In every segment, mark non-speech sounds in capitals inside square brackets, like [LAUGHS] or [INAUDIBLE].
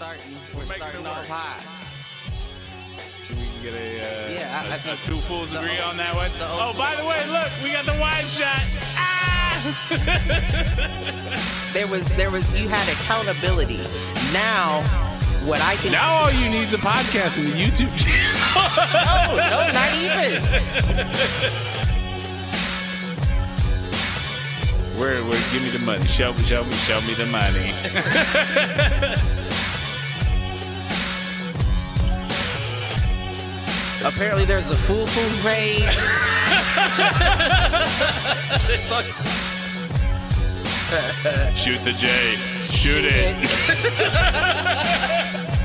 starting. We're, making starting it off work. high. We can get a, uh, Yeah, I- I a- a think two fools the agree o- on that one. the Oh, open- by the way, look, we got the wide shot. Ah! [LAUGHS] There was there was you had accountability. Now, what I can now all you need is a podcast and a YouTube channel. [LAUGHS] no no not even. Where, where? Give me the money. Show me, show me, show me the money. [LAUGHS] Apparently, there's a fool fool page. [LAUGHS] Shoot the J. Shoot it. [LAUGHS]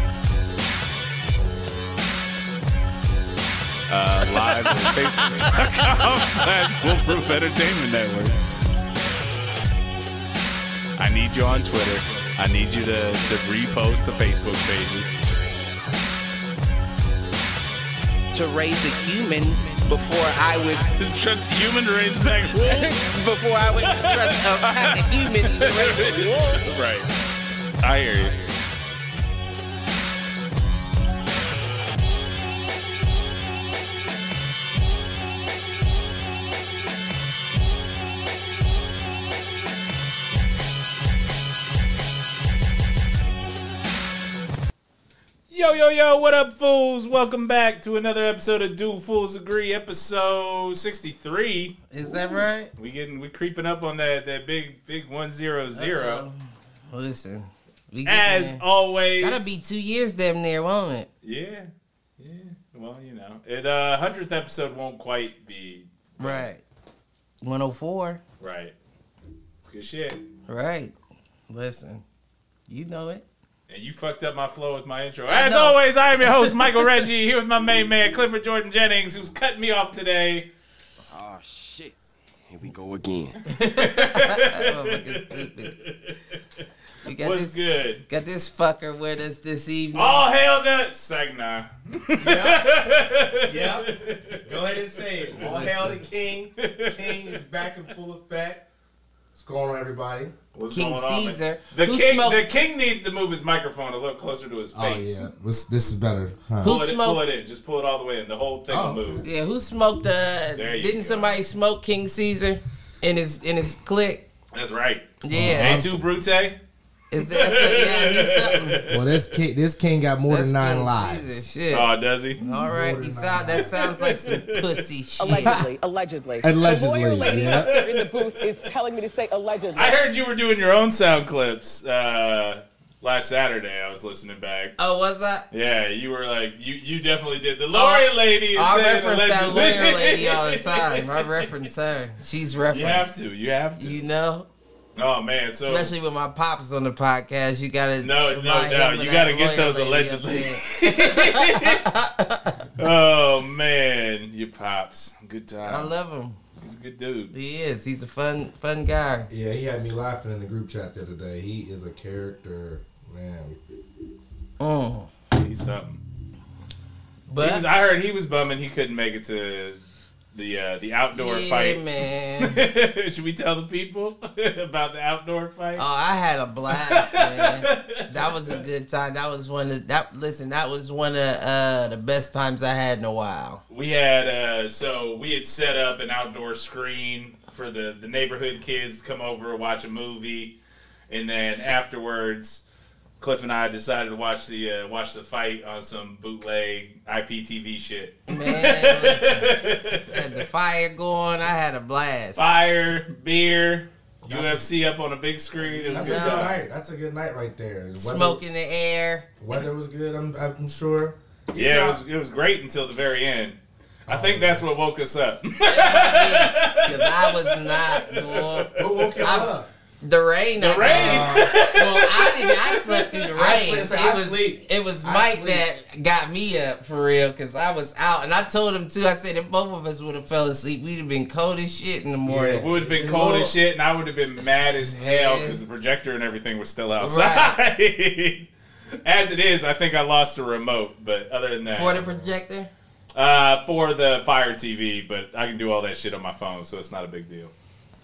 Uh, live at facebook.com slash Foolproof Entertainment Network. I need you on Twitter. I need you to, to repost the Facebook pages. To raise a human before I would Trust human race back [LAUGHS] before I would trust a pack of humans to raise a [LAUGHS] wolf. Right. I hear you. Yo, yo, yo, what up, fools? Welcome back to another episode of Do Fools Agree, episode 63. Is that right? We getting we creeping up on that that big big one zero zero. Listen, we As there. always. gotta be two years damn near, won't it? Yeah. Yeah. Well, you know. It uh hundredth episode won't quite be Right. 104. right. It's good shit. Right. Listen, you know it. And you fucked up my flow with my intro. As know. always, I am your host, Michael [LAUGHS] Reggie, here with my main man, Clifford Jordan Jennings, who's cutting me off today. Oh shit. Here we go again. [LAUGHS] Oh, look at stupid. [LAUGHS] We got What's this, good? got this fucker with us this evening. All hail the Sagna. yep. Yep. Go ahead and say it. All hail the king. King is back in full effect. What's going on, everybody? What's King going on. Caesar, The king, smoked- the king needs to move his microphone a little closer to his face. Oh face. yeah, this, this is better. Huh? Pull Who it, pull it in. Just pull it all the way in. The whole thing Oh, will move. Yeah, who smoked uh There didn't go. somebody smoke King Caesar in his in his clique? That's right. Yeah. Et tu Brute. Is that so, yeah, something. Well, this king, this king got more That's than nine King lives. Caesar, Shit. Oh, does he? All right, More he than that sounds like some pussy shit. Allegedly, allegedly. Allegedly, The lawyer lady yeah. up there in the booth is telling me to say allegedly. I heard you were doing your own sound clips uh, last Saturday. I was listening back. Oh, was that? Yeah, you were like, you you definitely did. The lawyer lady is I saying reference that allegedly. lawyer lady all the [LAUGHS] time. I reference her. She's You have to. You have to. You know, oh man, so especially with my pops on the podcast, you gotta No, no remind doubt. him of You that gotta get those allegedly. [LAUGHS] [LAUGHS] oh man, your pops, good time. I love him. He's a good dude. He is. He's a fun, fun guy. Yeah, he had me laughing in the group chat the other day. He is a character, man. Oh, He's something. But was, I heard he was bumming he couldn't make it to the uh, the outdoor yeah, fight. man. [LAUGHS] Should we tell the people [LAUGHS] about the outdoor fight? Oh, I had a blast, man. That was a good time. That was one of that. Listen, that was one of uh, the best times I had in a while. we had uh, so we had set up an outdoor screen for the the neighborhood kids to come over and watch a movie, and then afterwards, Cliff and I decided to watch the uh, watch the fight on some bootleg IPTV shit. Man, [LAUGHS] had the fire going. I had a blast. Fire, beer, That's UFC up on a big screen. That's good a good time. night. That's a good night right there. Weather, Smoke in the air. Weather was good. I'm, I'm sure. Yeah, it was, it was great until the very end. I think that's what woke us up. Because I was not [LAUGHS] going. What woke you I'm- up? The rain. The rain. guess. [LAUGHS] well, I didn't. I slept through the rain. I sleep- so it I was. sleep. It was I Mike sleep. that got me up for real because I was out, and I told him too. I said if both of us would have fell asleep, we'd have been cold as shit in the morning. We would have been cold know- as shit, and I would have been mad as hell because the projector and everything was still outside. [LAUGHS] as it is, I think I lost a remote, but other than that, For the projector. uh, for the Fire TV, but I can do all that shit on my phone, so it's not a big deal.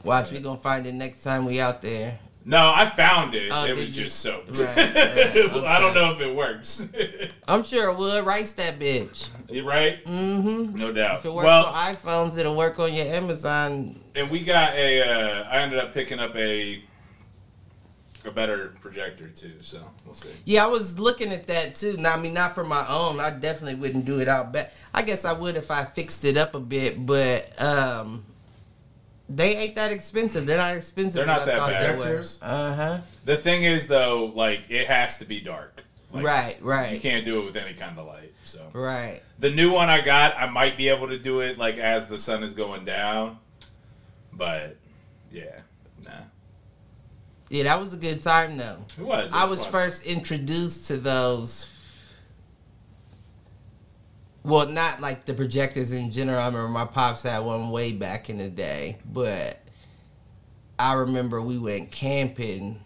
Watch, we gonna find it next time we out there. No, I found it. Oh, it was you? just soaked. Right, [LAUGHS] right, I don't know if it works. [LAUGHS] I'm sure it would. Rice that bitch. you right? Mm-hmm. No doubt. If it works Well, on iPhones, it'll work on your Amazon. and we got a. Uh, I ended up picking up a a better projector too. So we'll see. Yeah, I was looking at that too. Now, I mean, not for my own. I definitely wouldn't do it out back. I guess I would if I fixed it up a bit, but um, they ain't that expensive. They're not expensive. They're not I that thought bad. they were. Uh huh. The thing is, though, like it has to be dark. Like, Right, You can't do it with any kind of light. So right. the new one I got, I might be able to do it like as the sun is going down, but yeah, nah. Yeah, that was a good time though. It was. it I was fun. first introduced to those. Well, not like the projectors in general. I remember my pops had one way back in the day, but I remember we went camping.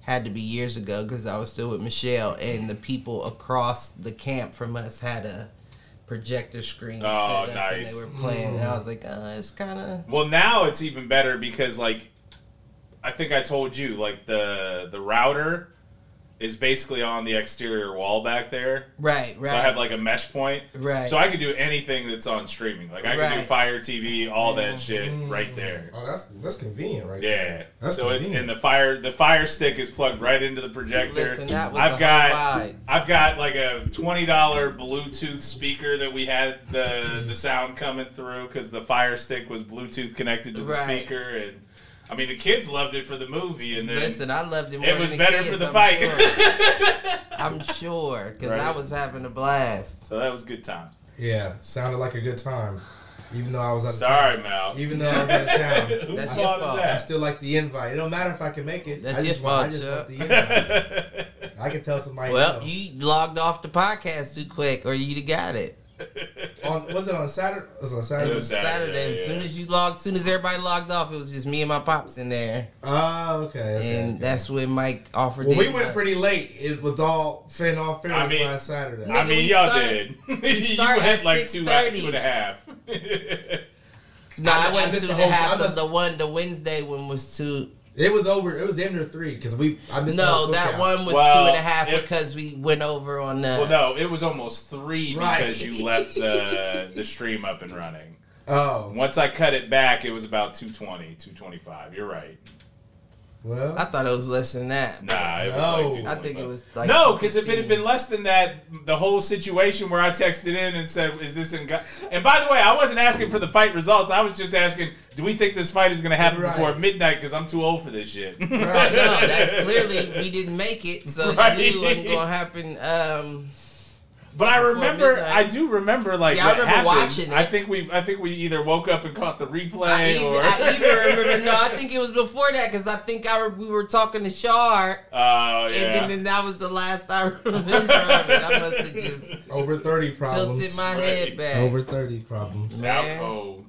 Had to be years ago because I was still with Michelle, and the people across the camp from us had a projector screen Oh, set up, and nice. they were playing. And I was like, uh, it's kind of [SIGHS] Well, now it's even better because like I think I told you like the the router is basically on the exterior wall back there. right, right, So I have like a mesh point. right. So I can do anything that's on streaming. Like I can do Fire TV, all that shit Mm. right there. Oh, that's that's convenient, right? Yeah. That's so it's convenient. and the fire the fire stick is plugged right into the projector. Listen, that was I've the got vibe. I've got like a twenty dollar Bluetooth speaker that we had the the sound coming through because the Fire Stick was Bluetooth connected to the Right. speaker, and I mean the kids loved it for the movie, and then Listen, I loved it more it was than better kids, for the I'm fight. Sure. [LAUGHS] I'm sure, because Right. I was having a blast. so that was a good time. Yeah, sounded like a good time, even though I was out of Sorry, town. Mal. Even though I was out of town, [LAUGHS] Whose That's fault your fault. I still like the invite. It don't matter if I can make it. That's I just your want, I just want the invite. [LAUGHS] I can tell somebody. Well, no. you logged off the podcast too quick, or you'd have got it. [LAUGHS] on was it on Saturday? Was it on It Saturday? was Saturday, Saturday. As yeah. soon as you logged, as soon as everybody logged off, it was just me and my pops in there, Oh, okay. okay and okay. that's when Mike offered. Well, we went invite. pretty late. It was all fin all fairness I mean- last Saturday. I mean, y'all start- did. we [LAUGHS] you start had at like two, uh, two and a half. [LAUGHS] No, I- I, I went missed to the the whole- half I of missed- the one. The Wednesday one was two. It was over. It was damn near three because we. I missed the No, that cookout. one was Well, two and a half it- because we went over on the. well, no, it was almost three Right. because you left the [LAUGHS] the stream up and running. Oh Once I cut it back, it was about 220, 225. You're right. Well. I thought it was less than that. Nah, it was No. like I think it was like no, because if it had been less than that, the whole situation where I texted in and said, "Is this in?" Go-? And by the way, I wasn't asking for the fight results. I was just asking, "Do we think this fight is going to happen Right. before midnight?" Because I'm too old for this shit. Right. no, that's clearly we didn't make it, so Right. you knew it wasn't gonna happen. Um, But I remember, midnight. I do remember, like Yeah, I remember happened. watching it. I think we, I think we either woke up and caught the replay, I, even, or I [LAUGHS] even remember. No, I think it was before that because I think I re- we were talking to Shar, Oh and yeah. then, then that was the last I [LAUGHS] remember of it. I must have just Over thirty tilted problems. my Right. head back. Over thirty problems. Man. Oh,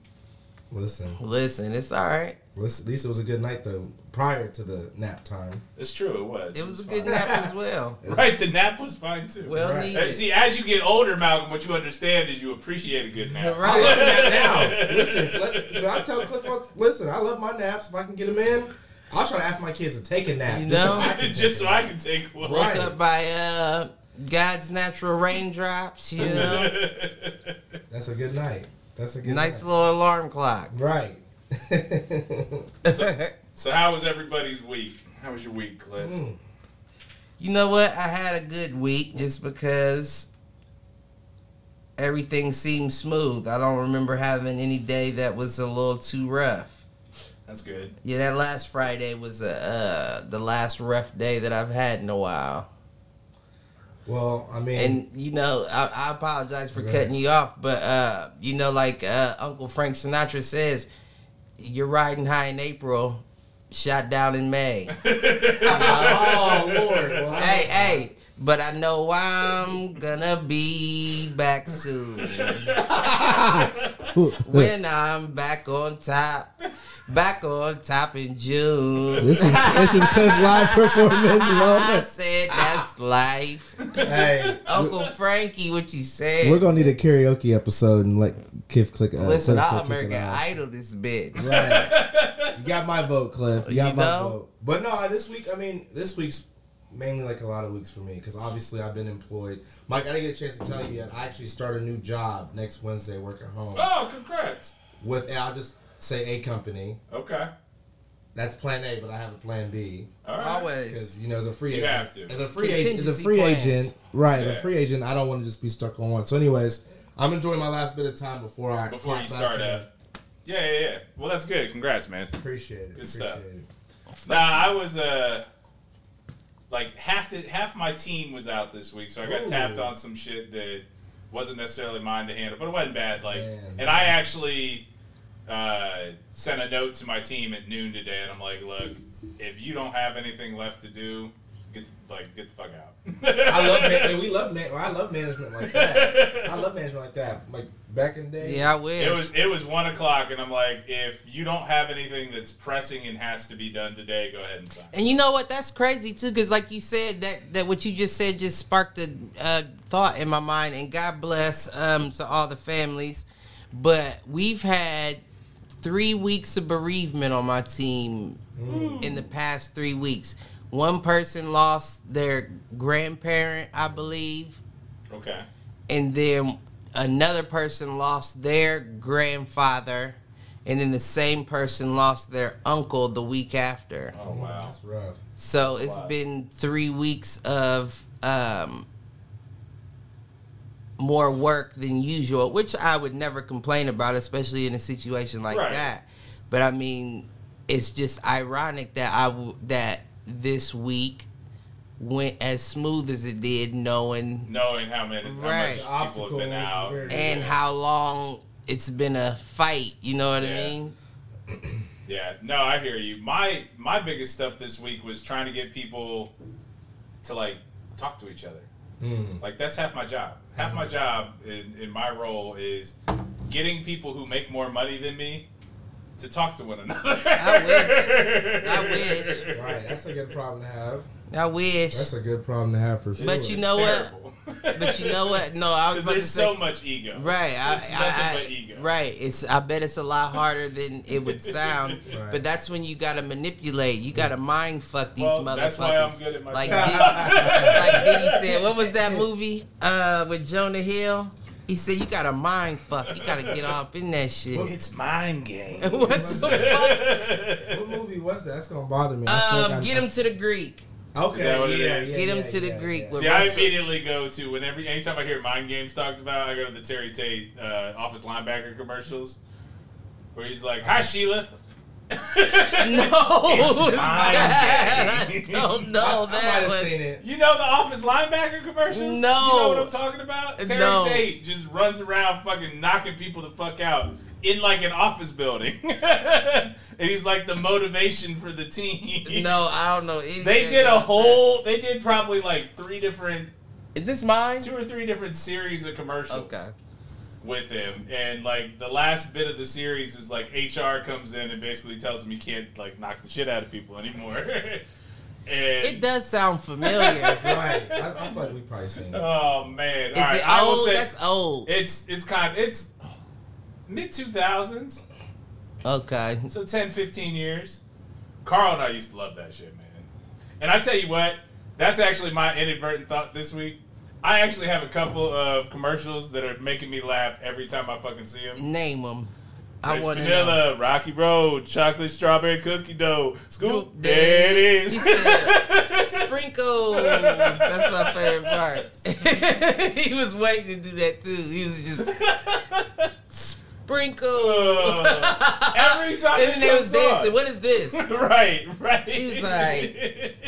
Listen, Listen, it's all right. Listen. At least it was a good night though. Prior to the nap time. it's true. It was. It was a fine. good nap as [LAUGHS] well. Right, the nap was fine too. Well Right. Needed. See, as you get older, Malcolm, what you understand is you appreciate a good nap. Right. I love a Right. nap now. [LAUGHS] Listen, let, I tell Cliff, listen, I love my naps. If I can get them in, I'll try to ask my kids to take a nap. You just so know? I can [LAUGHS] Just take so a I nap. can take one. Woke Right. up by uh, God's natural raindrops. You know, That's a good night. That's a good nice night. little alarm clock. Right. [LAUGHS] So, how was everybody's week? How was your week, Cliff? Mm. You know what? I had a good week just because everything seemed smooth. I don't remember having any day that was a little too rough. That's good. Yeah, that last Friday was uh, uh, the last rough day that I've had in a while. well, I mean, And you know, I, I apologize for Right. cutting you off, but uh, you know, like uh, Uncle Frank Sinatra says, "You're riding high in April, shot down in May." [LAUGHS] oh Lord. Well, I- hey, hey, but I know I'm gonna be back soon. [LAUGHS] when I'm back on top, back on top in June. This is this is Cliff's live performance. [LAUGHS] I said that's life. hey, Uncle Frankie, what you said? We're gonna need a karaoke episode and let Cliff click. Uh, Listen, Cliff, All click, click American. Idol this bitch. Right. You got my vote, Cliff. You got You my know? vote. But no, this week, I mean, this week's mainly like a lot of weeks for me because obviously I've been employed. Mike, I didn't get a chance to tell you yet. I actually start a new job next Wednesday, work at home Oh, congrats. with. I'll just say a company. Okay. That's Plan A, but I have a Plan B All right. Always. because you know as a free You agent, have to. as a free agent, as a free plans. agent, right? As Yeah. a free agent, I don't want to just be stuck on one. So, anyways, I'm enjoying my last bit of time before I Before you start in. up. Yeah, yeah, yeah. Well, that's good. Congrats, man. Appreciate it. Good appreciate stuff. it. Nah, I was uh like half the half my team was out this week, so I got Ooh. tapped on some shit that wasn't necessarily mine to handle, but it wasn't bad. Like, Man. and I actually uh, sent a note to my team at noon today, and I'm like, look, if you don't have anything left to do, get like get the fuck out. I love man, [LAUGHS] we love man, I love management like that. I love management like that. Like back in the day. Yeah, I wish. It was it was one o'clock, and I'm like, if you don't have anything that's pressing and has to be done today, go ahead and sign. And you know what? That's crazy too, because like you said, that that what you just said just sparked a uh, thought in my mind. And God bless um, to all the families, but we've had three weeks of bereavement on my team in the past three weeks. One person lost their grandparent, I believe, Okay. and then another person lost their grandfather, and then the same person lost their uncle the week after. Oh wow. That's rough. So That's a it's lot. been three weeks of um, more work than usual, which I would never complain about, especially in a situation like Right. that. But I mean, it's just ironic that I w- that this week went as smooth as it did, knowing knowing how many how much people have been out. very- and how long it's been a fight. You know what I mean? [CLEARS THROAT] Yeah, no, I hear you. My my biggest stuff this week was trying to get people to like talk to each other. Mm. Like that's half my job. Half my job in, in my role is getting people who make more money than me to talk to one another. I wish. I [LAUGHS] wish. Right. That's a good problem to have. I wish. That's a good problem to have for sure. But you know what? But you know what? No, I was Because about to say. so much ego. Right, I, It's I, I- but ego. right. It's I bet it's a lot harder than it would [LAUGHS] sound. Right. But that's when you gotta manipulate. You gotta mind fuck these Well, motherfuckers. that's why I'm good at my like, job. Diddy, like Diddy said, what was that movie uh, with Jonah Hill? He said you gotta mind fuck. You gotta get off in that shit. It's mind game. [LAUGHS] what the fuck? What movie was that? That's gonna bother me. I feel like Um, get him to the Greek. Okay. Is that what it yeah, yeah, Get him yeah, to the yeah, Greek yeah. with- See, I immediately go to whenever anytime I hear mind games talked about, I go to the Terry Tate uh, office linebacker commercials where he's like, "Hi Sheila." No, [LAUGHS] It's it's mind bad. I game. don't [LAUGHS] know I, I might have seen it. You know the office linebacker commercials? No. You know what I'm talking about? Terry No. Tate just runs around fucking knocking people the fuck out in like an office building. [LAUGHS] and he's like the motivation for the team. No, I don't know. anything They did a whole they did probably like three different Is this mine? two or three different series of commercials. Okay. with him and like the last bit of the series is like HR comes in and basically tells him he can't like knock the shit out of people anymore. [LAUGHS] and It does sound familiar. [LAUGHS] Right. I, I feel like we probably seen it. Oh man. All right, it I will old? say That's old. it's it's kind of it's mid 2000s. Okay. So 10 15 years. Carl and I used to love that shit, man. And I tell you what, that's actually my inadvertent thought this week. I actually have a couple of commercials that are making me laugh every time I fucking see them. Name them. I want to know. vanilla, Rocky Road, chocolate strawberry cookie dough. Scoop, there it is. [LAUGHS] Sprinkles. That's my favorite part. [LAUGHS] he was waiting to do that too. He was just [LAUGHS] sprinkles. Uh, every [LAUGHS] time and then they was comes on. dancing. What is this? [LAUGHS] right, right. She was like-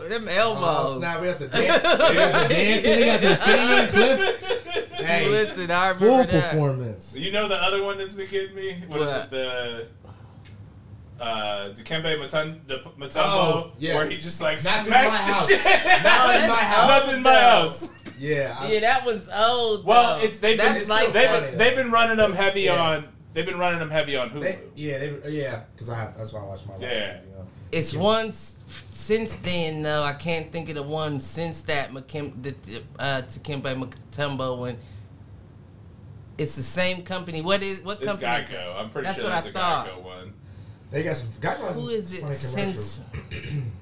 [LAUGHS] Them Oh, elbows. snap. We have to dance. We have to dance and they got the singing clip. Hey, Listen, I full that. performance. you know the other one that's been getting me? What is it? The uh, Dikembe Mutombo, Mutombo Oh, yeah. where he just like Not in smacks my the house. shit. Not in my house. Nothing in my house. Yeah. I, Yeah, that one's old. Well, though. it's they've been That's it's like they've, funny, they've been running them heavy Yeah. on. They've been running them heavy on Hulu. They, yeah, they, yeah, because I have. That's why I watch my life. Yeah. You know. It's one s- since then though. I can't think of the one since that McKim, the uh, Dikembe Mutombo when It's the same company. What is what It's company? is it? Geico. I'm pretty That's sure what that's I a thought. Geico one. They got some. Geico has Who some is it funny since? [CLEARS THROAT]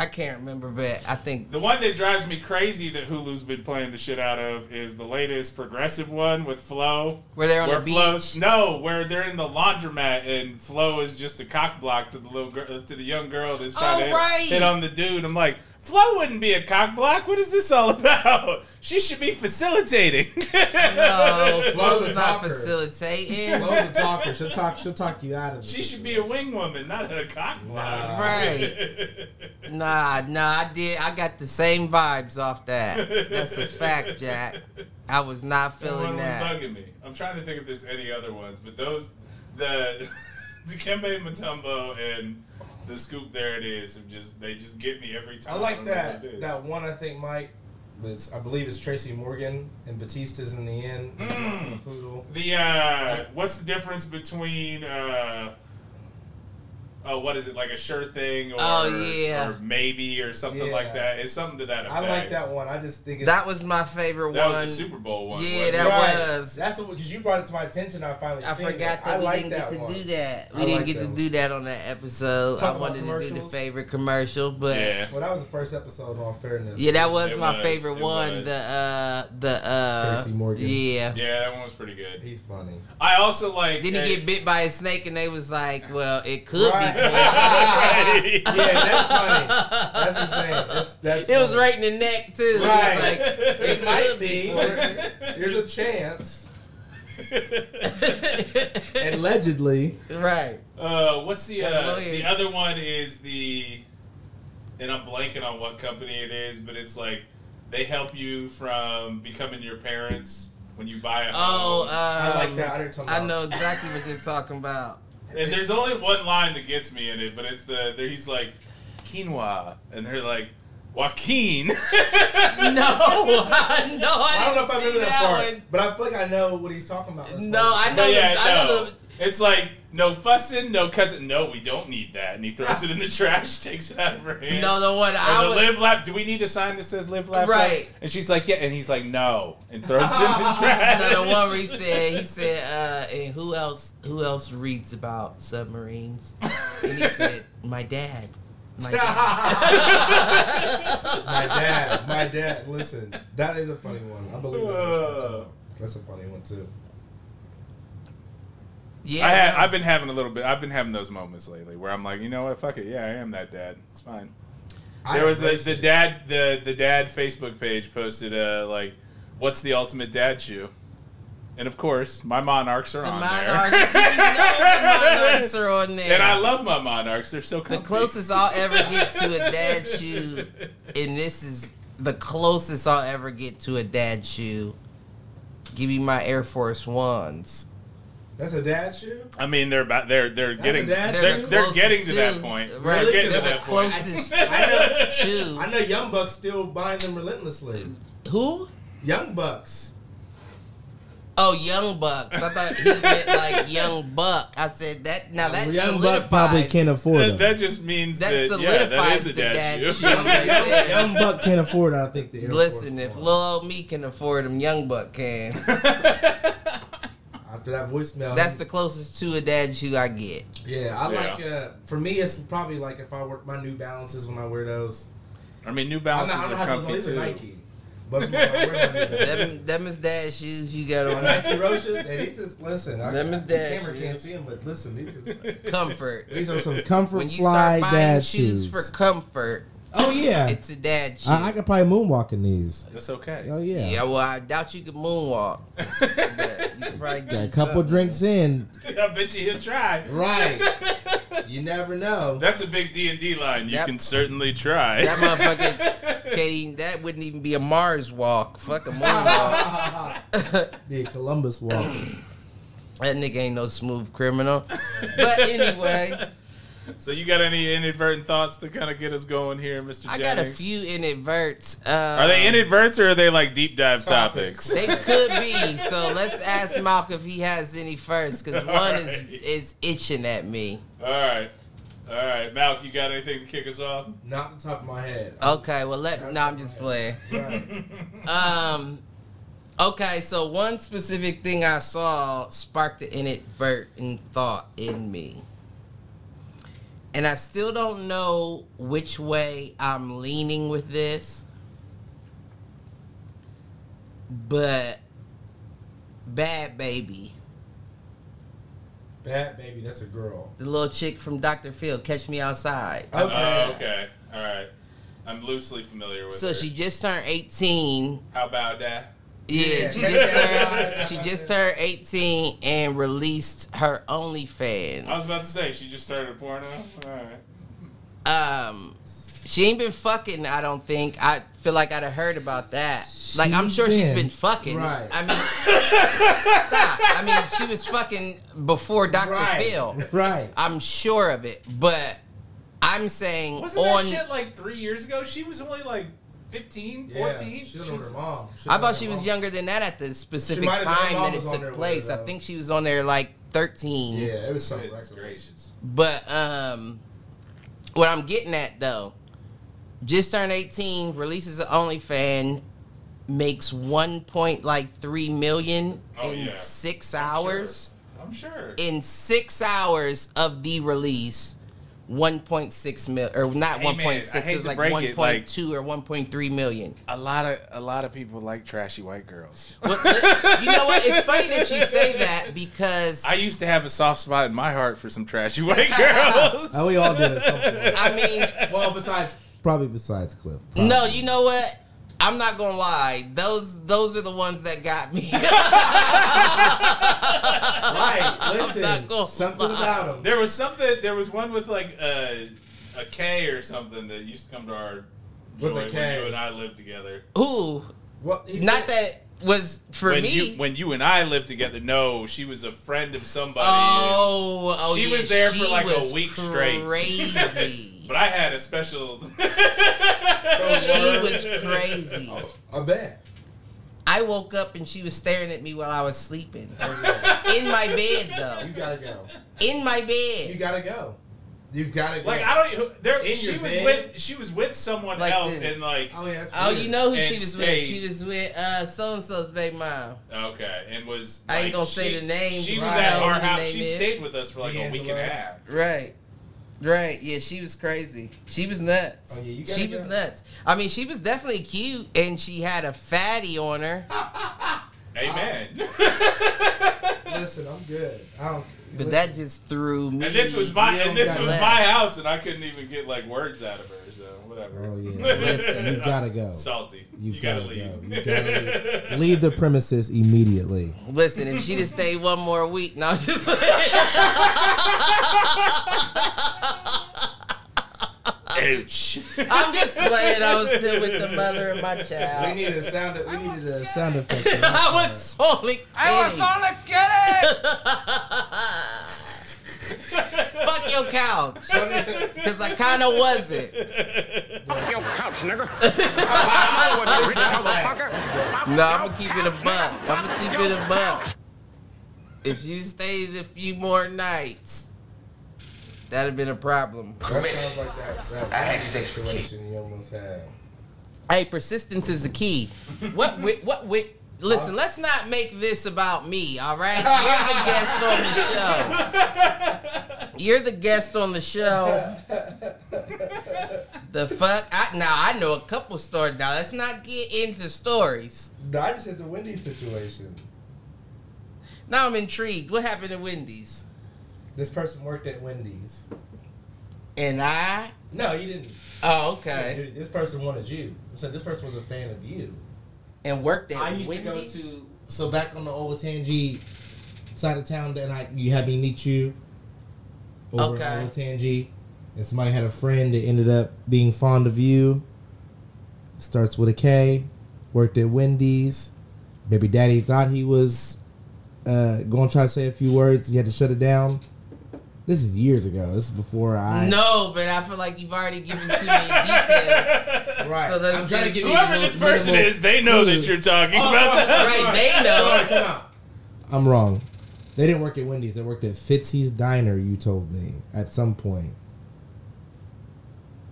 I can't remember, but I think The one that drives me crazy that Hulu's been playing the shit out of is the latest progressive one with Flo. where they're on where the Flo's beach. no, where they're in the laundromat and Flo is just a cock block to the little girl, to the young girl that's trying Oh, to hit- right. hit on the dude. I'm like, Flo wouldn't be a cock block. What is this all about? She should be facilitating. [LAUGHS] No, Flo's Flo's a not talker. facilitating. Flo's a talker. She'll talk. She'll talk you out of it. she should be a wing woman, not a cock block. Right. [LAUGHS] Nah, nah, I did. I got the same vibes off that. That's a fact, Jack. I was not That feeling one was that. bugging me. I'm trying to think if there's any other ones, but those, the, [LAUGHS] Dikembe Mutombo and the scoop. There it is. Just they just get me every time. I like don't that. what it is. That one I think Mike. That's I believe it's Tracy Morgan and Batista's in the end. Mm. poodle. The uh, what's the difference between uh, oh, what is it like a sure thing or Oh, yeah. or maybe or something Yeah. like that? It's something to that effect. I like that one. I just think it's, That was my favorite That one. was the Super Bowl one. Yeah, wasn't that? Right. was. That's what because you brought it to my attention. I finally. I seen forgot it. that I we like didn't that get to one. do that. We I didn't like get to one. do that on that episode. Talk I wanted to do the favorite commercial, but yeah, Yeah. Well, that was the first episode. on fairness. Yeah, that was It my was, favorite it one. was. The uh, the uh, Tracy Morgan. Yeah. Yeah, that one was pretty good. he's funny. I also like. Then he get bit by a snake, and they was like, "Well, it could Right. be." Poison. Right. Yeah, that's funny. That's what I'm saying. That's, that's It was right in the neck too. Right. like, It might be. There's a chance. [LAUGHS] Allegedly. right. Uh, what's the uh, the other one is the, and I'm blanking on what company it is, but it's like they help you from becoming your parents when you buy a Oh, home. um, I like that. I I know exactly what you're talking about. And there's only one line that gets me in it, but it's the he's like quinoa, and they're like Joaquin. [LAUGHS] No, I, [LAUGHS] no, I, I don't know if I didn't remember see that part, one. but I feel like I know what he's talking about. That's No, why- I know. But yeah, the, I know no. the, It's like no fussing, no cussing. No, we don't need that. And he throws it in the [LAUGHS] trash, takes it out of her hand. no, the one Or I the was. live laugh. Do we need a sign that says live laugh? Right. laugh? And she's like, yeah. And he's like, no, and throws it in the trash. [LAUGHS] No, the one where he said he said, uh, and who else? Who else reads about submarines? And he said, my dad. My dad. [LAUGHS] my dad, my dad. Listen, that is a funny one. I believe that. That's a funny one too. Yeah, I have, I've been having a little bit. I've been having those moments lately where I'm like, you know what? Fuck it. Yeah, I am that dad. It's fine. I There was the, the dad the the dad Facebook page posted uh like, what's the ultimate dad shoe? And of course, my monarchs are the on monarchs. there. you know the monarchs are on there. [LAUGHS] and I love my monarchs. They're so the closest I'll ever get to a dad shoe, and this is the closest I'll ever get to a dad shoe. Give me my Air Force Ones. That's a dad shoe. I mean, they're about they're they're That's getting a dad they're, shoe? they're getting to that point. Right, They're getting they're to the that point. closest [LAUGHS] I know. shoe. I know Young Bucks still buying them relentlessly. Who? Young Bucks. Oh, Young Bucks. I thought he meant like Young Buck. I said that. Now that Young Buck probably can't afford That, them. that just means That that, yeah, that solidifies is the dad, dad [LAUGHS] shoe. shoe. right. Young Buck can't afford. I think the Air Listen, Force if One. little old me can afford them, Young Buck can. [LAUGHS] After that voicemail, That's the closest to a dad shoe I get. yeah. I Yeah. like. Uh, for me, it's probably like if I work my New Balances when I wear those. I mean, New I'm Balances not. I don't are have those. on. comfy These are too. Nike. But if I wear my New [LAUGHS] Balances. Them, them is dad shoes you got My on Nike Roshes, and these is listen. I, Them is the dad camera shoes. can't see them, but listen, these is comfort. these are some. Comfort When you Fly start buying dad shoes shoes. for comfort, oh yeah, it's a dad shoe. I, I could probably moonwalk in these. That's okay. Oh yeah. yeah, well, I doubt you could moonwalk. but you could probably get a couple something. drinks in. I bet you he'll try. right. [LAUGHS] You never know. That's a big D and D line. You Yep. can certainly try. That motherfucker [LAUGHS] can't even, that wouldn't even be a Mars walk. Fuck a moonwalk. The [LAUGHS] Columbus walk. that nigga ain't no smooth criminal. But anyway, [LAUGHS] so you got any inadvertent thoughts to kind of get us going here, Mr. I Jennings? got a few inadverts. Um, Are they inadverts or are they like deep dive Topics. topics? They could be. So let's ask Malcolm if he has any first, because [LAUGHS] one is is itching at me. All right, all right, Malk, you got anything to kick us off? Not the top of my head. Okay, well let no, I'm just playing. Right. [LAUGHS] Um, Okay, so one specific thing I saw sparked an inadvertent thought in me. And I still don't know which way I'm leaning with this. But Bad Baby, Bad baby, that's a girl. the little chick from Dr. Phil, Catch Me Outside. Okay. Oh, okay. All right. I'm loosely familiar with it. So her. she just turned 18 How about that? Yeah, Yeah. she just turned, she just turned 18 and released her OnlyFans. I was about to say she just started a porno. All right. Um, she ain't been fucking. I don't think. I feel like I'd have heard about that. Like I'm She's sure she's been- been fucking. Right. I mean, stop. I mean, she was fucking before Dr. Right. Phil. Right. I'm sure of it, but I'm saying Wasn't on. that shit like three years ago? She was only like 15, 14. Yeah, she was on her mom. I thought she was younger than that at the specific might have been- her time that it was on there took place. her, I think she was on there like 13. Yeah, it was something Goodness gracious. But um, what I'm getting at though, just turned 18, releases an OnlyFans, makes one point like three million Oh, in yeah. six I'm hours. I'm sure. In six hours of the release, 1.6 mil or not Hey, 1.6. It was like 1.2 like- or 1.3 million. A lot of a lot of people like trashy white girls. Well, you know what? It's funny that you say [LAUGHS] that because I used to have a soft spot in my heart for some trashy white girls. Oh, we all did at some point. I mean, Well, besides, Probably besides Cliff. No, you know what? I'm not gonna lie. Those those are the ones that got me. [LAUGHS] right, I'm listen, not something lie. about them. There was something. There was one with like a a K or something that used to come to our With a joint when you and I lived together. Ooh, Well, not said- that was for when me. you when you and I lived together, no, she was a friend of somebody. oh, oh, She yeah, was there for like a was week straight. Crazy. [LAUGHS] But I had a special. [LAUGHS] she was crazy. I bet. I woke up and she was staring at me while I was sleeping Oh, yeah. in my bed though. You gotta go. In my bed. You gotta go. You've gotta go. like I don't. who- There, In she was bed? with. She was with someone Like else, this. and like Oh yeah, that's Oh, you know who And she was with? She was with uh so and so's baby mom. okay, and was. I ain't gonna say the name, She was I at our house. She is. stayed with us for like a week and a half. Right. Right. Yeah, she was crazy. She was nuts. Oh, yeah, you gotta she was nuts. I mean, she was definitely cute and she had a fatty on her. [LAUGHS] Amen. [LAUGHS] Listen, I'm good. I don't. But listen, that just threw me. and this was my You and this was left. my house, and I couldn't even get like words out of her. So whatever. Oh yeah. [LAUGHS] Listen, You've gotta go. Salty. You've you gotta, gotta leave. go. You gotta leave. [LAUGHS] Leave the premises immediately. Listen, if she just have stayed one more week, no. I'm just- Ouch. I'm just playing. I was still with the mother of my child. we child. needed a sound. We needed a Sound effect. [LAUGHS] I was only kidding. I was only kidding. Fuck your couch. Because I kind of wasn't. Fuck your couch, nigga. No, I'm gonna keep it a buck. I'm gonna keep it a buck. If you stayed a few more nights, that'd have been a problem. That sounds like that. That situation you almost had. Hey, persistence is the key. What? wi- What? wi- Listen, let's not make this about me. All right, you're the [LAUGHS] guest on the show. You're the guest on the show. The fuck? I, now I know a couple stories. Now let's not get into stories. No, I just had the Wendy's situation. Now I'm intrigued. What happened at Wendy's? This person worked at Wendy's. And I. No, you didn't. Oh, okay. This person wanted you. So this person was a fan of you. And worked at I used Wendy's. to go to. So back on the old Tangi side of town, then I you had me meet you over Okay. at old Tangi, and somebody had a friend that ended up being fond of you. Starts with a K. Worked at Wendy's. Baby daddy thought he was uh, going to try to say a few words. He had to shut it down. This is years ago. This is before I. No, but I feel like you've already given too many [LAUGHS] details. Right. So let's I'm trying to just- give you Whoever this person is, they know clue. that you're talking Oh, about sorry, that. sorry, Right, they know. Sorry, time out. I'm wrong. They didn't work at Wendy's. They worked at Fitzy's Diner. You told me at some point.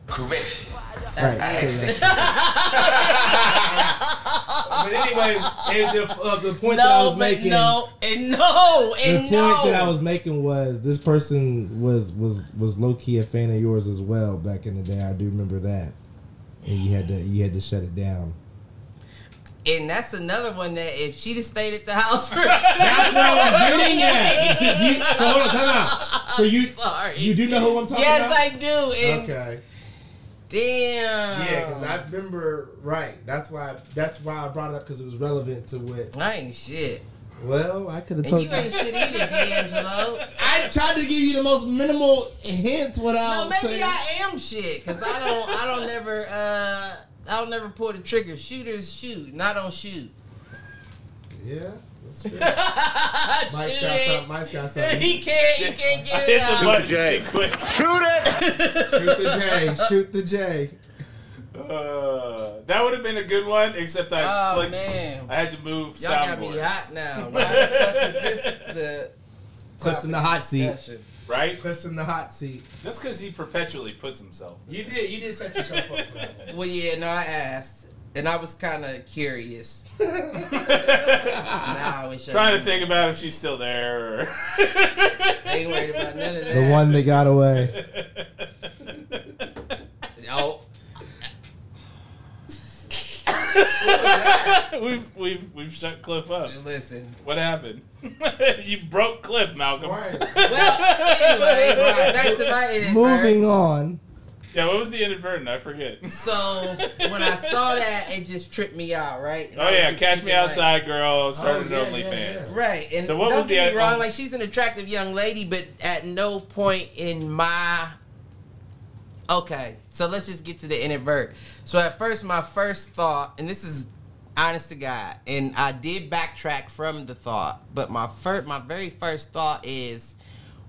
Correction. Right. [LAUGHS] but anyways, and the, uh, the point that I was making, no, and no, and the point no. that I was making was this person was was was low key a fan of yours as well back in the day. I do remember that, and you had to you had to shut it down. and that's another one that if she'd have stayed at the house for That's what I was getting at. Do- do you- so hold on, time out. So you Sorry. you do know who I'm talking yes, about? Yes, I do. And Okay. Damn. Yeah, because I remember right. That's why. That's why I brought it up because it was relevant to what. I ain't shit. Well, I could have told you ain't shit either, D'Angelo. I tried to give you the most minimal hints without. No, maybe saying, I am shit because I don't. I don't never. Uh, I don't never pull the trigger. Shooters shoot, not on shoot. Yeah, that's true. Mike's Shoot got something. Mike's got something. He can't. He can't I get hit it the out. button Jay. too quick. Shoot it! Shoot the J. Shoot the J. Uh, that would have been a good one, except I Oh clicked- man, I had to move y'all got me hot now. Why the fuck is this the Cliff's in the hot seat. discussion? Right? Cliff's in the hot seat. That's because he perpetually puts himself. You did. You did set yourself up for that. Well, yeah, no, I asked, and I was kind of curious. Now I Trying to think about if she's still there. Or ain't worried about none of that. The one that got away. Oh, [LAUGHS] we've we've we've shut Cliff up. listen. What happened? [LAUGHS] you broke Cliff, Malcolm. Well, anyway, back to my inadvertent. Moving on. Yeah, what was the inadvertent? I forget. So when I saw that, it just tripped me out, right? And Oh I yeah, Catch Me thinking, like, Outside girl started Oh, an yeah, yeah, OnlyFans. yeah. Right. And So what was the get wrong, um, like she's an attractive young lady, but at no point in my Okay, so let's just get to the inadvert. So at first my first thought, and this is honest to God, and I did backtrack from the thought, but my first my very first thought is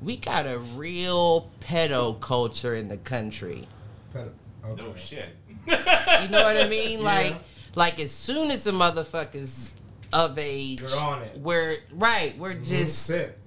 we got a real pedo culture in the country. Okay. No shit. You know what I mean? [LAUGHS] Yeah. Like, like as soon as the motherfuckers of age, You're on it. We're right. We're mm-hmm. It's just, sick.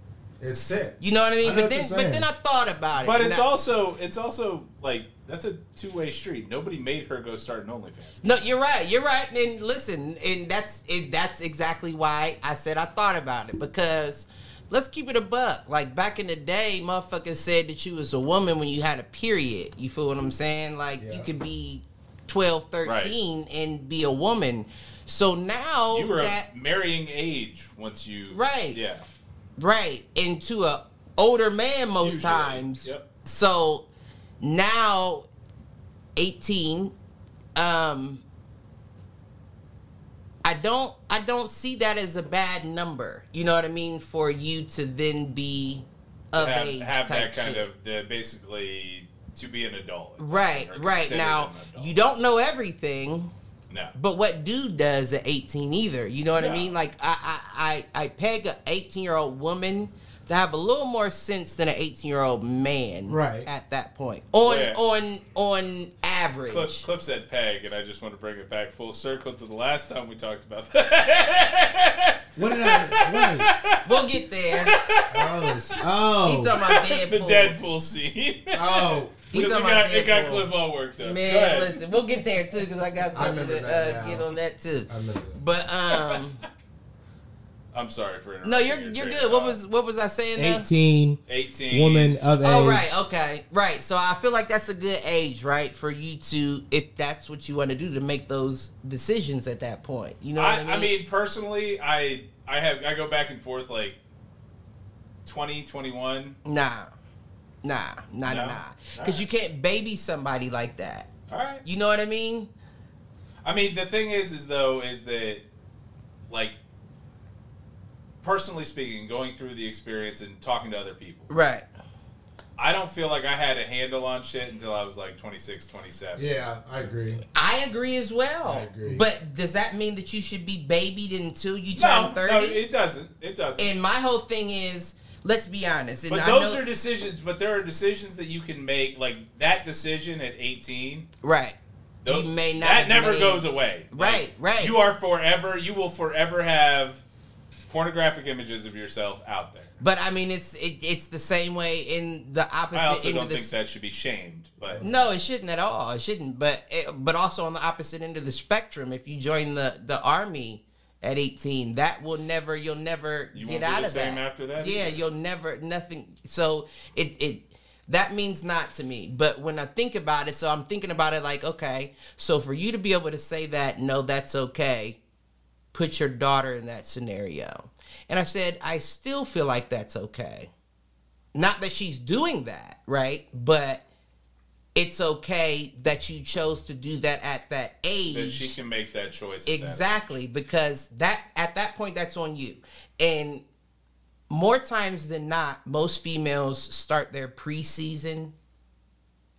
It's sick. you know what I mean. I but then, but then I thought about it. But it's I- also it's also like that's a two way street. Nobody made her go start an OnlyFans. no. You're right. You're right. And listen, and that's it, that's exactly why I said I thought about it because. Let's keep it a buck. Like back in the day, motherfuckers said that you was a woman when you had a period. You feel what I'm saying? Like you could be 12, 13 and be a woman. So now You were that of marrying age once you Right. Yeah. right into a older man most Usually. times Yep. so now 18 um i don't i don't see that as a bad number you know what i mean for you to then be of have, age have that kind shit. of the, basically to be an adult. right right now you don't know everything No. But what dude does at 18 either? You know what I mean? Like I I I, I peg a 18 year old woman to have a little more sense than an 18 year old man. Right. At that point, on Yeah. on on average. Cliff, Cliff said peg, and I just want to bring it back full circle to the last time we talked about that. What did I? Wait. We'll get there. Oh. it's- He Oh. talking about [LAUGHS] Deadpool. the Deadpool scene. Oh. He Because [LAUGHS] talking it about got, it got Cliff all worked up. Man, listen, we'll get there too because I got something remember to uh, get on that too. I remember that. But um, I'm sorry for interrupting. no, you're your you're good. What was what was I saying? now? 18 18 woman of oh, age. Oh right, okay, right. So I feel like that's a good age, right, for you to, if that's what you want to do, to make those decisions at that point. You know what I, I, mean? I mean, personally, I I have I go back and forth like 20, 21. nah, nah, nah, No? nah, nah, because Alright. you can't baby somebody like that. All right. You know what I mean? I mean, the thing is, is though, is that like personally speaking, going through the experience and talking to other people, Right. I don't feel like I had a handle on shit until I was like 26, 27. Yeah, I agree. I agree as well. I agree. But does that mean that you should be babied until you No, turn thirty? no, it doesn't. It doesn't. and my whole thing is, let's be honest. And but I those know, are decisions. But there are decisions that you can make, like that decision at 18. right. Tho- You may not That never made- goes away. Right, right. You are forever. You will forever have pornographic images of yourself out there. But I mean, it's it, it's the same way in the opposite I also end don't of the think that should be shamed, but No, it shouldn't at all. It shouldn't. But it, but also on the opposite end of the spectrum, if you join the the army at 18, that will never you'll never You get won't be out the of same that. after that Yeah, either. you'll never nothing. So it it that means not to me. But when I think about it, so I'm thinking about it like, okay, so for you to be able to say that, no, that's okay. Put your daughter in that scenario. And I said, I still feel like that's okay. Not that she's doing that, right? But it's okay that you chose to do that at that age. that she can make that choice. at that exactly, because that at that point that's on you. And more times than not, most females start their preseason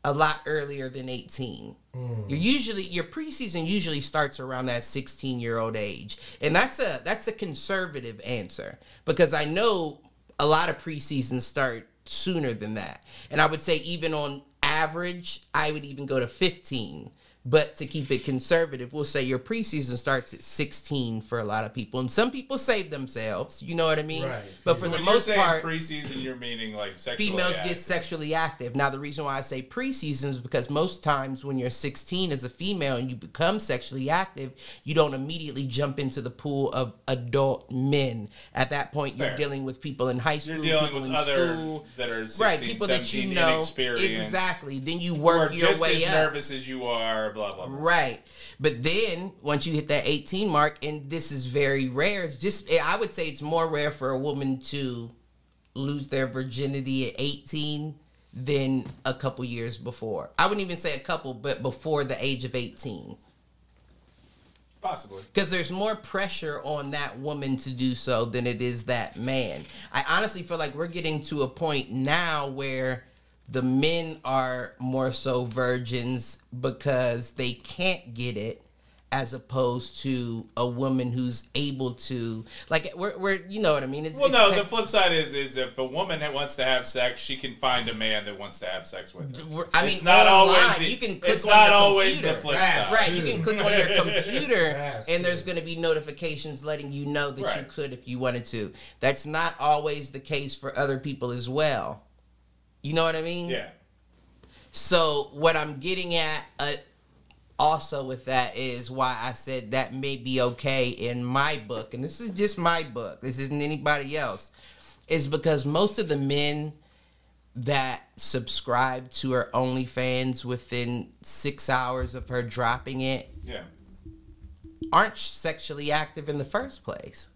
a lot earlier than 18. Mm. You're usually your preseason usually starts around that 16 year old age. And that's a that's a conservative answer because I know a lot of preseasons start sooner than that. And I would say even on average, I would even go to 15. But to keep it conservative, we'll say your preseason starts at 16 for a lot of people. And some people save themselves, you know what I mean? Right. But So for the when you're most saying part, preseason, you're meaning like sexual. females get sexually active. Now, the reason why I say preseason is because most times when you're 16 as a female and you become sexually active, you don't immediately jump into the pool of adult men. At that point, you're Fair. dealing with people in high school, You're dealing people with in other school. that are 16, Right, people that you know inexperienced, exactly. Then you who are work your just way as up. nervous as you are. Blah blah. blah. Right. But then once you hit that 18 mark, and this is very rare, it's just, eh, I would say it's more rare for a woman to lose their virginity at 18 than a couple years before. I wouldn't even say a couple, but before the age of 18. Possibly. Because there's more pressure on that woman to do so than it is that man. I honestly feel like we're getting to a point now where the men are more so virgins because they can't get it as opposed to a woman who's able to like we're, we're you know what I mean it's, Well, it's no. The flip side is, is if a woman that wants to have sex, she can find a man that wants to have sex with her. I mean, it's not online, always. The, you can click it's on not always computer. the flip side. Right, you can click on your [LAUGHS] computer and there's going to be notifications letting you know that you could if you wanted to. That's not always the case for other people as well. You know what I mean? Yeah. So what I'm getting at uh, also with that is why I said that may be okay in my book, and this is just my book. This isn't anybody else. Is because most of the men that subscribe to her OnlyFans within six hours of her dropping it Yeah. aren't sexually active in the first place.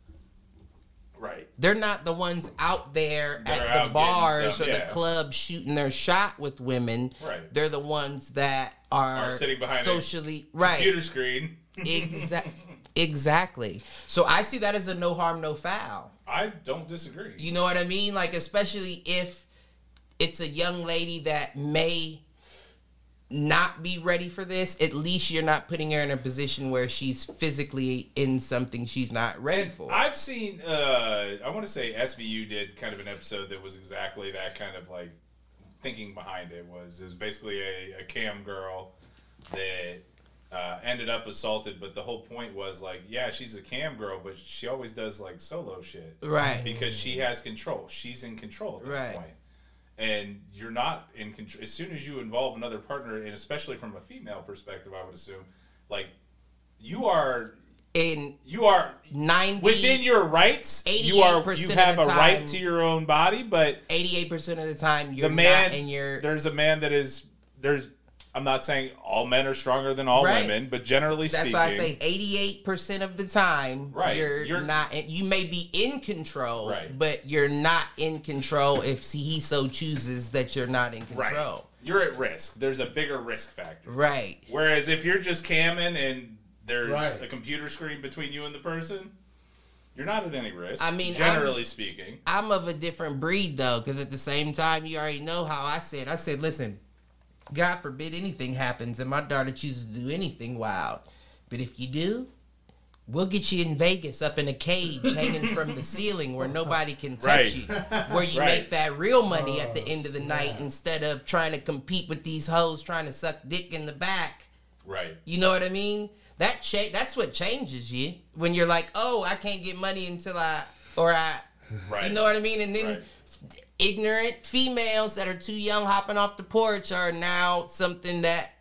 Right. They're not the ones out there at out the bars some- or the yeah. clubs shooting their shot with women. Right. They're the ones that are, Are sitting behind a socially right. Computer screen. Exactly. exactly. So I see that as a no harm, no foul. I don't disagree. You know what I mean? Like especially if it's a young lady that may not be ready for this, at least you're not putting her in a position where she's physically in something she's not ready for. I've seen. Uh, I want to say SVU did kind of an episode that was exactly that kind of like thinking behind it was it was basically a, a cam girl that uh, ended up assaulted, but the whole point was like, yeah, she's a cam girl, but she always does like solo shit, Right. Because she has control. She's in control at that Right. point. And you're not in control. As soon as you involve another partner, and especially from a female perspective, I would assume, like you are in you are 90 within your rights. You are you have a right to your own body, but 88% of the time you're the man not in your there's a man that is there's. I'm not saying all men are stronger than all Right. women, but generally That's speaking, why I say 88% of the time, Right. you're, You're- not, you may be in control, Right. but you're not in control if he so chooses that you're not in right, control. you're at risk. There's a bigger risk factor. Right. Whereas if you're just camming and there's Right. a computer screen between you and the person, you're not at any risk. I mean, generally speaking, I'm of a different breed though, because at the same time, you already know how I said. I said, listen, God forbid anything happens and my daughter chooses to do anything wild. But if you do, we'll get you in Vegas up in a cage [LAUGHS] hanging from the ceiling where nobody can touch Right. you. Where you Right. make that real money at the oh, end of the night instead of trying to compete with these hoes trying to suck dick in the back. right? You know what I mean? That cha- that's what changes you when you're like, oh, I can't get money until I or I, Right. you know what I mean? And then Right. Ignorant females that are too young hopping off the porch are now something that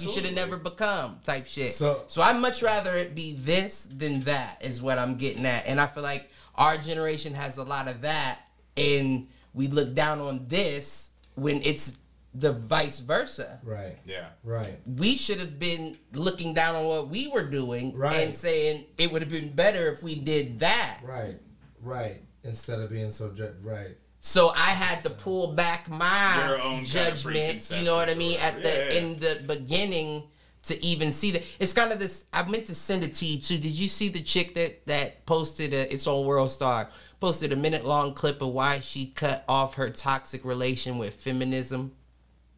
you should have never become type shit. So- So, I'd much rather it be this than that is what I'm getting at. And I feel like our generation has a lot of that and we look down on this when it's the vice versa. Right. Yeah. Right. We should have been looking down on what we were doing Right. and saying it would have been better if we did that. Right. Right. Instead of being so ju- right. So I had to pull back my own kind of judgment. You know what I mean? At the whatever. in the beginning to even see that it's kind of this. I meant to send it to you too. Did you see the chick that that posted a? It's on World Star. Posted a minute long clip of why she cut off her toxic relation with feminism.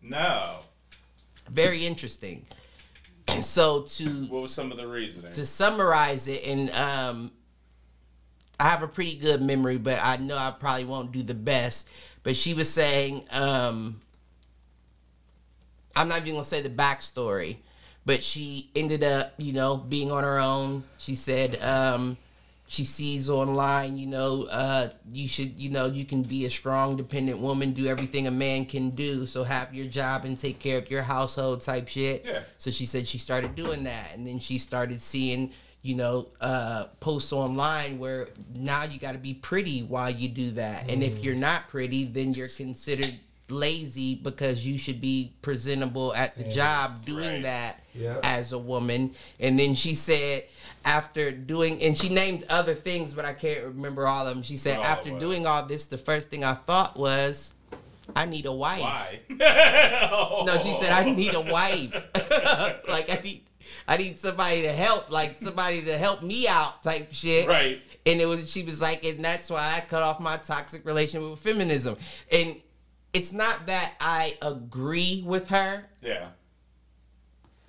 No. Very interesting. And so to What was some of the reasoning? to summarize it and um I have a pretty good memory, but I know I probably won't do the best. But she was saying, um I'm not even gonna say the backstory, but she ended up, you know, being on her own. She said, um, she sees online, you know, uh, you should, you know, you can be a strong, dependent woman, do everything a man can do. So have your job and take care of your household type shit. Yeah. So she said she started doing that, and then she started seeing, you know, uh, posts online where now you got to be pretty while you do that, and if you're not pretty, then you're considered lazy because you should be presentable at the job doing Right. that Yep. as a woman. And then she said after doing, and she named other things, but I can't remember all of them. She said What all after it doing all this, the first thing I thought was, I need a wife. Why? [LAUGHS] No, she said I need a wife. [LAUGHS] like I need I need somebody to help, like somebody to help me out type shit. Right. And it was she was like, and that's why I cut off my toxic relationship with feminism. And it's not that I agree with her. Yeah.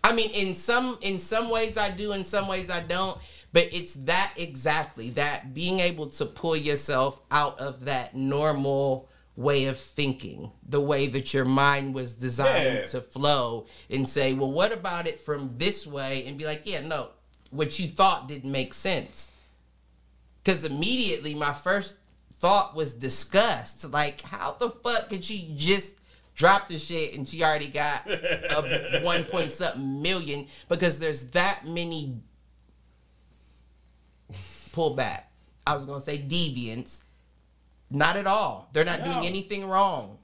I mean, in some in some ways I do, in some ways I don't. But it's that exactly that being able to pull yourself out of that normal way of thinking, the way that your mind was designed Yeah. to flow, and say, well, what about it from this way? And be like, yeah, no, what you thought didn't make sense. Because immediately my first thought was disgust. Like, how the fuck could she just drop the shit and she already got a [LAUGHS] one point something million? Because there's that many pullback. I was gonna say deviants. Not at all. They're not No. doing anything wrong.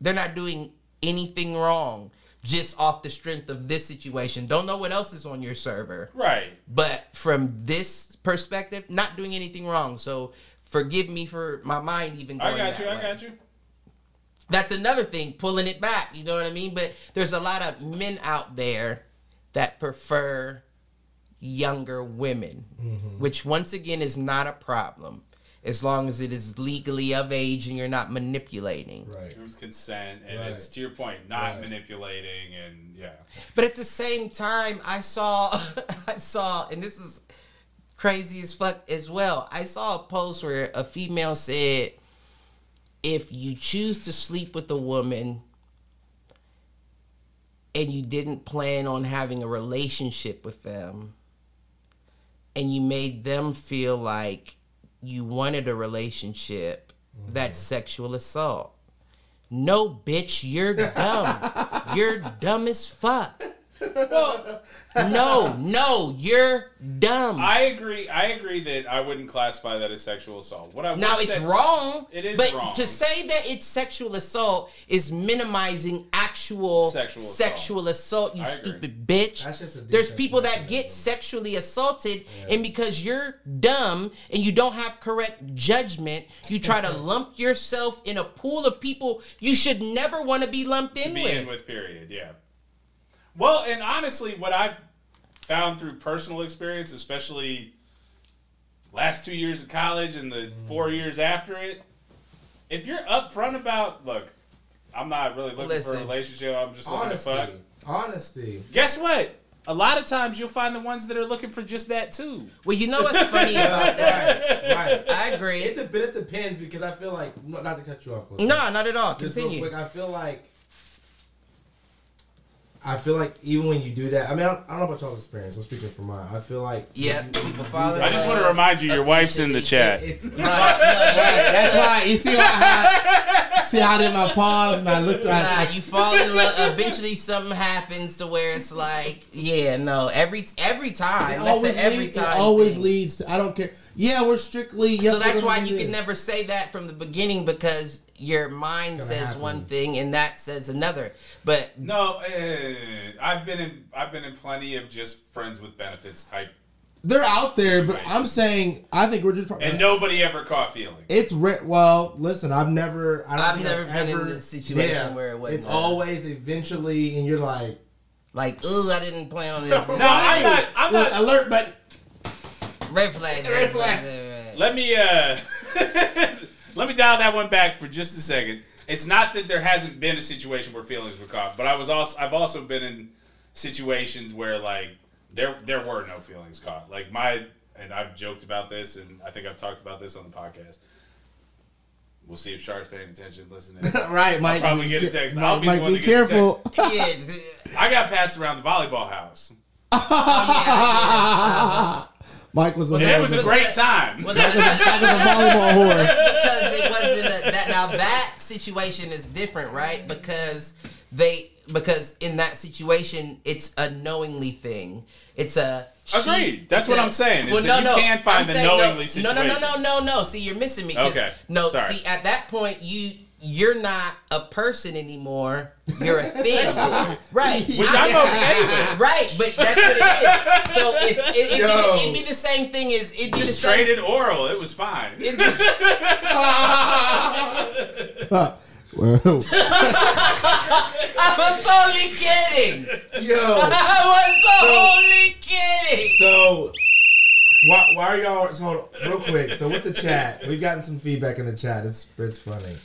They're not doing anything wrong just off the strength of this situation. Don't know what else is on your server. Right. But from this perspective, not doing anything wrong. So forgive me for my mind even going I got that you. I got you. That's another thing, pulling it back. You know what I mean? But there's a lot of men out there that prefer younger women, mm-hmm. which once again is not a problem as long as it is legally of age and you're not manipulating. Right. There's consent, and Right. it's to your point, not Right. manipulating, and yeah. But at the same time, I saw, [LAUGHS] I saw, and this is crazy as fuck as well. I saw a post where a female said, if you choose to sleep with a woman and you didn't plan on having a relationship with them, and you made them feel like you wanted a relationship, mm-hmm. that's sexual assault. No, bitch, you're dumb. [LAUGHS] you're dumb as fuck. Well, No, no, you're dumb. I agree. I agree that I wouldn't classify that as sexual assault. What I now would it's say- wrong. It is wrong. but wrong. to say that it's sexual assault is minimizing actual Sexual assault. sexual assault. You I agree. stupid bitch. That's just a There's people that get sexually assaulted, and because you're dumb and you don't have correct judgment, you try to [LAUGHS] lump yourself in a pool of people you should never want to be lumped in be with. in with. Period. Yeah. Well, and honestly, what I've found through personal experience, especially last two years of college and the mm. four years after it, if you're upfront about, look, I'm not really looking for a relationship. I'm just looking Honesty. to fuck. Honesty. Guess what? A lot of times you'll find the ones that are looking for just that too. Well, you know what's funny [LAUGHS] about that? Right. Right. I agree. It, de- it depends because I feel like not to cut you off. Cliff. No, not at all. Just real Continue. quick, I feel like I feel like even when you do that, I mean, I don't, I don't know about y'all's experience. I'm speaking from mine. I feel like Yeah, people follow. I just want to remind you, your wife's in the chat. it's [LAUGHS] That's that's why you see how I, see how I did my pause and I looked Nah, at you fall in love. Eventually, something happens to where it's like, yeah, no, every every time. it always an every leads, time. it always thing. leads to I don't care. Yeah, we're strictly. Yep, so that's why you do can never say that from the beginning because your mind says happen. one thing and that says another. But No, eh, I've been in I've been in plenty of just friends with benefits type, They're out there, but I'm saying I think we're just. and nobody ever caught feelings. It's re- well. Listen, I've never. I don't I've think never been in ever, this situation where it wasn't It's that. always eventually, and you're like, like, ooh, I didn't plan on [LAUGHS] this. No, I'm not. I'm not. alert, but Red flag. Red flag. flag. Let me uh, [LAUGHS] [LAUGHS] let me dial that one back for just a second. It's not that there hasn't been a situation where feelings were caught, but I was also I've also been in situations where like there there were no feelings caught. Like my and I've joked about this, and I think I've talked about this on the podcast. We'll see if Shark's paying attention, listening. [LAUGHS] right, Mike. probably get a text. I'll Mike, be Mike, be to get the careful. [LAUGHS] I got passed around the volleyball house, [LAUGHS] Mike was a and it was a great time. Well, Mike was a, that, was a volleyball [LAUGHS] horse. that's because it wasn't a, that. Now that situation is different, right? Because they because in that situation it's a knowingly thing. It's a Agreed. That's it's what a- I'm saying, is that you can't find I'm the saying knowingly no, no, no, no, situation. no, no. See, you're missing me. 'cause- Okay. No, Sorry. see, at that point you you're not a person anymore. You're a thing, right? Which I'm okay with. Right, but that's what it is. So if it, it, it, it'd be the same thing as it'd be the Just same. traded oral. It was fine. it'd Well, [LAUGHS] I was only kidding. yo, [LAUGHS] I was only kidding. so why, why are y'all? So hold on, real quick. So with the chat, we've gotten some feedback in the chat. It's it's funny.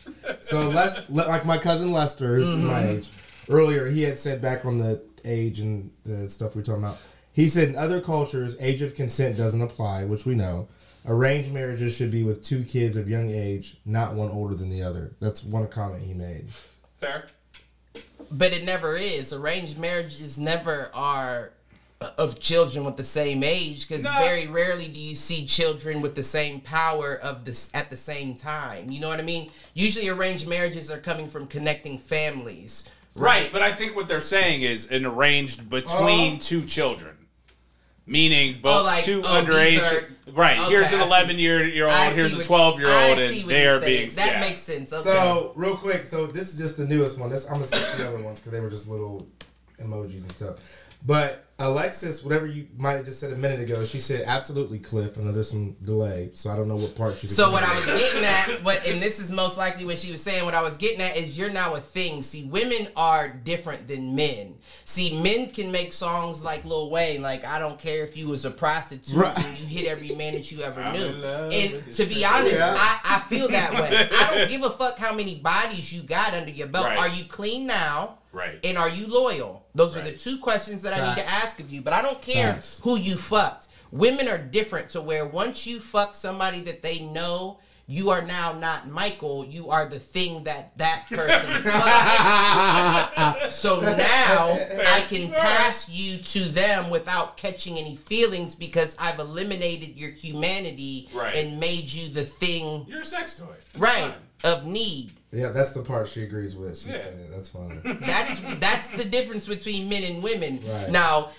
So Les, like my cousin Lester, who's my mm-hmm. age, earlier he had said back on the age and the stuff we were talking about. He said in other cultures, age of consent doesn't apply, which we know. Arranged marriages should be with two kids of young age, not one older than the other. That's one comment he made. Fair. But it never is. Arranged marriages never are of children with the same age because No. very rarely do you see children with the same power of this at the same time. You know what I mean? Usually arranged marriages are coming from connecting families. Right, but I think what they're saying is an arranged between Oh. two children. Meaning oh, both Oh, like, two oh, underage. are- right, okay, here's an 11 year year old, here's see a 12 year old, and they you're are saying. being. That yeah. makes sense. Okay. So real quick, so this is just the newest one. This I'm gonna skip the other ones because they were just little emojis and stuff. But Alexis, whatever you might have just said a minute ago, she said absolutely Cliff. I know there's some delay, so I don't know what part she's. So what I was getting at, what and this is most likely what she was saying. What I was getting at is you're now a thing. See, women are different than men. See, men can make songs like Lil Wayne, like I don't care if you was a prostitute Right. and you hit every man that you ever I'm knew. And to be honest, Yeah. I, I feel that way. I don't [LAUGHS] give a fuck how many bodies you got under your belt. Right. Are you clean now? Right. And are you loyal? Those are the two questions that I need to ask of you. But I don't care Facts. who you fucked. Women are different to where once you fuck somebody that they know, you are now not Michael. You are the thing that that [LAUGHS] person fucked. So now I can pass you to them without catching any feelings because I've eliminated your humanity Right. and made you the thing You're a sex toy. It's right fine. of need. Yeah, that's the part she agrees with. She Yeah. said that's funny. [LAUGHS] That's that's the difference between men and women. Right. Now,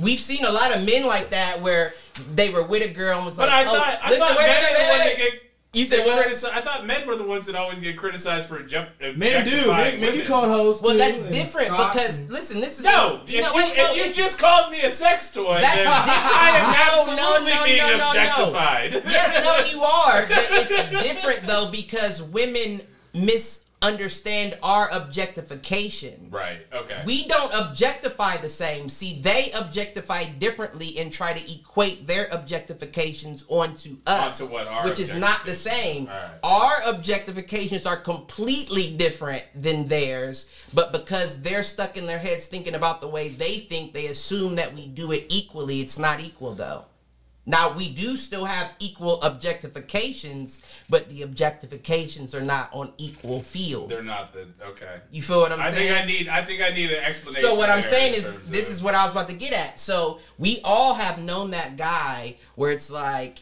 we've seen a lot of men like that where they were with a girl and was But like, I oh, thought, I oh, listen, thought wait, men wait, are the wait, ones wait. that get. You said what? critici- I thought men were the ones that always get criticized for jump. Men do. Men, men get called hoes. Well, too, that's and different Scots because and- listen, this is No, you if, know, you, wait, no, you just called me a sex toy, That's then different. I am No, no, absolutely no, being no, no, no. objectified. yes, no, you are. But it's [LAUGHS] different though because women misunderstand our objectification. Right. Okay. We don't objectify the same. See, they objectify differently and try to equate their objectifications onto us, Onto what our which is not the same. Alright. Our objectifications are completely different than theirs, but because they're stuck in their heads thinking about the way they think, they assume that we do it equally. It's not equal though. Now we do still have equal objectifications, but the objectifications are not on equal fields. They're not the okay. You feel what I'm I saying? think I need. I think I need an explanation. So what I'm saying is, this of- is what I was about to get at. So we all have known that guy where it's like,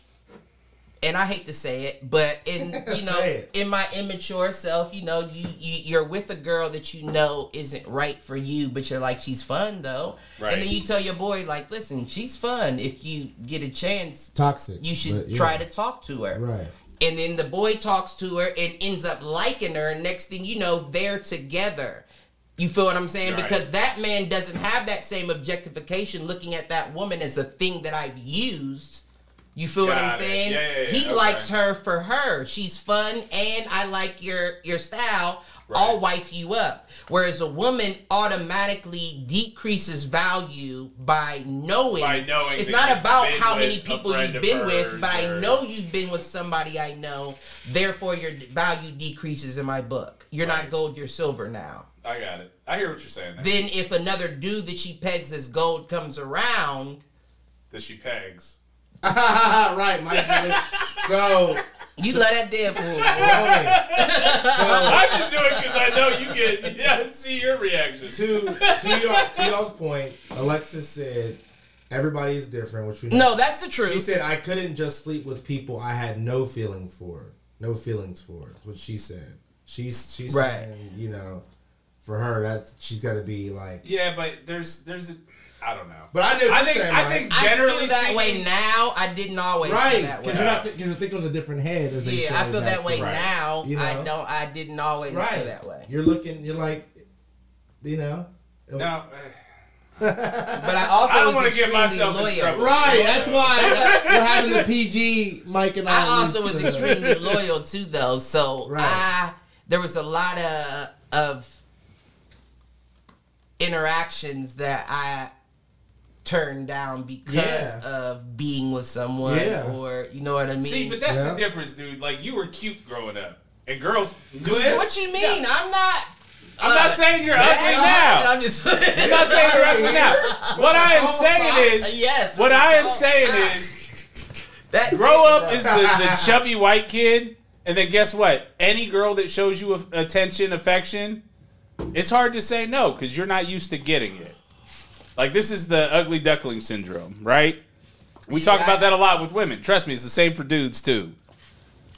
and I hate to say it, but in [LAUGHS] you know, in my immature self, you know, you, you you're with a girl that you know isn't right for you, but you're like, she's fun though, Right. and then you tell your boy like, listen, she's fun. If you get a chance, Toxic. you should but yeah. try to talk to her. Right. And then the boy talks to her and ends up liking her. And next thing you know, they're together. You feel what I'm saying? Right. Because that man doesn't have that same objectification looking at that woman as a thing that I've used. You feel what I'm it. saying? Yeah, yeah, yeah. He Okay. likes her for her. She's fun and I like your your style. I'll wife you up. Whereas a woman automatically decreases value by knowing. By knowing it's not about how many people you've been with, but I know you've been with somebody I know. Therefore, your value decreases in my book. You're not gold, you're silver now. I got it. I hear what you're saying. There. Then, if another dude that she pegs as gold comes around, that she pegs. [LAUGHS] right, Mike. So, you let that dead fool. Roman, so I'm just doing because I know you get. Yeah, see your reaction. to to your to y'all's point, Alexis said everybody is different, which we know. No, that's the truth. She said I couldn't just sleep with people I had no feeling for, no feelings for. Is what she said. She's she's Right. saying, you know, for her that's she's got to be like. Yeah, but there's there's a. I don't know. But I know what I you're think saying, I Mike. think I generally feel that speaking, way now. I didn't always feel Right, that way. because you're not th- you're thinking of a different head, as they yeah, say I feel that way. Right. now. You I don't. I didn't always Right, feel that way. You're looking. You're like, you know. No, eh. [LAUGHS] But I also I don't was wanna get extremely myself in loyal. trouble. Right, that's why [LAUGHS] we're having the PG Mike and I. I also was extremely loyal too, though. So Right. I there was a lot of of interactions that I turned down because Yeah. of being with someone, Yeah. or you know what I mean. see, but that's Yeah. the difference, dude. Like you were cute growing up, and girls. Cliff? what you mean? I'm not. I'm uh, not saying you're that- ugly now. I'm just. I'm not saying you're ugly now. [LAUGHS] What I am saying is, Yes. what I am saying is, [LAUGHS] that grow up is the, the [LAUGHS] chubby white kid, and then guess what? Any girl that shows you attention, affection, it's hard to say no because you're not used to getting it. Like this is the ugly duckling syndrome, right? We talk Yeah. about that a lot with women. Trust me, it's the same for dudes too.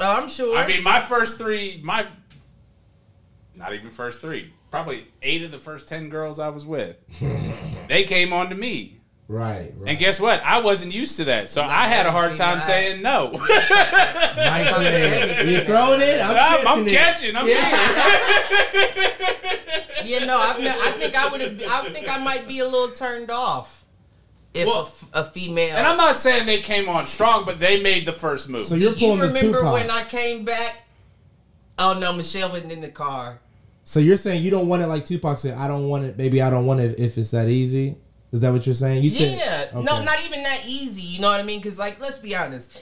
Oh, I'm sure. I mean, my first three, my not even first three, probably eight of the first ten girls I was with, [LAUGHS] they came on to me. Right, right. And guess what? I wasn't used to that, so I had a hard time Right. saying no. [LAUGHS] Mike said, "You throwing it? I'm, I'm, I'm catching it." catching. I'm Yeah. catching. [LAUGHS] Yeah, no, I've ne- I think I would have. I think I might be a little turned off if a Well- f- a, female. And I'm not saying they came on strong, but they made the first move. So you're Do you pulling the remember Tupac. when I came back? Oh no, Michelle wasn't in the car. so you're saying you don't want it like Tupac said. I don't want it, baby. I don't want it if it's that easy. Is that what you're saying? You Yeah, said no, not even that easy. You know what I mean? Because like, let's be honest.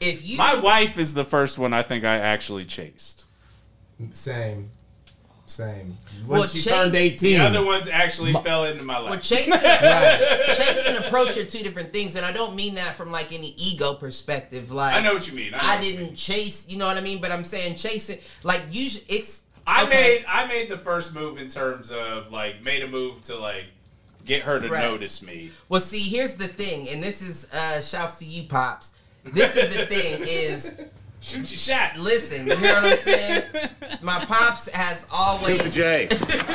If you My wife is the first one I think I actually chased. same, same. When Well, she Chase- turned The other ones actually fell into my life. well, life. chasing, [LAUGHS] chasing approach are two different things, and I don't mean that from like any ego perspective. Like I know what you mean. I, I didn't mean. chase. You know what I mean? But I'm saying chasing. Like usually, it's. I okay. made I made the first move in terms of like made a move to like get her to Right. notice me. Well, see, here's the thing, and this is uh shouts to you, pops. This is the thing [LAUGHS] is Shoot your shot. listen, you hear what I'm saying? My pops has always J.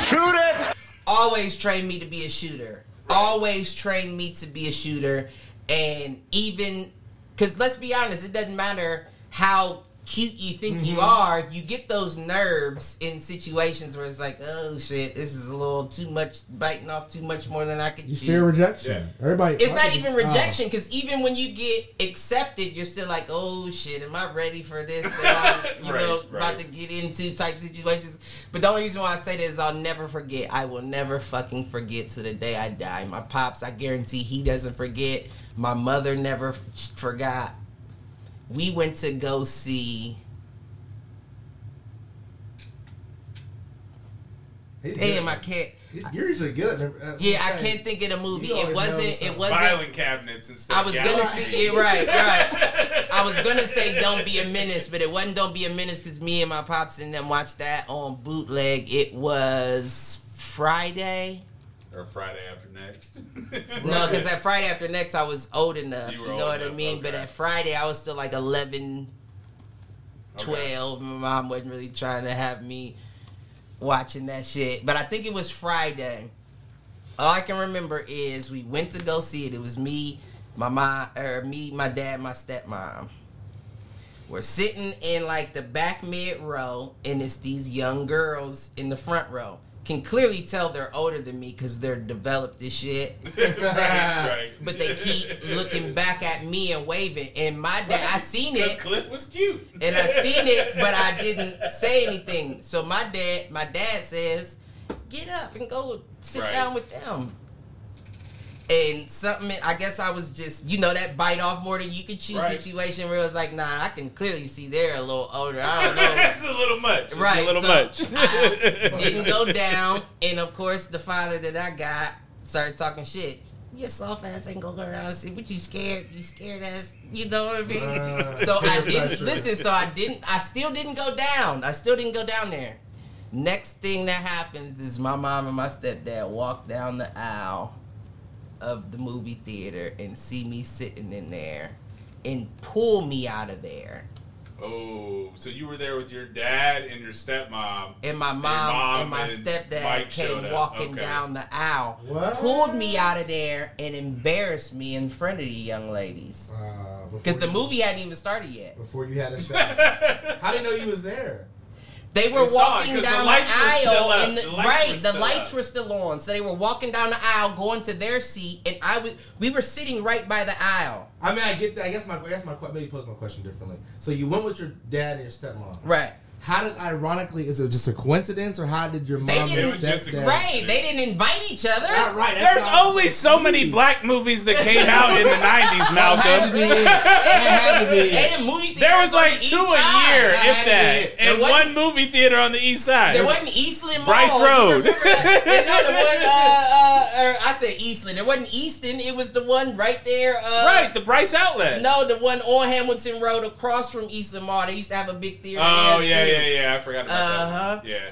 Shoot it! always trained me to be a shooter. Always trained me to be a shooter. And even, because let's be honest, it doesn't matter how cute you think you Mm-hmm. are, you get those nerves in situations where it's like, oh shit, this is a little too much, biting off too much more than I could you chew. fear rejection. Everybody. It's not even Oh. rejection because even when you get accepted, you're still like, oh shit, am I ready for this? That I'm, [LAUGHS] you Right, know, right. about to get into type situations. But the only reason why I say this is I'll never forget. I will never fucking forget to the day I die. My pops, I guarantee he doesn't forget. My mother never f- forgot. We went to go see. He's Damn, good. I can't. He's, gears are good at. Uh, Yeah, I can't think of the movie. It wasn't. It wasn't. Filing cabinets instead. I of was gonna see it right, right. [LAUGHS] I was gonna say "Don't Be a Menace," but it wasn't "Don't Be a Menace" because me and my pops and them watched that on bootleg. It was Friday. Or Friday after next. [LAUGHS] No, because that Friday after next, I was old enough. You You, know what I enough, mean? But okay. at Friday, I was still like 11, Okay. 12. My mom wasn't really trying to have me watching that shit. But I think it was Friday. All I can remember is we went to go see it. It was me, my mom, or er, me, my dad, my stepmom. We're sitting in like the back mid row, and it's these young girls in the front row. Can clearly tell they're older than me because they're developed as shit [LAUGHS] right, right. but they keep looking back at me and waving. And my dad, I seen it, Cliff was cute. and I seen it, but I [LAUGHS] didn't say anything. So my dad, my dad says, "Get up and go sit Right. down with them." And something, I guess I was just, you know, that bite off more than you can chew Right. situation where it was like, nah, I can clearly see they're a little older. I don't [LAUGHS] know. That's a little much. It's Right, a little so much. I [LAUGHS] didn't go down, and of course, the father that I got started talking shit. You soft ass ain't gonna go around and see what you scared. You scared ass. You know what I mean? Uh, so [LAUGHS] I didn't pressure. listen. So I didn't. I still didn't go down. I still didn't go down there. Next thing that happens is my mom and my stepdad walk down the aisle of the movie theater and see me sitting in there and pull me out of there. oh, so you were there with your dad and your stepmom. and my mom, mom and my and stepdad Mike showed came walking Okay. down the aisle, What? pulled me out of there, and embarrassed me in front of the young ladies. Uh, Because the movie hadn't even started yet. Before you had a [LAUGHS] shot. How did you know you was there? They were They saw it walking 'cause the down the, lights still aisle, and the, The right, were the lights up. were still on. So they were walking down the aisle, going to their seat, and I was. We were sitting right by the aisle. I mean, I get that. I guess my I guess my maybe pose my question differently. So you went with your dad and your stepmom. Right. How did ironically? Is it just a coincidence, or how did your mom They and didn't. was just a stepdad? Right. They didn't invite each other. Not right. There's not- only so many black movies that came out in the [LAUGHS] 90s, Malcolm. had to be. And in movie There was like the two a side. year, That if that. be. And one movie theater on the east side. There wasn't Eastland Mall. Brice Road. remember that? You know, one, uh, uh, I said Eastland. There wasn't Easton. It was the one right there. Uh, right, the Brice Outlet. No, the one on Hamilton Road across from Eastland Mall. They used to have a big theater Oh, there. yeah, too. Yeah, yeah. I forgot about Uh-huh. that. One. Yeah.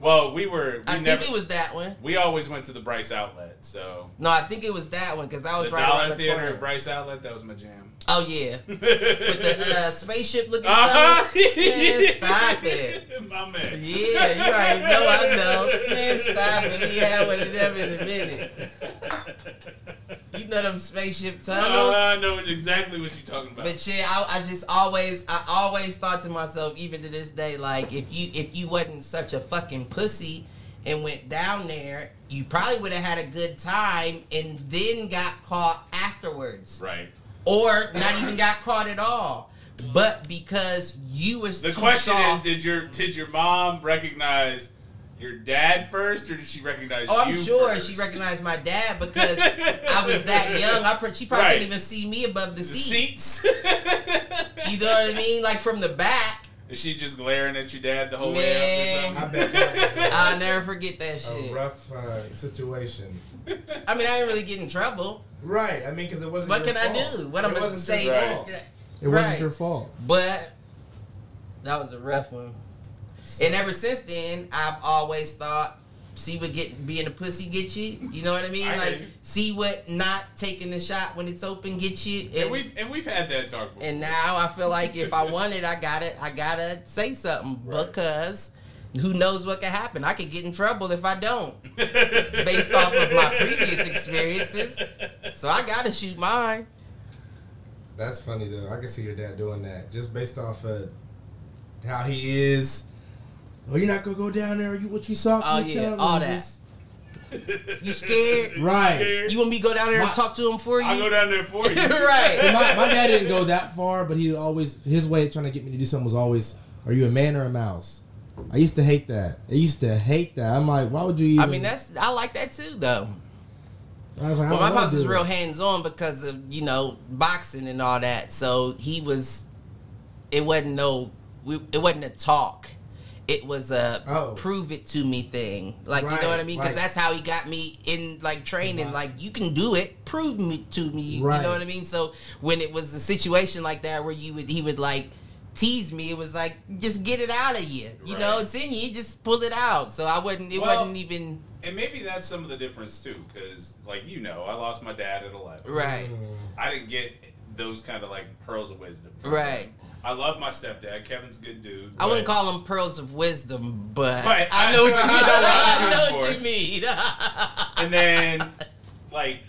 Well, we were. We I never. think it was that one. we always went to the Brice Outlet, so. No, I think it was that one because I was The right Dollar the Theater corner. Brice Outlet, that was my jam. Oh yeah, with the uh, [LAUGHS] spaceship looking Uh-huh. tunnels. [LAUGHS] Man, stop it. My man. Yeah, you already know I know. Man, stop it. We had one of them in a minute. You know them spaceship tunnels. Oh, I know exactly what you're talking about. But yeah, I, I just always, I always thought to myself, even to this day, like if you if you wasn't such a fucking pussy and went down there, you probably would have had a good time and then got caught afterwards, right. Or not even got caught at all. But because you was The too question soft- is, did your did your mom recognize your dad first, or did she recognize Oh, I'm you sure first? she recognized my dad because I was that [LAUGHS] young. I pr- she probably Right. didn't even see me above the, the seat. seats. [LAUGHS] You know what I mean? Like from the back. Is she just glaring at your dad the whole way Man. up or I bet that was a, [LAUGHS] I'll never forget that shit. a rough uh, situation. Something? I mean, I didn't really get in trouble. Right. I mean, because it wasn't. What your can I do? What it I'm gonna wasn't say? Your Right. fault. It wasn't Right. your fault. But that was a rough one. And ever since then, I've always thought, see what get being a pussy get you. You know what I mean? I like, hear you. see what not taking the shot when it's open get you. and we've and we've had that talk before. And now I feel like if I [LAUGHS] want it, I gotta I gotta say something Right. because who knows what could happen? I could get in trouble if I don't, based off of my previous experiences. So I gotta shoot mine. That's funny though. I can see your dad doing that just based off of how he is. Oh, you're not gonna go down there. You what you saw? Oh, yeah, other? all that. Just- You scared? [LAUGHS] Right. You want me to go down there and talk to him for you? I'll go down there for [LAUGHS] you. So right. my, my dad didn't go that far, but he always his way of trying to get me to do something was always, "Are you a man or a mouse?" I used to hate that. I used to hate that. I'm like, why would you even? I mean, that's I like that too, though. I was like, Well, my pops is real hands on because of you know boxing and all that. So he was. It wasn't no. It wasn't a talk. it was a Oh. prove it to me thing. Like you know what I mean? Because right. that's how he got me in like training. Like you can do it. Prove me to me. You know what I mean? So when it was a situation like that where you would he would like tease me, it was like just get it out of you. You know, it's in you. Just pull it out. So I wouldn't. It Well, wasn't even And maybe that's some of the difference too, because like you know, I lost my dad at eleven. right. I didn't get those kind of like pearls of wisdom. Right. him. I love my stepdad. Kevin's a good dude. I wouldn't call them pearls of wisdom, but, But I I- know what [LAUGHS] you mean. I know what you mean. [LAUGHS] And then, like,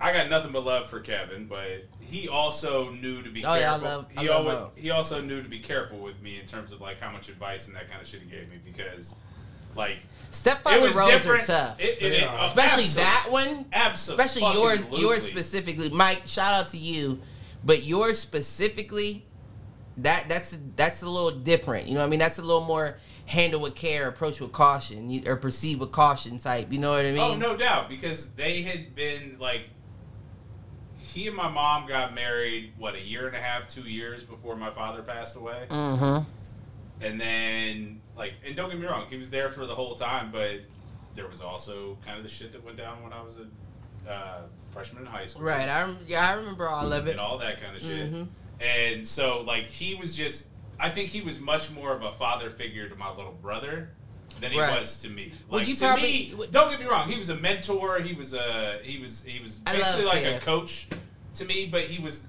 I got nothing but love for Kevin, but he also knew to be Oh, yeah, I careful. love- I he love always Mo. he also knew to be careful with me in terms of like how much advice and that kind of shit he gave me because, like, Stepfather it was roles different. are tough. It, it, They it- are. uh, especially absolute- that one. Absolutely. Especially yours, yours specifically, Mike. Shout out to you, but yours specifically, that that's that's a little different. You know, what I mean, that's a little more handle with care, approach with caution, or proceed with caution type. You know what I mean? Oh no doubt, because they had been like, he and my mom got married what a year and a half, two years before my father passed away, Mm-hmm. and then like, and don't get me wrong, he was there for the whole time, but there was also kind of the shit that went down when I was a uh, freshman in high school, Right. I yeah, I remember all of it. and all that kind of shit, Mhm. and so like he was just, I think he was much more of a father figure to my little brother. Than he Right. was to me. Well, you to probably- me, don't get me wrong. He was a mentor. He was a he was he was basically like Kev. a coach to me, but he was.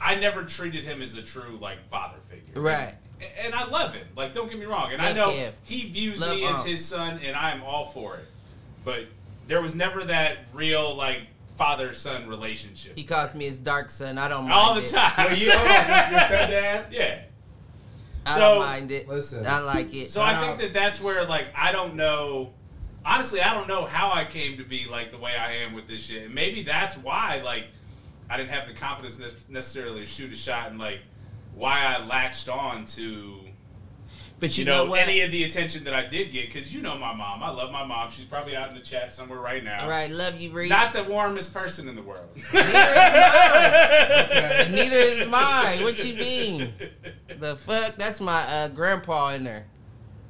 I never treated him as a true like father figure. Right. And, and I love him. Like, don't get me wrong. And I know Kev. he views Love me as his son, and I am all for it. But there was never that real like father son relationship. He calls me his dark son. I don't mind all the it. time. Well, you, hold your stepdad. [LAUGHS] yeah. I So- don't mind it. Listen. I like it. So I think that that's where like I don't know. Honestly, I don't know how I came to be like the way I am with this shit. And maybe that's why like I didn't have the confidence ne- necessarily to shoot a shot and like why I latched on to but you, you, know, know, what? any of the attention that I did get because you know my mom. I love my mom. She's probably out in the chat somewhere right now. all right, love you, Reed. Not the warmest person in the world. Neither is mine. Neither is mine. What you mean? The fuck? That's my uh, grandpa in there.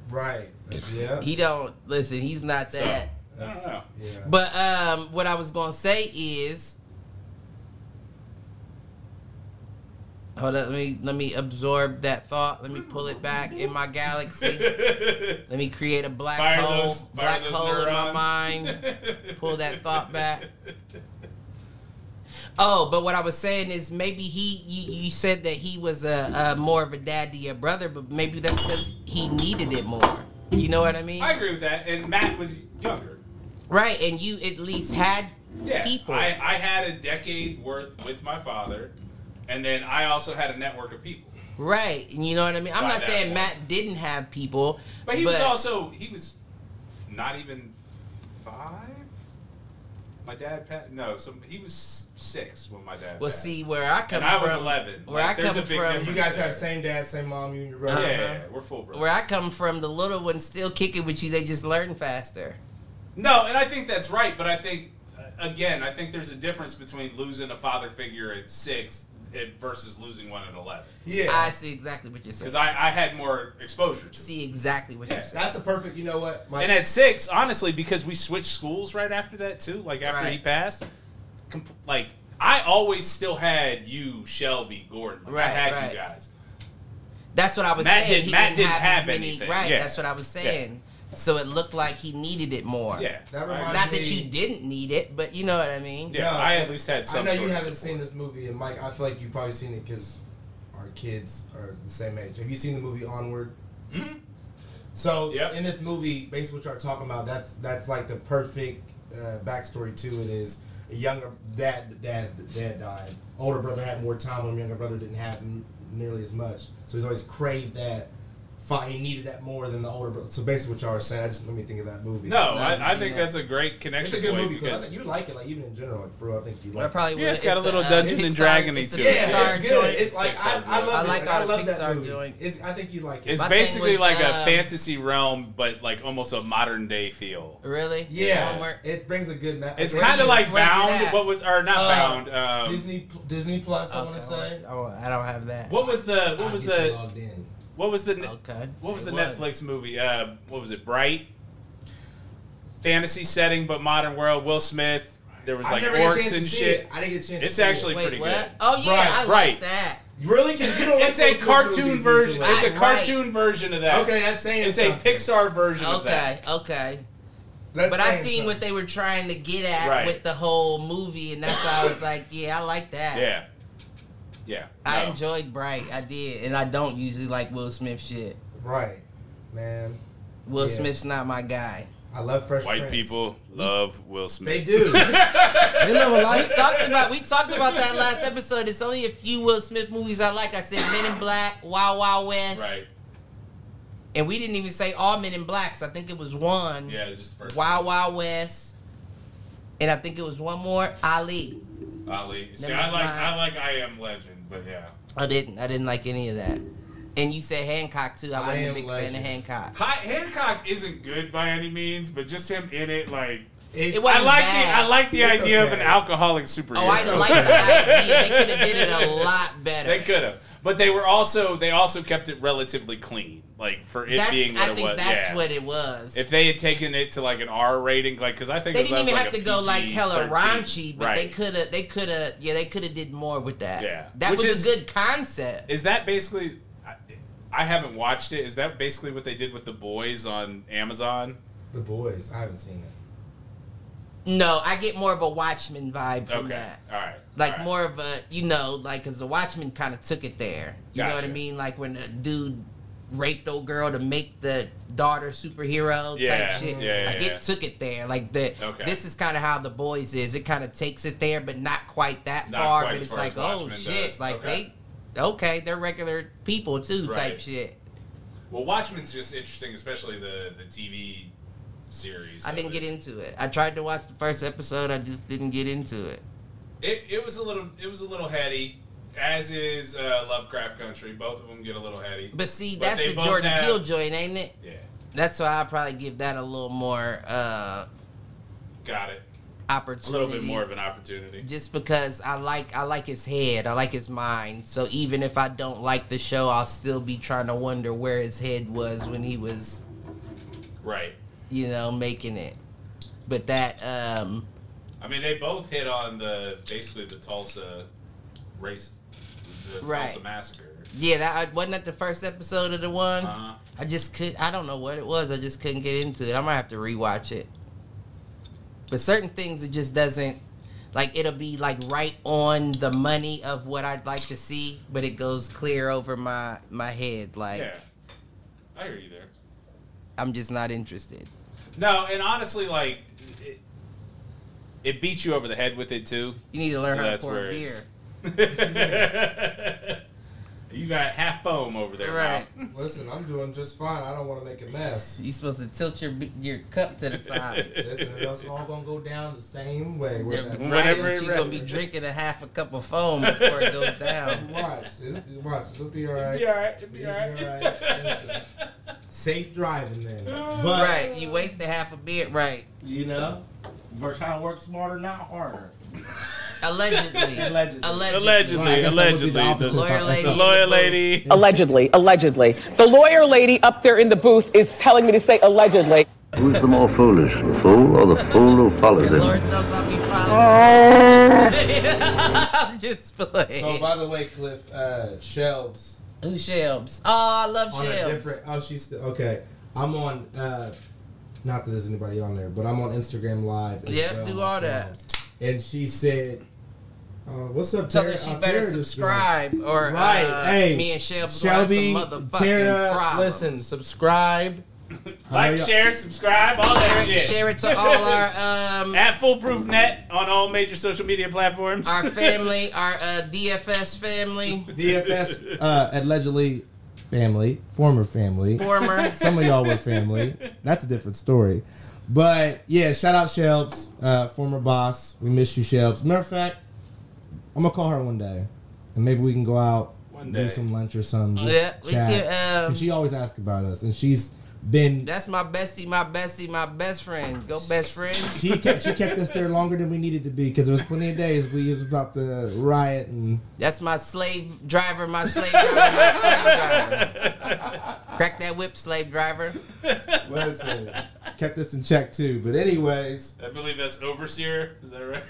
Right. Yeah. He don't listen. He's not So, that. I don't know. Yeah. But um, what I was gonna say is, hold up. Let me let me absorb that thought. Let me pull it back in my galaxy. [LAUGHS] Let me create a black Fire hole, those, black hole in my mind. [LAUGHS] Pull that thought back. Oh, but what I was saying is maybe he. You, you said that he was a, a more of a dad to your brother, but maybe that's because he needed it more. You know what I mean? I agree with that. And Matt was younger. Right, and you at least had Yeah, people. I, I had a decade worth with my father, and then I also had a network of people. Right, you know what I mean. I'm not saying point. Matt didn't have people, But he was also he was not even five. My dad passed. No, so he was six when my dad. Well, passed. see where I come and I was from. eleven. Where Like, I come from- you guys there. have same dad, same mom, you and your Yeah, brother. Uh-huh. yeah, yeah, we're full brothers. Where I come from, the little ones still kicking with you. They just learn faster. No, and I think that's right, but I think uh, again, I think there's a difference between losing a father figure at six it- versus losing one at eleven. Yeah. I see exactly what you're saying. Because I, I had more exposure to. see exactly what Yeah. you're saying. That's the perfect. You know what? My, And at six, honestly, because we switched schools right after that too, like after he passed, comp- like I always still had you, Shelby, Gordon. Like, I Right, had right. you guys. That's what I was Matt saying. did- he Matt didn't, didn't have, have as many. anything. Right. Yeah. That's what I was saying. So it looked like he needed it more. Yeah, That I- reminds Not that you didn't need it, but you know what I mean. Yeah, No, I at least had some. I know sort you of haven't support. seen this movie, and Mike, I feel like you've probably seen it because our kids are the same age. Have you seen the movie Onward? Mhm. So Yep. in this movie, basically what you're talking about, that's that's like the perfect uh, backstory to it. Is a younger dad, dad's dad died. Older brother had more time when younger brother didn't have n- nearly as much. So he's always craved that. Fight, he needed that more than the older brother. So basically, what y'all are saying, I just let me think of that movie. No, nice, I, I think yeah. that's a great connection. it's a good point movie because I think you like it. Like even in general, like for real, I think you I like. it. Yeah, would. it's got a little uh, Dungeons and Pixar- Dragony it's to it. Yeah, it's good. It's like I, Pixar I joint. love I it. I love that movie. It's, I think you like it. it's My basically was, like a um, fantasy realm, but like almost a modern day feel. Really? yeah, Homework? it brings a good. Ma- It's kind of like Bound. What was or not Uh, Bound? Um, Disney Disney Plus. I want to say. Oh, I don't have that. what was the what I'll was get you the logged in. What was the Okay. What was It the was. Netflix movie? Uh, what was it? Bright. Fantasy setting, but modern world. Will Smith. There was like never get a orcs and shit. it. I didn't get a chance. It's to see actually it. Wait, pretty what? good. Oh yeah, Right, I like right. that. really because you don't. Like It's a cartoon version. usually. It's a Right. cartoon version of that. Okay, that's saying It's a. Pixar version of Okay, that. okay. That's But I saying seen what they were trying to get at Right. with the whole movie, and that's why I was like, yeah, I like that. Yeah. Yeah. I No. enjoyed Bright. I did, and I don't usually like Will Smith shit. Right, man. Will Yeah. Smith's not my guy. I love Fresh White Prince. people love Will Smith. They do. [LAUGHS] they love a lot. We talked about we talked about that last episode. It's only a few Will Smith movies I like. I said Men in Black, Wild Wild West, Right. and we didn't even say all Men in Blacks. I think it was one. Yeah, just the first. Wild Wild West, and I think it was one more Ali. Ali. See, Never I like smile. I like I Am Legend, but yeah. I didn't. I didn't like any of that. And you said Hancock too. I I wasn't a Am big fan of Hancock. Hi, Hancock isn't good by any means, but just him in it, like It, It wasn't I like bad. the I like the It's idea of an alcoholic superhero. Oh, I like okay. the [LAUGHS] idea. They could have did it a lot better. They could have, but they were also they also kept it relatively clean, like for it That's, being what I it think was. that's yeah. what it was. If they had taken it to like an R rating, like because I think they didn't even like have a to go like hella PG-13. raunchy, but they could have. They could have. Yeah, they could have did more with that. Yeah. that Which was is- a good concept. Is that basically? I, I haven't watched it. Is that basically what they did with the boys on Amazon? the boys. I haven't seen it. No, I get more of a Watchmen vibe from Okay, that. all right, Like right. more of a, you know, like because the Watchmen kind of took it there. You know what I mean? Like when the dude raped old girl to make the daughter superhero Yeah, type shit. yeah, yeah, like yeah. it took it there. Like the Okay. this is kind of how the boys is. It kind of takes it there, but not quite that Not far. quite but it's far like, oh shit, does. like Okay. they okay, they're regular people too, type shit. Well, Watchmen's just interesting, especially the the TV series. I didn't it. get into it. I tried to watch the first episode. I just didn't get into it. It, it was a little it was a little heady, as is uh, Lovecraft Country. Both of them get a little heady. But see, But that's the Jordan have- Peele joint, ain't it? Yeah, That's why I probably give that a little more uh, got it. Opportunity. A little bit more of an opportunity. Just because I like I like his head, I like his mind. So even if I don't like the show, I'll still be trying to wonder where his head was when he was, Right. you know, making it. But that um I mean, they both hit on the basically the Tulsa race, the Tulsa massacre. yeah, that wasn't that the first episode of the one. Uh, I just could I don't know what it was. I just couldn't get into it. I might have to rewatch it. But certain things it just doesn't like it'll be like right on the money of what I'd like to see, but it goes clear over my my head. Like yeah, I hear you there. I'm just not interested. No, and honestly, like it beats you over the head with it too. You need to learn So how to that's pour where a beer. it's. [LAUGHS] you got half foam over there, Right. Mal. Listen, I'm doing just fine. I don't want to make a mess. You're supposed to tilt your your cup to the side. [LAUGHS] Listen, it's all gonna go down the same way. We're right, gonna- Whenever she's gonna be drinking a half a cup of foam before it goes down. [LAUGHS] Watch, it'll, watch, it'll be all right. Be all right. Be It'll all be all right. Safe driving then. Oh. But Right, you wasted half a beer. Right, You know, we're trying to work smarter, not harder. allegedly, [LAUGHS] Allegedly. allegedly. Allegedly, guess that would be allegedly, the the, Lawyer lady. the lawyer lady. Allegedly, allegedly. The lawyer lady up there in the booth is telling me to say allegedly. Who's the more foolish, the fool or the fool who follows him? Lord knows I'll be following. [LAUGHS] I'm just playing. So by the way, Cliff, uh, shelves Who Shelbs? Oh, I love Shelbs. on a different. Oh, she's still okay. I'm on. uh Not that there's anybody on there, but I'm on Instagram Live. as Yeah, well, do all that. And she said, uh, "What's up, Tell Tara? her she Uh, better Tara subscribe, or Right, uh, hey, me and Shelbs Shelby, will have some motherfucking Tara, problems. Listen, subscribe. [LAUGHS] Like, share, subscribe, all that share, shit. share it to all our [LAUGHS] um At Foolproof Net on all major social media platforms. our family, [LAUGHS] our uh, DFS family, DFS uh, allegedly family, former family. former. [LAUGHS] Some of y'all were family. That's a different story. But yeah, shout out Shelbs, uh, former boss. We miss you, Shelbs. Matter of fact, I'm gonna call her one day, and maybe we can go out, One do some lunch or something. Just Yeah, we chat. can, um, 'Cause she always asks about us, and she's been That's my bestie, my bestie, my best friend. Go best friend. she kept she kept us there longer than we needed to be because there was plenty of days we was about to riot and That's my slave driver, my slave driver, my slave driver. Crack that whip, slave driver. listen, kept us in check too. But anyways, I believe that's overseer. Is that right?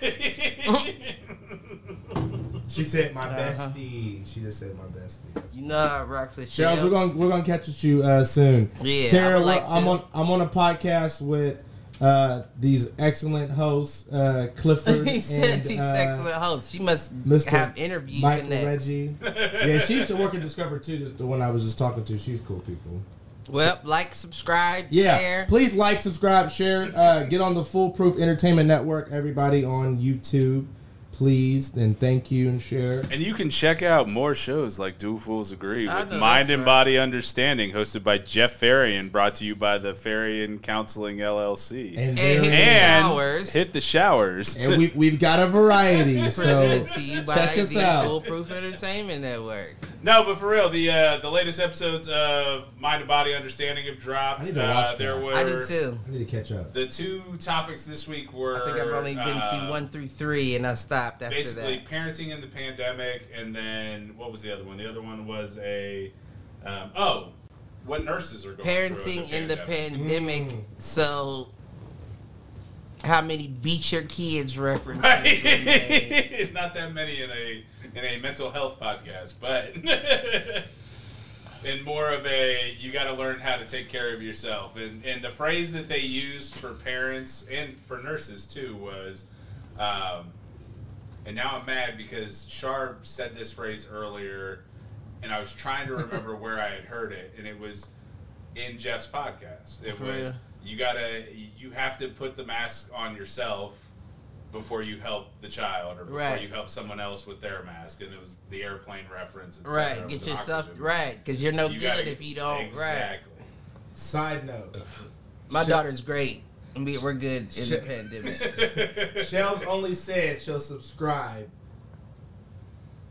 [LAUGHS] she said my bestie. She just said my bestie. You know I rock with Shells, we're gonna we're gonna catch with you uh, soon. Yeah, Tara, I would like I'm to. on I'm on a podcast with uh, these excellent hosts, uh, Clifford [LAUGHS] He said and these uh, excellent hosts. She must Mr. have interviews. Michael connects. Reggie. [LAUGHS] Yeah, she used to work at Discover too. Just the one I was just talking to. She's cool people. Well, like, subscribe, Yeah, share. please like, subscribe, share. Uh, get on the Foolproof Entertainment Network. Everybody on YouTube, please. Then thank you and share. And you can check out more shows like Do Fools Agree I with Mind and right. Body Understanding, hosted by Jeff Farian, brought to you by the Farian Counseling LLC. And, And hit the And showers. hit the showers. and we we've got a variety. [LAUGHS] So Presented to you by check us the out. Foolproof Entertainment Network. no, but for real, the uh, the latest episodes of Mind and Body Understanding have dropped. I need to uh, watch there that. were I did too. I need to catch up. the two topics this week were. I think I've only been uh, to one through three, and I stopped after basically that. parenting in the pandemic, and then what was the other one? The other one was a um, oh, what nurses are going Parenting through in the pandemic. pandemic. So, how many beat your kids references? were made? Right. [LAUGHS] Not that many in a in a mental health podcast, but [LAUGHS] in more of a you got to learn how to take care of yourself. And and the phrase that they used for parents and for nurses too was, um, and now I'm mad because Sharp said this phrase earlier, and I was trying to remember [LAUGHS] where I had heard it, and it was in Jeff's podcast. It was real? you gotta you have to put the mask on yourself before you help the child or before Right. you help someone else with their mask and it was the airplane reference et Right, get yourself oxygen. right, because you're no You good gotta- if you don't. Right. exactly Side note: My Sh- daughter's great. We, we're good in the pandemic. [LAUGHS] Shells only said she'll subscribe.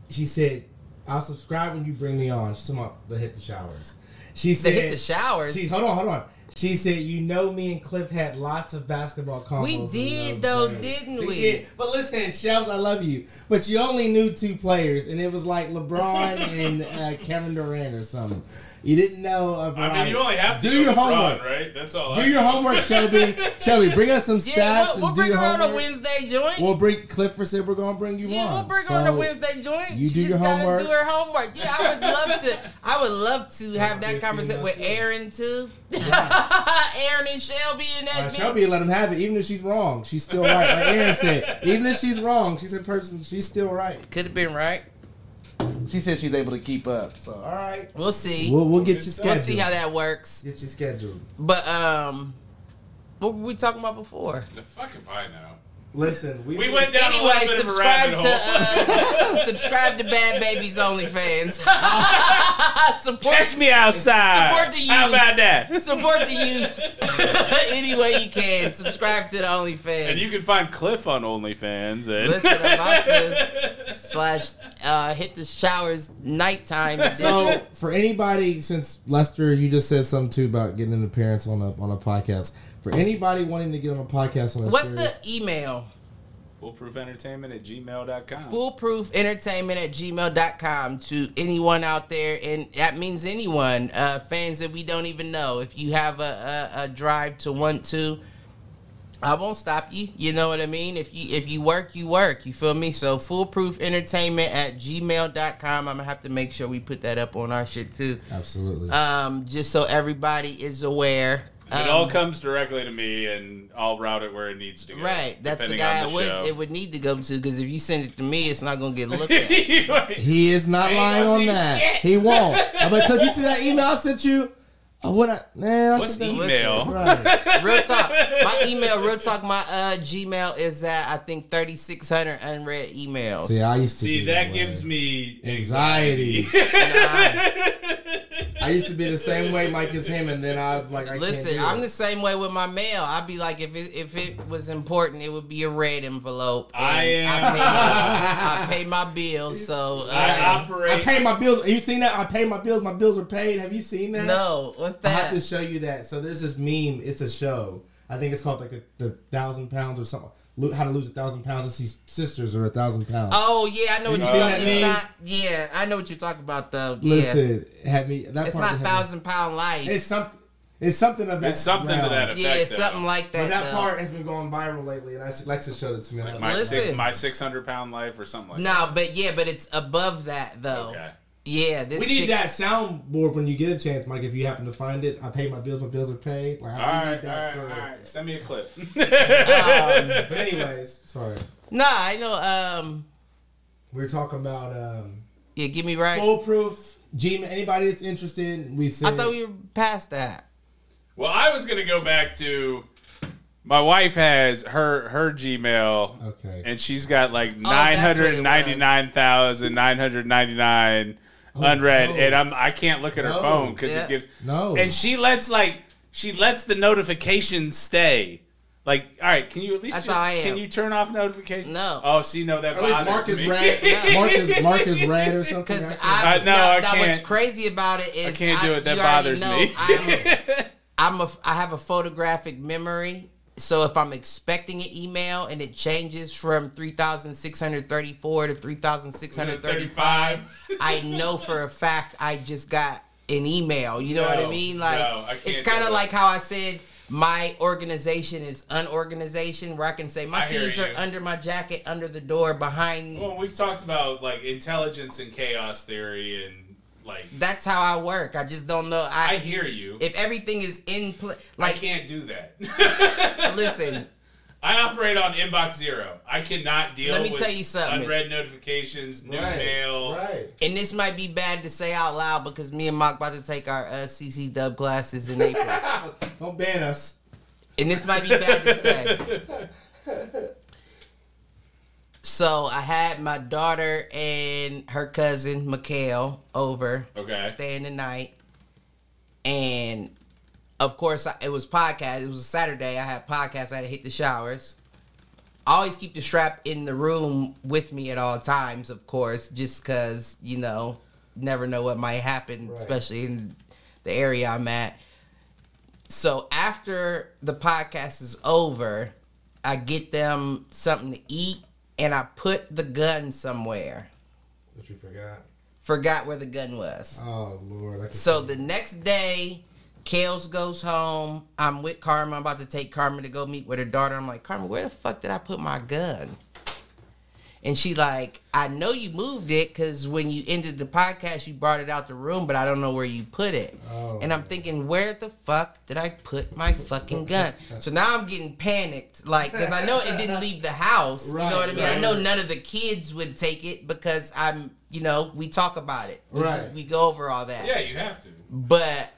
She said, "I'll subscribe when you bring me on." She's talking about the hit the showers. She said, hit the showers. She hold on, hold on. She said, "You know, me and Cliff had lots of basketball combos." We did, though, days." didn't we? did. But listen, Shells, I love you, but you only knew two players, and it was like LeBron [LAUGHS] and uh, Kevin Durant or something. You didn't know a I variety. mean you only have to do go your with Ron, homework. right that's all Do I your homework, Shelby. [LAUGHS] Shelby, bring us some yeah, stats we'll, we'll and do bring your her on a. Wednesday joint. We'll bring Clifford said we're gonna bring you yeah, on. we'll bring her on a Wednesday joint. you do just your homework. Do her homework. Yeah, I would love to. I would love to [LAUGHS] have that conversation with. Aaron too. [LAUGHS] Aaron and Shelby and that Uh, bitch. Shelby let him have it, even if she's wrong. She's still right. Like Aaron said, even if she's wrong, she's a person. She's still right. Could have been right. She said she's able to keep up. So all right, We'll see. we'll we'll get you We'll We'll see how that works. Get you scheduled. But um, what were we talking about before? the fuck if I know Listen, we, we went down a Anyway, little bit of a subscribe rabbit to hole uh, [LAUGHS] subscribe to Bad Babies OnlyFans. [LAUGHS] support Catch me outside. Support the youth. How about that? support the youth [LAUGHS] any way you can. Subscribe to the OnlyFans. And you can find Cliff on OnlyFans. And Listen, I'm about to slash uh, hit the showers nighttime. So for anybody, since Lester, you just said something too about getting an appearance on a on a podcast. For anybody wanting to get on a podcast on a what's series, the email? foolproofentertainment at gmail.com. foolproof entertainment at gmail.com to anyone out there and that means anyone uh, fans that we don't even know. If you have a, a, a drive to want to i won't stop you. You know what i mean? If you if you work you work. You feel me? So foolproof entertainment at gmail.com i'm gonna have to make sure we put that up on our shit too. Absolutely. um just so everybody is aware it Um, all comes directly to me and I'll route it where it needs to go Right, that's the guy on it the would, it would need to go to because if you send it to me, it's not gonna get looked at. [LAUGHS] he is not lying on that. shit. He won't. [LAUGHS] I'm you see that email I sent you? I want to, man. I What's sent that- email? [LAUGHS] Right. Real talk. My email, real talk. My uh, Gmail is at I think thirty six hundred unread emails. See, I used to See, be that way. gives me anxiety. Nah. I used to be the same way, Mike, as him, and then I was like, I Listen, can't do I'm it. the same way with my mail. I'd be like, if it if it was important, it would be a red envelope. I am- I pay, my, I pay my bills, so I uh, operate. I pay my bills. Have you seen that? I pay my bills. My bills are paid. Have you seen that? no. What's I have to show you that. So there's this meme. It's a show. I think it's called like the, the thousand pounds or something. How to lose a thousand pounds and see sisters or a thousand pounds. Oh yeah, I know what You you're talking. that It's meme? not. Yeah, I know what you're talking about though. Yeah, Listen, had me. That it's part not had me- thousand pound life. It's something. It's something of that. It's something to that effect. yeah, it's though. something like that. But that. that though. part has been going viral lately, and I, Lexa showed it to me. and I was My, like, Listen. six, my 600 pound life or something like that. No, but yeah, but it's above that though. Okay. Yeah, this we need chick's- that soundboard when you get a chance, Mike. If you happen to find it, I pay my bills. My bills are paid. Like, All I we need that right, for. all right. Send me a clip. [LAUGHS] But anyways, sorry. Nah, I know. Um, We are talking about um, yeah, give me right. foolproof. Gmail. Anybody that's interested, we said. I thought we were past that. well, I was gonna go back to. My wife has her her Gmail, Okay. and she's got like Oh, nine that's what it hundred was. ninety nine thousand nine hundred ninety nine unread, no. and I'm I can't look at her phone because Yeah. it gives No. and she lets like she lets the notifications stay. Like, all right, can you at least That's just, how I am. can you turn off notifications? No. Oh, see, no, that At least bothers Mark is me. red. [LAUGHS] Mark is Mark is red or something. Because can't- I, Uh, no, now, I now what's can't. crazy about it is I can't do it. That bothers me. I'm, [LAUGHS] I'm a I have a photographic memory. So if I'm expecting an email and it changes from 3,634 to 3,635, I know [LAUGHS] for a fact I just got an email. You know what I mean? Like no, I it's kind of like how I said my organization is unorganization, where I can say my I keys are under my jacket, under the door, behind. Well, we've talked about like intelligence and chaos theory, and like That's how I work. I just don't know. I I, hear you. if everything is in place, like I can't do that. [LAUGHS] listen, I operate on inbox zero. I cannot deal Let me with tell you something. unread notifications, new right, mail. Right. and this might be bad to say out loud because me and Mark about to take our uh, CC Dub classes in April, [LAUGHS] Don't ban us. and this might be bad to say. [LAUGHS] So I had my daughter and her cousin Mikhail over, Okay. staying the night, and of course I, it was podcast. It was a Saturday. I had podcast. I had to hit the showers. I always keep the strap in the room with me at all times, of course, just because you know, never know what might happen, Right. especially in the area I'm at. So after the podcast is over, I get them something to eat, and I put the gun somewhere. But you forgot. Forgot where the gun was. Oh Lord. So the next day, Kales goes home. I'm with Carmen. I'm about to take Carmen to go meet with her daughter. I'm like, Carmen, where the fuck did I put my gun? And she like, I know you moved it because when you ended the podcast, you brought it out the room, but I don't know where you put it. Oh. And I'm thinking, where the fuck did I put my fucking gun? so now I'm getting panicked, like, because I know it didn't [LAUGHS] leave the house. Right, you know what I mean? I know none of the kids would take it because I'm, you know, we talk about it. We- Right. We go over all that. Yeah, you have to. But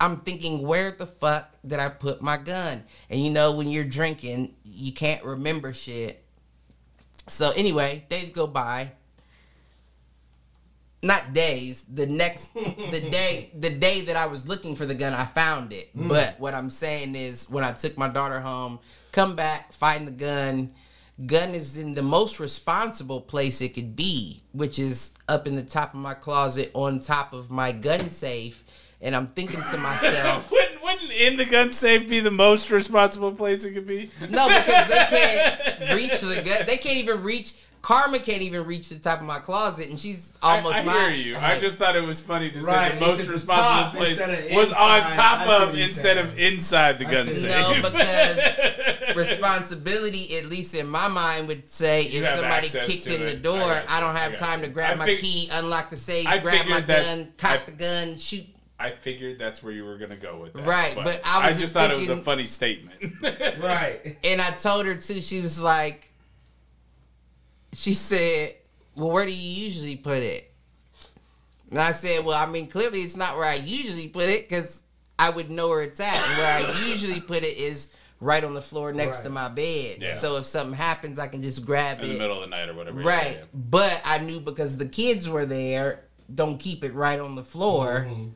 I'm thinking, where the fuck did I put my gun? And you know, when you're drinking, you can't remember shit. So anyway, days go by. Not days. The next, the [LAUGHS] day, the day that I was looking for the gun, I found it. Hmm. But what I'm saying is, when I took my daughter home, come back, find the gun. Gun is in the most responsible place it could be, which is up in the top of my closet, on top of my gun safe. And I'm thinking to [LAUGHS] myself, wouldn't, in the gun safe be the most responsible place it could be? No, because they can't [LAUGHS] reach the gun. They can't even reach. Karma can't even reach the top of my closet, and she's almost I, I my hear you. I just thought it was funny to Right, say the most responsible place was on top I see what of instead of inside the I gun safe. no, because [LAUGHS] responsibility, at least in my mind, would say You if somebody kicked in the door, I. I, don't have time to grab my fig- key, unlock the safe, grab my gun, cock the gun, shoot. I figured that's where you were gonna go with that. Right, but I was just, just thought it was a funny statement. [LAUGHS] right. And I told her too. She was like, she said, "Well, where do you usually put it?" And I said, "Well, I mean, clearly it's not where I usually put it because I would know where it's at. And where I [LAUGHS] usually put it is right on the floor next to my bed. Yeah. So if something happens, I can just grab it in the middle of the night or whatever. Right. But I knew because the kids were there, don't keep it right on the floor. Mm-hmm.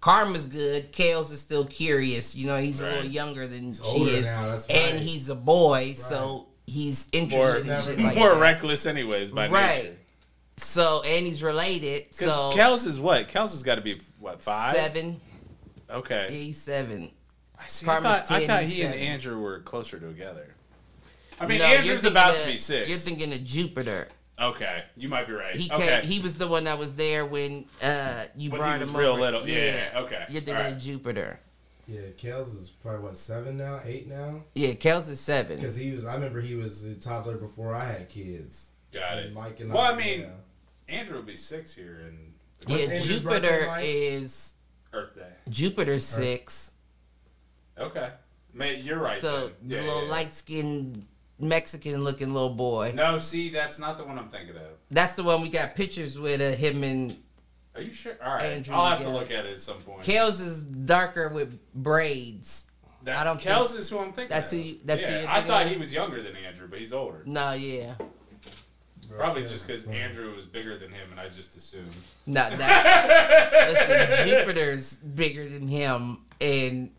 Karma's good. Kales is still curious. You know, he's a little younger than she older is, now, that's and he's a boy, so he's More, interested in shit like more that. reckless, anyways, by Right. nature. So, and he's related. Because So Kels is what? Kels has got to be what five? seven, Okay. he's seven. I see. I Karma's thought, I thought he's he and. Andrew were closer together. I mean, No, Andrew's about of- to be six. You're thinking of Jupiter. Okay, you might be right. He okay. came, he was the one that was there when uh you When he brought was him real over. little. Yeah, okay. You're thinking Alright. of Jupiter. Yeah, Kels is probably what seven now, eight now. Yeah, Kels is seven. Because he was, I remember he was a toddler before I had kids. Got And it. Mike and well, I I, mean, yeah. Andrew will be six here in Yeah, Andrew's Jupiter is Earth Day. Jupiter's six. Okay. Man, you're right. So then. the Yeah, little yeah, yeah. light skinned Mexican looking little boy. No, see, that's not the one I'm thinking of. That's the one we got pictures with uh, him and Are you sure? All right. Andrew I'll have to look at it at some point. Kels is darker with braids. That, I don't Kels think- is who I'm thinking. that's of. who you- that's who yeah, you're I thought of? he was younger than Andrew, but he's older. No, yeah. Bro, Probably Kels just because. Andrew was bigger than him, and I just assumed. No, [LAUGHS] that listen, Jupiter's bigger than him and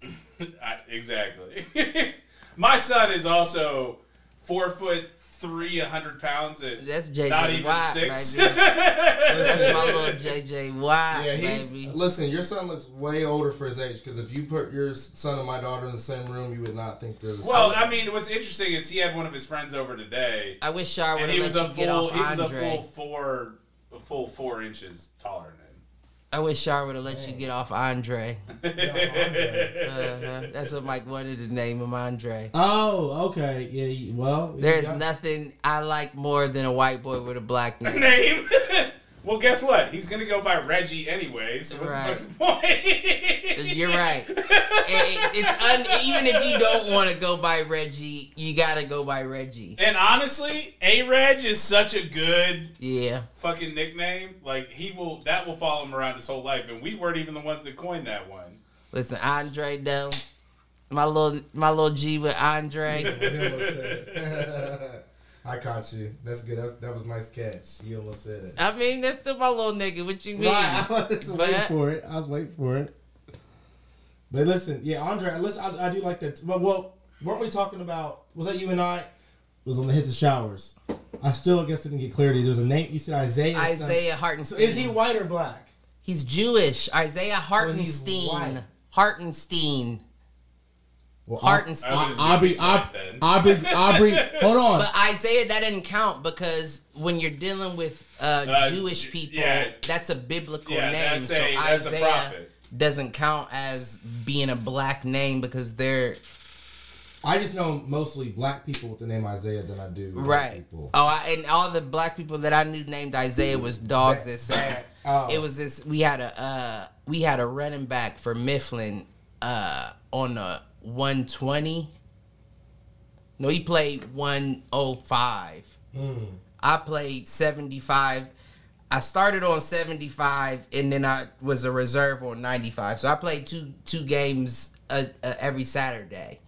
[LAUGHS] I, exactly. [LAUGHS] My son is also four foot three, a hundred pounds, and That's JJ not even Watt six. right [LAUGHS] that's Listen, my little JJ Watt, Yeah, he's baby. listen. Your son looks way older for his age. Because if you put your son and my daughter in the same room, you would not think they're the well, same. I mean, what's interesting is he had one of his friends over today, I wish Char would have he let was you a get full, off he was a full four, a full four inches taller than him. I wish Char would have let you get off Andre. [LAUGHS] [LAUGHS] Yeah, Andre. Uh-huh. That's what Mike wanted to name him Andre. oh, okay. Yeah. you- Well, There's yeah. nothing I like more than a white boy with a black [LAUGHS] name. Name. well, guess what? He's gonna go by Reggie anyway. So what's Right. the point? You're right. It- it's un, even if you don't want to go by Reggie, you gotta go by Reggie. And honestly, A Reg is such a good Yeah. fucking nickname. Like he will, that will follow him around his whole life. And we weren't even the ones that coined that one. Listen, Andre though, my little my little G with Andre. [LAUGHS] He almost said it. [LAUGHS] I caught you. That's good. That's, that was nice catch. You almost said it. I mean, that's still my little nigga. What you mean? Right, [LAUGHS] I was But- waiting for it. I was waiting for it. But listen, yeah, Andre. Listen, I, I do like that. But well, weren't we talking about? Was that you and I? It was on the hit the showers. I still I guess didn't get clarity. There's a name. You said Isaiah. Isaiah Hartenstein. So is he white or black? He's Jewish. Isaiah Hartenstein. white. Hartenstein. Well, Hartenstein. I Aubrey, Aubrey. Aubrey, Aubrey, hold on. But Isaiah, that doesn't count because when you're dealing with uh, Uh, Jewish people, yeah. that's a biblical Yeah, name. that's so a- that's a Isaiah prophet. doesn't count as being a black name because they're I just know mostly black people with the name Isaiah than I do white right. people. Oh, I, and all the black people that I knew named Isaiah was dogs that said. Oh. It was this. We had a uh, we had a running back for Mifflin uh, on the 120. No, he played 105. I played 75. I started on 75 and then I was a reserve on 95. So I played two two games uh, uh, every Saturday.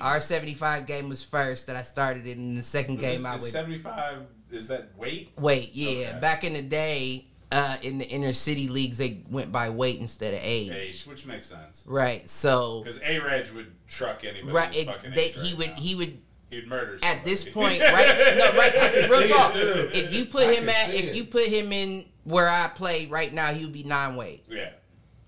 Our 75 game was first that I started in the second game this- I would seventy-five. Is that weight? Weight, yeah. Okay. Back in the day, uh, in the inner city leagues, they went by weight instead of age. Age, which makes sense. Right. So, Because A Reg would truck anybody. right, it, they, he right would now. he would He'd murder. at this point, [LAUGHS] right? No, right. Real talk. If you put I him at, if it. you put him in where I play right now, he would be nine weight. yeah.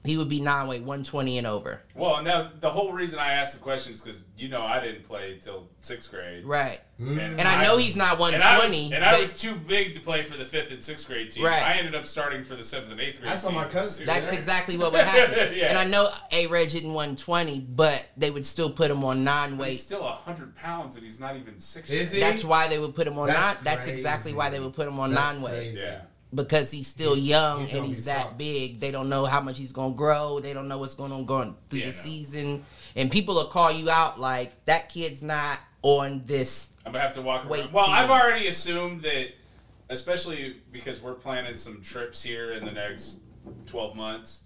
He would be nine weight, one twenty and over. Well, and that was the whole reason I asked the question is because you know I didn't play till sixth grade. Right. And, And I know he's not 120. and I was- twenty. And I was too big to play for the fifth and sixth grade team. Right. I ended up starting for the seventh and eighth grade. That's how my cousin- That's exactly what would happen. [LAUGHS] Yeah. And I know A Reg isn't 120, but they would still put him on nine But He's weight. still hundred pounds and he's not even six. Is he? That's why they would put him on That's nine. That's exactly why they would put him on That's nine weight. Yeah. Because he's still young he's and he's be that solid. big. They don't know how much he's gonna grow. They don't know what's going on going through Yeah, the no. season. And people will call you out like that kid's not on this. I'm gonna have to walk Wait around. Well, till- I've already assumed that, especially because we're planning some trips here in the next 12 months.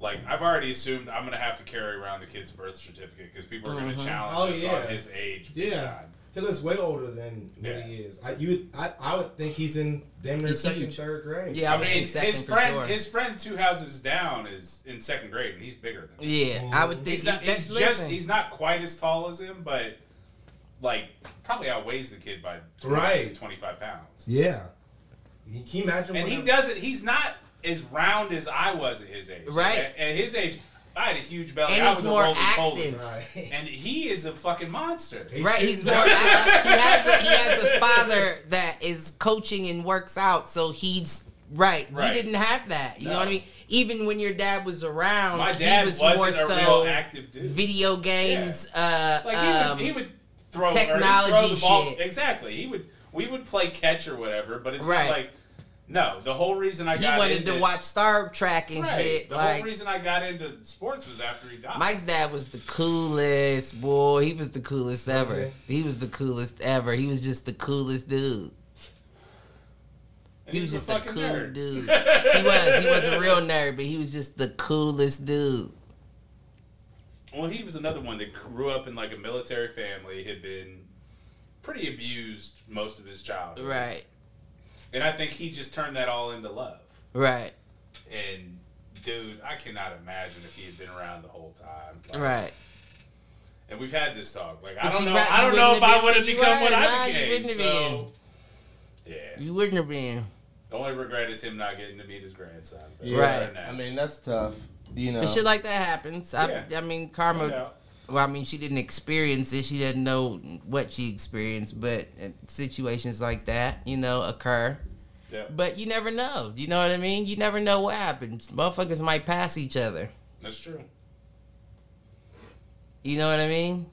Like I've already assumed I'm gonna have to carry around the kid's birth certificate because people are gonna mm-hmm. challenge Oh, us yeah. on his age. Yeah. time. He looks way older than what Yeah. he is. I you would, I, I would think he's in damn near second, huge. third grade. Yeah, I, I would mean, second his for friend, sure. his friend two houses down is in second grade, and he's bigger than. him. yeah, I would think He's not. he- He's just. He's not quite as tall as him, but like probably outweighs the kid by 20, Right. 25 pounds. Yeah. Can you imagine? And he what- doesn't. He's not as round as I was at his age. Right. At, at his age, I had a huge belly. And I he's was more a roly-poly. active. Right. And he is a fucking monster. Right, he's more. active. he has a, he has a father that is coaching and works out, so he's right. Right. You didn't have that. You know what I mean? Even when your dad was around, My he dad was wasn't more a so real active dude. video games. Uh, Like he um, would, he would throw or he'd technology throw the ball. shit. Exactly. He would. We would play catch or whatever, but it's Right. like. No, the whole reason I he got wanted into to watch Star Trek and right, shit. The like whole reason I got into sports was after he died. Mike's dad was the coolest boy. He was the coolest ever. he? He was the coolest ever. He was just the coolest dude. And He was a just a fucking cool nerd. dude. [LAUGHS] He was. He was a real nerd, but he was just the coolest dude. Well, he was another one that grew up in like a military family, had been pretty abused most of his childhood. Right. And I think he just turned that all into love. Right. And dude, I cannot imagine if he had been around the whole time. Like, Right. And we've had this talk. Like I don't know. right- I don't know if I would have become what I you became. wouldn't have So yeah. You wouldn't have been. The only regret is him not getting to meet his grandson. Yeah. Right. other I mean, that's tough. You know. But shit like that happens. I, Yeah. I mean, karma. doubt. Well, I mean, she didn't experience it. She doesn't know what she experienced, but situations like that, you know, occur. Yeah. But you never know. You know what I mean? You never know what happens. Motherfuckers might pass each other. That's true. You know what I mean?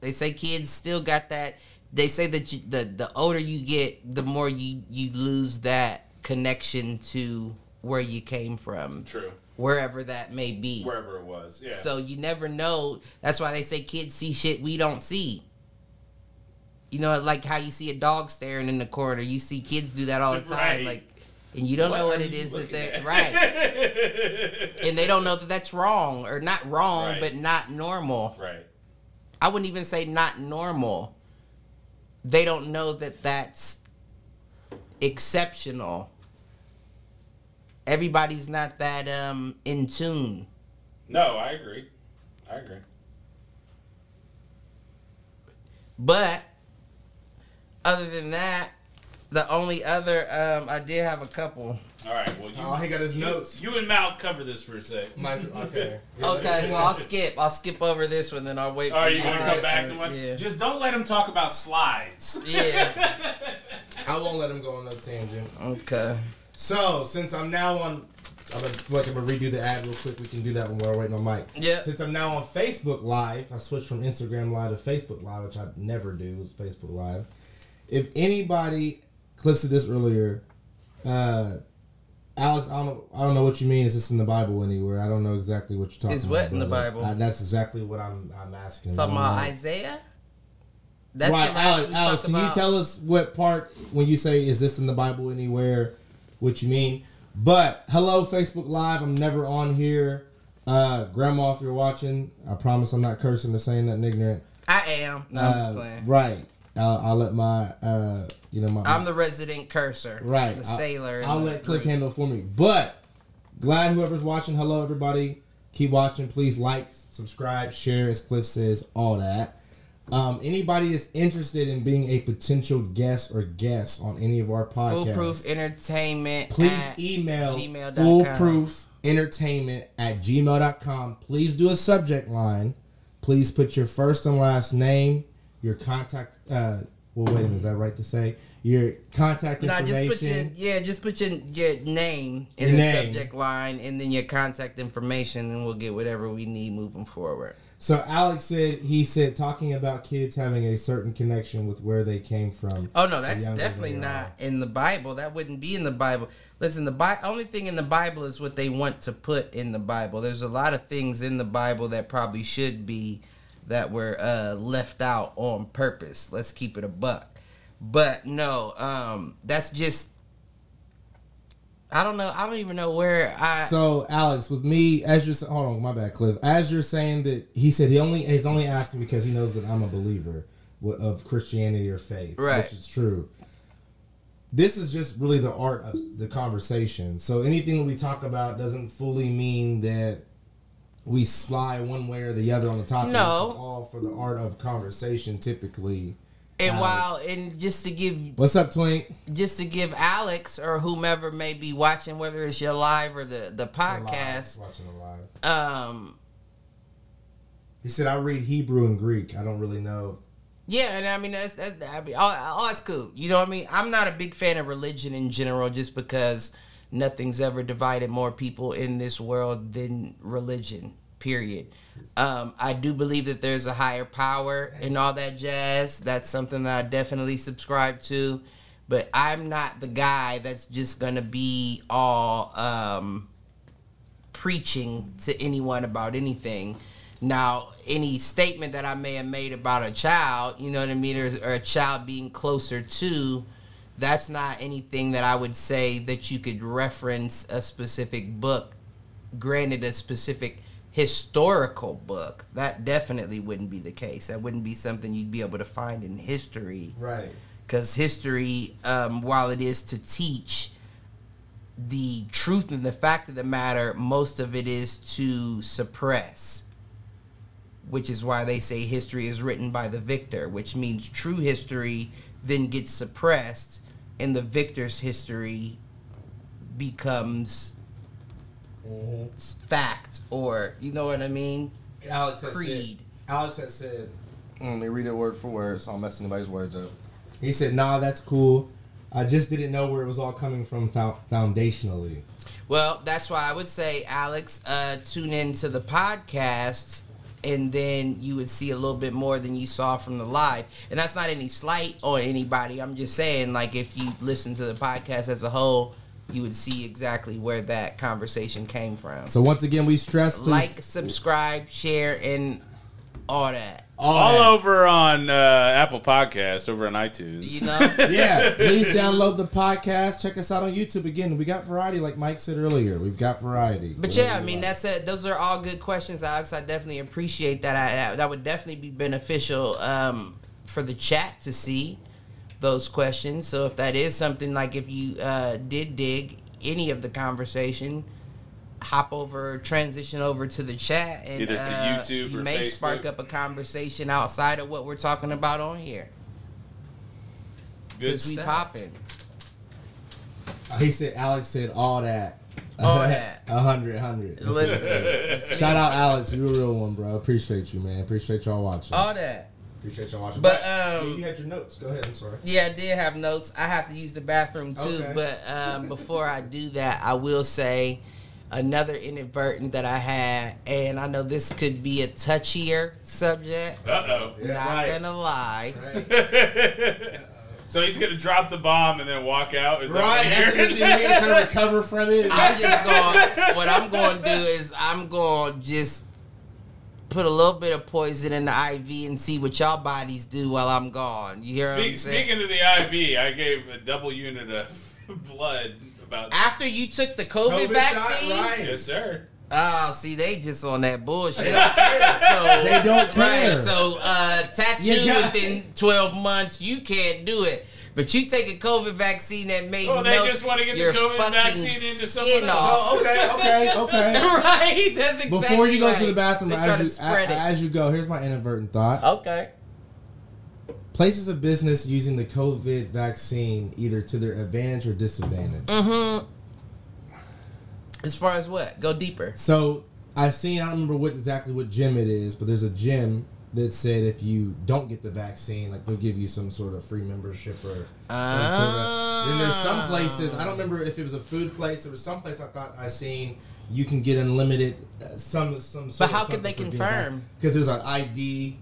They say kids still got that. They say that you, the the older you get, the more you you lose that connection to where you came from, True. Wherever that may be. Wherever it was. Yeah. So you never know. That's why they say kids see shit we don't see. You know, like how you see a dog staring in the corner. You see kids do that all the time. Right. Like, and you don't know what it is that they're at? right, [LAUGHS] and they don't know that that's wrong or not wrong, Right. but not normal. right. I wouldn't even say not normal. They don't know that that's exceptional. Everybody's not that um in tune. No, I agree. I agree. But other than that, the only other um I did have a couple. All right. Well, you, Oh, he got his you, notes. You and Mal cover this for a sec. Nice. Okay. [LAUGHS] Okay, so I'll skip. I'll skip over this one, then I'll wait. All for right, you you gonna guys come back to one? Yeah. Just don't let him talk about slides. yeah. [LAUGHS] I won't let him go on no tangent. Okay. So since I'm now on, I'm gonna feel like I'm gonna redo the ad real quick. We can do that when we're waiting on Mike. Yeah. Since I'm now on Facebook Live, I switched from Instagram Live to Facebook Live, which I never do. Is Facebook Live. If anybody, Cliff said this earlier. Uh, Alex, I don't know. I don't know what you mean. Is this in the Bible anywhere? I don't know exactly what you're talking about. Is what in the. Bible? Uh, that's exactly what I'm. I'm asking. Talking about. Isaiah. That's right, Alex. Alex, can you tell us what part when you say "Is this in the Bible anywhere?" What you mean? But hello, Facebook Live. I'm never on here. Uh, Grandma, if you're watching, I promise I'm not cursing or saying that ignorant. I am. No, I'm just Uh, playing. right. I'll, I'll let my, uh, you know, my. I'm the resident cursor. right. The I'll- sailor. I'll let Click handle for me. But glad whoever's watching. Hello, everybody. Keep watching. Please like, subscribe, share, as Cliff says, all that. Um, anybody that's interested in being a potential guest or guest on any of our podcasts, Foolproof Entertainment. please email gmail.com. foolproof entertainment at gmail.com. Please do a subject line. Please put your first and last name, your contact. Uh, well, wait a minute, is that right to say? Your contact No, information. just your yeah, just put your your name in Your the name. subject line, and then your contact information, and we'll get whatever we need moving forward. So Alex said he said talking about kids having a certain connection with where they came from. Oh no, that's definitely not in the Bible. That wouldn't be in the Bible. Listen, the Bi- only thing in the Bible is what they want to put in the Bible. There's a lot of things in the Bible that probably should be that were uh, left out on purpose. Let's keep it a buck. But no, um, that's just I don't know. I don't even know where I. So Alex, with me, as you're hold on, my bad, Cliff. As you're saying that he said he only he's only asking because he knows that I'm a believer. of Christianity or faith, Right. Which is true. This is just really the art of the conversation. So anything that we talk about doesn't fully mean that we slide one way or the other on the topic. No. It's all for the art of conversation, typically. And Alex. while and just to give What's up, Twink? just to give Alex or whomever may be watching, whether it's your live or the the podcast, Watching live. um, He said, "I read Hebrew and Greek. I don't really know." yeah, and I mean that's that's I mean all, all that's cool. You know what I mean? I'm not a big fan of religion in general, just because nothing's ever divided more people in this world than religion. Period. Um, I do believe that there's a higher power and all that jazz. That's something that I definitely subscribe to. But I'm not the guy that's just gonna be all um, preaching to anyone about anything. Now, any statement that I may have made about a child, you know what I mean, or, or a child being closer to, that's not anything that I would say that you could reference a specific book. Granted, a specific historical book, that definitely wouldn't be the case. That wouldn't be something you'd be able to find in history Right. because history, um, while it is to teach the truth and the fact of the matter, most of it is to suppress. Which is why they say history is written by the victor, which means true history then gets suppressed, and the victor's history becomes fact, or you know what I mean? Alex has Creed. said. Alex has said. Let me read it word for word so I don't mess anybody's words up. He said, "Nah, that's cool. I just didn't know where it was all coming from foundationally." Well, that's why I would say, Alex, uh, tune in to the podcast, and then you would see a little bit more than you saw from the live. And that's not any slight on anybody. I'm just saying, like, if you listen to the podcast as a whole, you would see exactly where that conversation came from. So once again, we stress please. like, subscribe, share, and all that. All that. over on uh, Apple Podcast, over on iTunes. You know? [LAUGHS] yeah, please download the podcast. Check us out on YouTube. Again, we got variety, like Mike said earlier. We've got variety. But yeah, I mean that's it. Those are all good questions, Alex. I definitely appreciate that. I, that would definitely be beneficial um, for the chat to see those questions. So if that is something like if you uh, did dig any of the conversation, hop over, transition over to the chat, and Either to uh, YouTube you or may Facebook. spark up a conversation outside of what we're talking about on here. Good Because we stuff. popping. he said, Alex said all that. All [LAUGHS] that. A hundred, hundred. [LAUGHS] Shout out Alex, You're a real one, bro. Appreciate you, man. Appreciate y'all watching. all that. Appreciate y'all watching. But, yeah, um, you had your notes. Go ahead. I'm sorry. Yeah, I did have notes. I have to use the bathroom too, Okay. but um, before I do that, I will say another inadvertent that I had, and I know this could be a touchier subject. Uh oh. Yeah, Not right. gonna lie. [LAUGHS] So he's gonna drop the bomb and then walk out. Is Right. that That's what what you're you need to kind of recover from it. I'm just going. What I'm going to do is I'm going to just put a little bit of poison in the IV and see what y'all bodies do while I'm gone. You hear what I'm Speak, speaking of the IV, I gave a double unit of [LAUGHS] blood about. After you took the COVID, COVID shot, vaccine, right. Yes, sir. Oh, see, they just on that bullshit. They [LAUGHS] so they don't care. Right, so uh, tattoo You got- within twelve months, you can't do it. But you take a COVID vaccine that may Oh, they melt just wanna get the your COVID vaccine into someone skin else. off. Oh, okay, okay, [LAUGHS] okay. right, that's exactly Before you go right. to the bathroom, as you, spread a- as you go, here's my inadvertent thought. okay. Places of business using the COVID vaccine either to their advantage or disadvantage. Mm-hmm. As far as what? Go deeper. So I seen I don't remember what exactly what gym it is, but there's a gym that said if you don't get the vaccine, like they'll give you some sort of free membership or some sort of. Then there's some places I don't remember if it was a food place. There was some place I thought I seen you can get unlimited uh, some some. Sort But how could they confirm? Because there's an ID.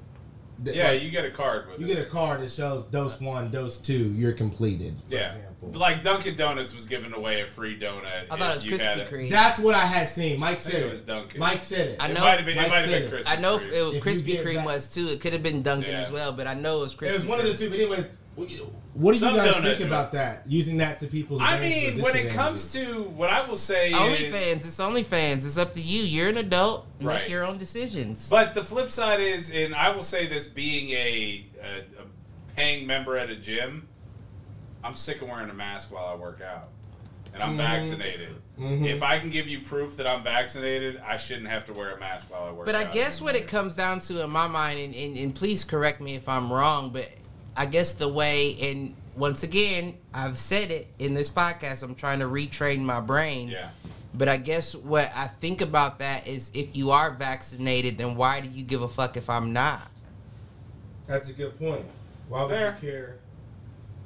That, Yeah, like, you get a card with you it. get a card that shows dose one, dose two, you're completed. For yeah, example. like Dunkin' Donuts was giving away a free donut. I thought it was had Krispy. Kreme. That's what I had seen. Mike said it it. was Dunkin'. Mike said it. I It know- might have been. It Mike might have been it. Christmas. I know it was Krispy Kreme was too. It could have been Dunkin' Yeah. as well, but I know it was Krispy It was one of the two, but anyways, What do Some you guys think do about that? Using that to people's I mean, when it comes to what I will say is, OnlyFans, it's OnlyFans. It's up to you. You're an adult. Make Right. your own decisions. But the flip side is, and I will say this: being a, a, a paying member at a gym, I'm sick of wearing a mask while I work out, and I'm mm-hmm. vaccinated. Mm-hmm. If I can give you proof that I'm vaccinated, I shouldn't have to wear a mask while I work. Out. But I out guess what it comes down to in my mind, and, and, and please correct me if I'm wrong, but I guess the way, and once again, I've said it in this podcast, I'm trying to retrain my brain. Yeah. But I guess what I think about that is if you are vaccinated, then why do you give a fuck if I'm not? That's a good point. Why would Fair. you care?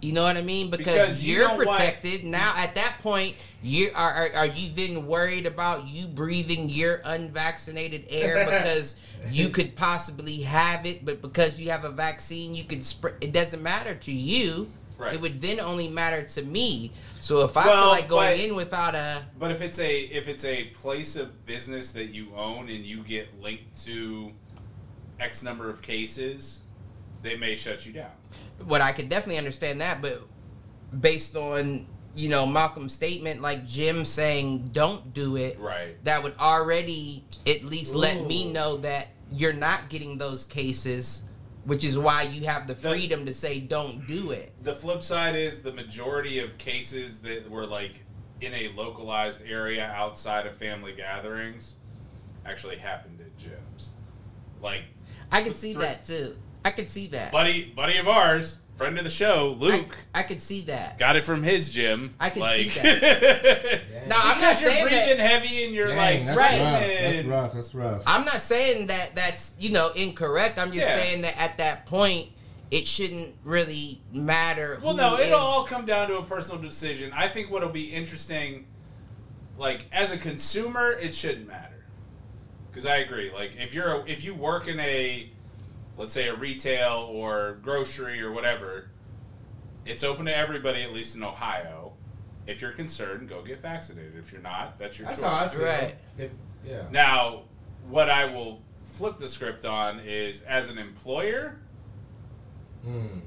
You know what I mean? Because, Because you you're know what? protected. Now at that point, you are, are are you then worried about you breathing your unvaccinated air because [LAUGHS] you could possibly have it, but because you have a vaccine, you could spread. It doesn't matter to you. Right. It would then only matter to me. So if I feel like going but- in without a But if it's a if it's a place of business that you own and you get linked to X number of cases, they may shut you down. what I could definitely understand that, but based on you know Malcolm's statement, like gym saying, "Don't do it," Right. That would already at least let me know that you're not getting those cases, which is why you have the The- freedom to say, "Don't do it." The flip side is the majority of cases that were like in a localized area outside of family gatherings actually happened at gyms. Like I can see Three- that too. I can see that. buddy buddy of ours, friend of the show, Luke, I, I could see that. got it from his gym. I can like, see that. [LAUGHS] No, I'm not because you're saying breathing that. heavy and you're Dang, like that's right. rough. That's rough. That's rough. I'm not saying that that's you know incorrect. I'm just Yeah. saying that at that point, it shouldn't really matter. Well, who no, it'll all come down to a personal decision. I think what'll be interesting, like as a consumer, it shouldn't matter. Because I agree. Like if you're a, if you work in a, let's say a retail or grocery or whatever, it's open to everybody. At least in Ohio. If you're concerned, go get vaccinated. If you're not, that's your That's choice. how I feel. Right. If, yeah. Now, what I will flip the script on is as an employer, Mm.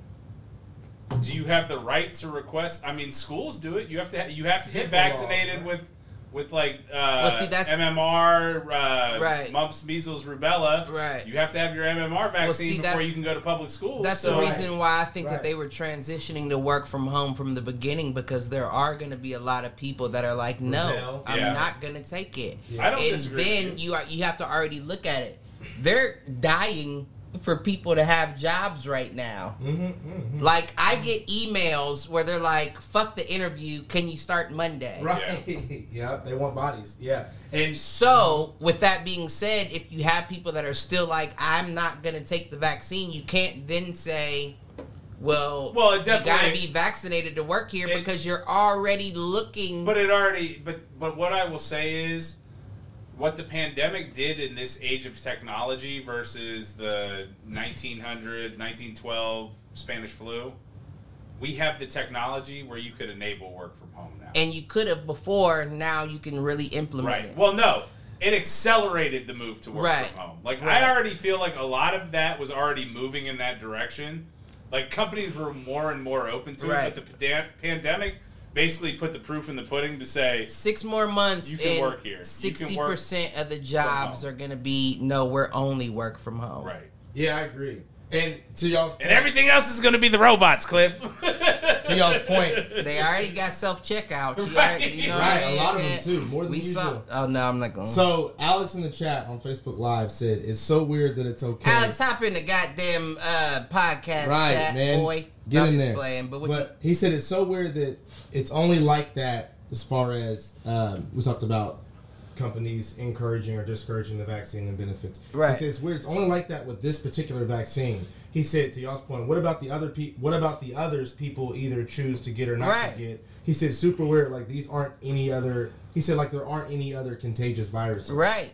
do you have the right to request? I mean, schools do it. You have to. Ha- you have to It's get HIPAA law, vaccinated right? with with like uh, Well, see, that's- MMR, uh, Right. mumps, measles, rubella. Right. You have to have your MMR vaccine see, before you can go to public school. That's so, the reason why I think Right. that they were transitioning to work from home from the beginning because there are going to be a lot of people that are like, no, Rebel. I'm Yeah. not going to take it. I don't and disagree then with you are, you have to already look at it. They're dying for people to have jobs right now. Mm-hmm, Like I get emails where they're like, "Fuck the interview, can you start Monday?" Right. [LAUGHS] Yeah. They want bodies. Yeah. And So, with that being said, if you have people that are still like, I'm not going to take the vaccine, you can't then say, well, Well, it you got to be vaccinated to work here It- because you're already looking. But it already. But but what I will say is, what the pandemic did in this age of technology versus the 1900 1912 Spanish flu, we have the technology where you could enable work from home now. and you could have before, now you can really implement Right. it. Well, no, it accelerated the move to work Right. from home. Like Right. I already feel like a lot of that was already moving in that direction. Like companies were more and more open to it, but the pandemic basically put the proof in the pudding to say Six more months, You can and work here. Sixty percent of the jobs are going to be no, we're only work from home. right. yeah, I agree. And to y'all's point, And everything else is going to be the robots, Cliff. to y'all's point, They already got self checkout. Right. You know what Right, I a mean? lot of them too, more than we usual. Saw, oh no, I'm not going. So Alex in the chat on Facebook Live said it's so weird that it's okay. Alex, hop in the goddamn uh, podcast right, chat, man. boy. Get I'm in there. Playing, but, what but he said it's so weird that it's only like that as far as um, we talked about companies encouraging or discouraging the vaccine and benefits. Right. He said it's weird. It's only like that with this particular vaccine. He said to y'all's point, what about the other people? What about the others people either choose to get or not Right. to get? He said super weird. Like these aren't any other. He said like there aren't any other contagious viruses. right,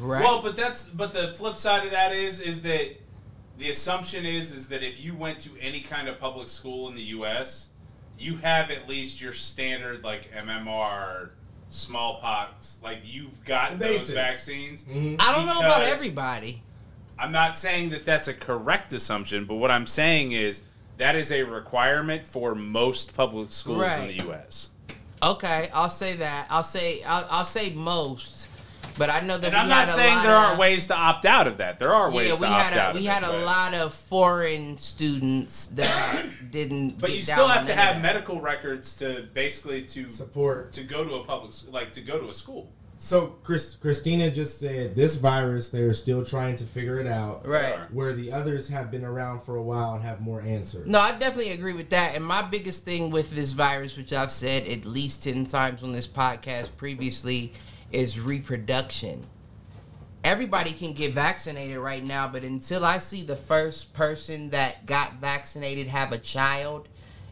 right. Well, but that's but the flip side of that is is that the assumption is is that if you went to any kind of public school in the U.S., you have at least your standard like MMR, smallpox, like you've got The those basics. vaccines. Mm-hmm. I don't know about everybody. I'm not saying that that's a correct assumption, but what I'm saying is that is a requirement for most public schools in the U.S. Okay, I'll say that. I'll say I'll, I'll say most, but I know that And we I'm not a saying there of, aren't ways to opt out of that. There are ways Yeah, to we opt had out a, of we it. had a but- lot of foreign students that [COUGHS] didn't. But get you still on have to have medical records to basically to Support. to go to a public s- like to go to a school. So Chris, Christina just said this virus they're still trying to figure it out. Right. Where the others have been around for a while and have more answers. No, I definitely agree with that. And my biggest thing with this virus, which I've said at least 10 times on this podcast previously, is reproduction. Everybody can get vaccinated right now, but until I see the first person that got vaccinated have a child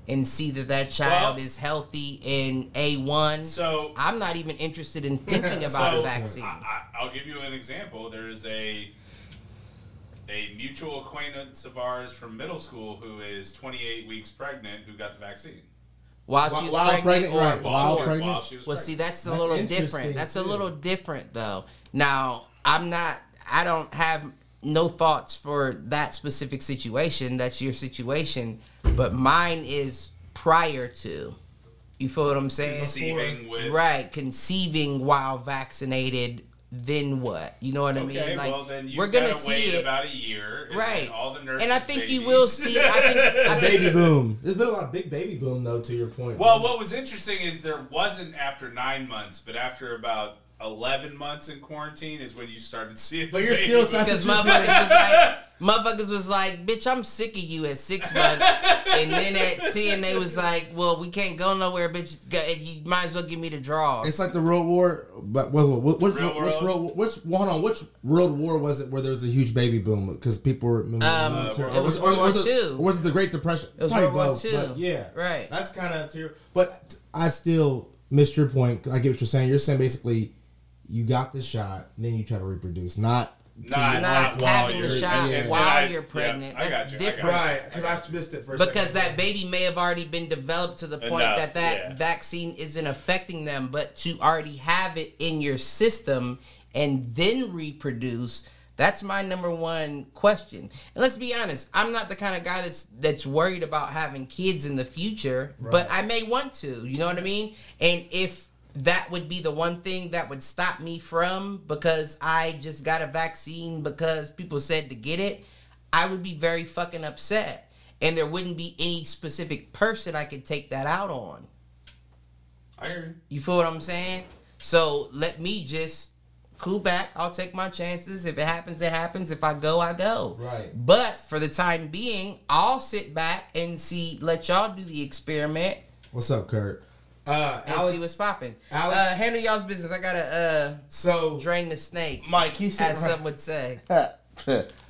and see that that child Well- is healthy in A1, So I'm not even interested in thinking [LAUGHS] about so a vaccine. I, I'll give you an example. There is a a mutual acquaintance of ours from middle school who is 28 weeks pregnant who got the vaccine. While While- she was while pregnant, pregnant, or right, While, while pregnant? while she was Well, see, that's a That's little different. That's a little different, though. Now, I'm not. I don't have no thoughts for that specific situation. That's your situation, but mine is prior to. You feel what I'm saying? conceiving with Right, conceiving while vaccinated. Then what? You know what I mean? Like well then you we're gonna see wait it, about a year, right? All the nurses, and I think you will see. I think, [LAUGHS] I baby boom. There's been a lot of big baby boom though. To your point. Well, what was interesting is there wasn't after nine months, but after about eleven months in quarantine is when you started seeing. But you're the still baby. Because That's what you- motherfuckers was like, [LAUGHS] motherfuckers was like, bitch, I'm sick of you at six months. and then at ten, they was like, well, we can't go nowhere, bitch. You might as well give me the draw. It's like the World War, but what, what, which, Real which, World? world, which hold on, which World War was it where there was a huge baby boom because people were moving Um, military? it was or, World War was it, Two. or was it the Great Depression? It was Probably World War both, Two. but yeah, Right. That's kind of true. But I still missed your point. I get what you're saying. You're saying basically you got the shot, then you try to reproduce, not. Not, not while having the you're- shot and- and while I- you're yeah, pregnant. I That's got you, I got you. different. Right, because I missed it for a because second. that baby may have already been developed to the point Enough, that that yeah. vaccine isn't affecting them but to already have it in your system and then reproduce that's my number one question and let's be honest i'm not the kind of guy that's that's worried about having kids in the future but i may want to you know what i mean and if that would be the one thing that would stop me from because i just got a vaccine because people said to get it I would be very fucking upset. And there wouldn't be any specific person I could take that out on. I hear you. You feel what I'm saying? So let me just cool back. I'll take my chances. If it happens, it happens. If I go, I go. Right. But for the time being, I'll sit back and see, let y'all do the experiment What's up, Kurt? Uh, and Alex, see what's popping. Alex- uh, handle y'all's business. I gotta so uh, drain the snake, Mike, he said as some would say. [LAUGHS]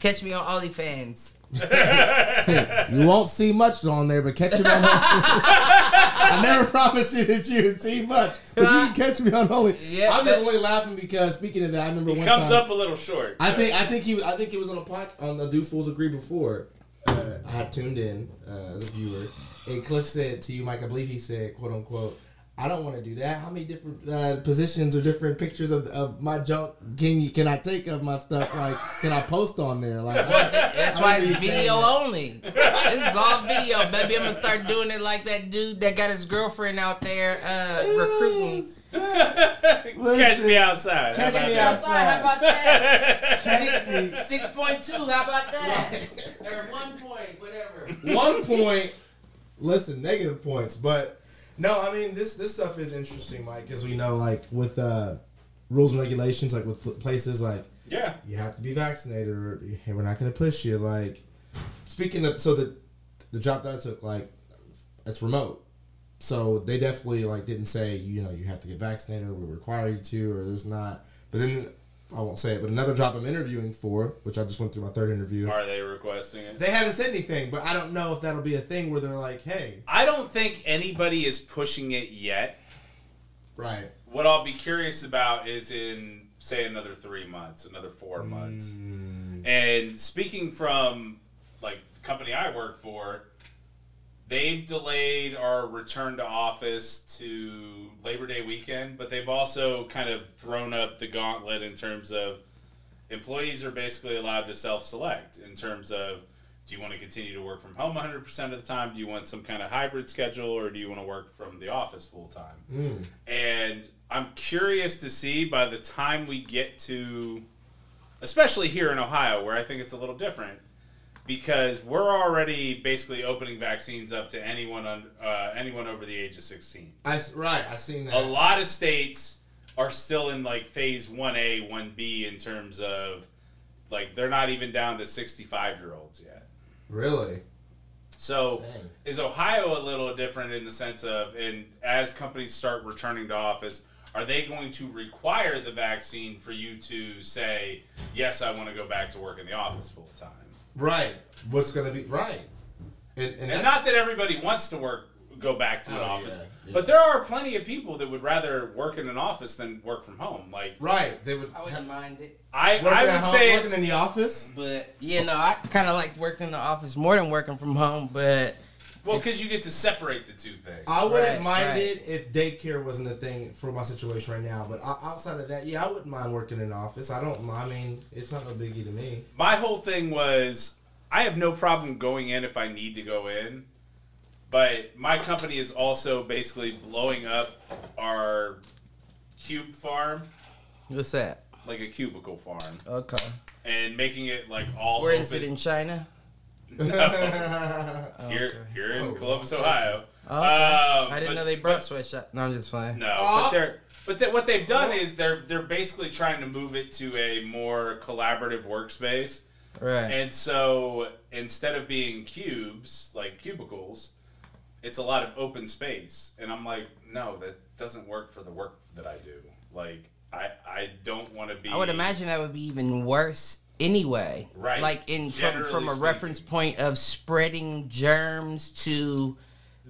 Catch me on OnlyFans. [LAUGHS] You won't see much on there, but catch me on. [LAUGHS] I never promised you that you would see much, but you can catch me on only. Yeah, I'm just only laughing because speaking of that, I remember He one comes time. up a little short. I think I think he I think he was on a podcast on the Do Fools Agree before. Uh, I had tuned in uh, as a viewer, and Cliff said to you, Mike. I believe he said, "quote unquote." I don't want to do that. How many different uh, positions or different pictures of, of my junk can you can I take of my stuff? Like, can I post on there? Like, That's I why it's video only. this is all video, baby. I'm gonna start doing it like that dude that got his girlfriend out there uh, recruiting. [LAUGHS] Catch me outside. Catch me that? Outside, how about that? [LAUGHS] Six point two. How about that? [LAUGHS] or one point, whatever. one point. Listen, negative points, but no, I mean this this stuff is interesting, Mike, as we know, like with uh, rules and regulations, like with places like Yeah. you have to be vaccinated, or hey, we're not going to push you. Like speaking of, so the the job that I took, like it's remote, so they definitely like didn't say you know you have to get vaccinated, or we require you to, or there's not. But then I won't say it, but another job I'm interviewing for, which I just went through my third interview. Are they requesting it? They haven't said anything, but I don't know if that'll be a thing where they're like, "Hey, I don't think anybody is pushing it yet. right, What I'll be curious about is in say another three months, another four months. Mm. And speaking from like the company I work for, they've delayed our return to office to Labor Day weekend, but they've also kind of thrown up the gauntlet in terms of employees are basically allowed to self-select in terms of do you want to continue to work from home 100% of the time? Do you want some kind of hybrid schedule or do you want to work from the office full time? Mm. And I'm curious to see by the time we get to, especially here in Ohio, where I think it's a little different, because we're already basically opening vaccines up to anyone on uh, anyone over the age of 16. I right. I seen that. A lot of states are still in like phase 1A, 1B in terms of like they're not even down to 65 year olds yet. Really? So Dang. is Ohio a little different in the sense of, and as companies start returning to office, are they going to require the vaccine for you to say, yes, I want to go back to work in the office full time? Right. What's gonna be right? And, and, And not that everybody wants to work, go back to an Oh, office, yeah, yeah. but there are plenty of people that would rather work in an office than work from home. Like right. They would. I wouldn't mind it. I, I at would home, say working in the office. But you know, I kind of like working in the office more than working from home. But Well, because you get to separate the two things. I wouldn't Right, mind right. it if daycare wasn't a thing for my situation right now. But outside of that, yeah, I wouldn't mind working in the office. I don't. I mean, it's not no biggie to me. My whole thing was I have no problem going in if I need to go in, but my company is also basically blowing up our cube farm, what's that? like a cubicle farm, Okay. and making it like all Where open. is it in China? Here, here in Columbus, Ohio. Okay. Um, I didn't but- know they brought sweatshop. No, I'm just playing. No, but they're but they, what they've done is they're they're basically trying to move it to a more collaborative workspace. Right. And so instead of being cubes, like cubicles, it's a lot of open space. And I'm like, no, that doesn't work for the work that I do. Like, I, I don't want to be. I would imagine that would be even worse anyway. Right. Like in from, Generally from a speaking. reference point of spreading germs to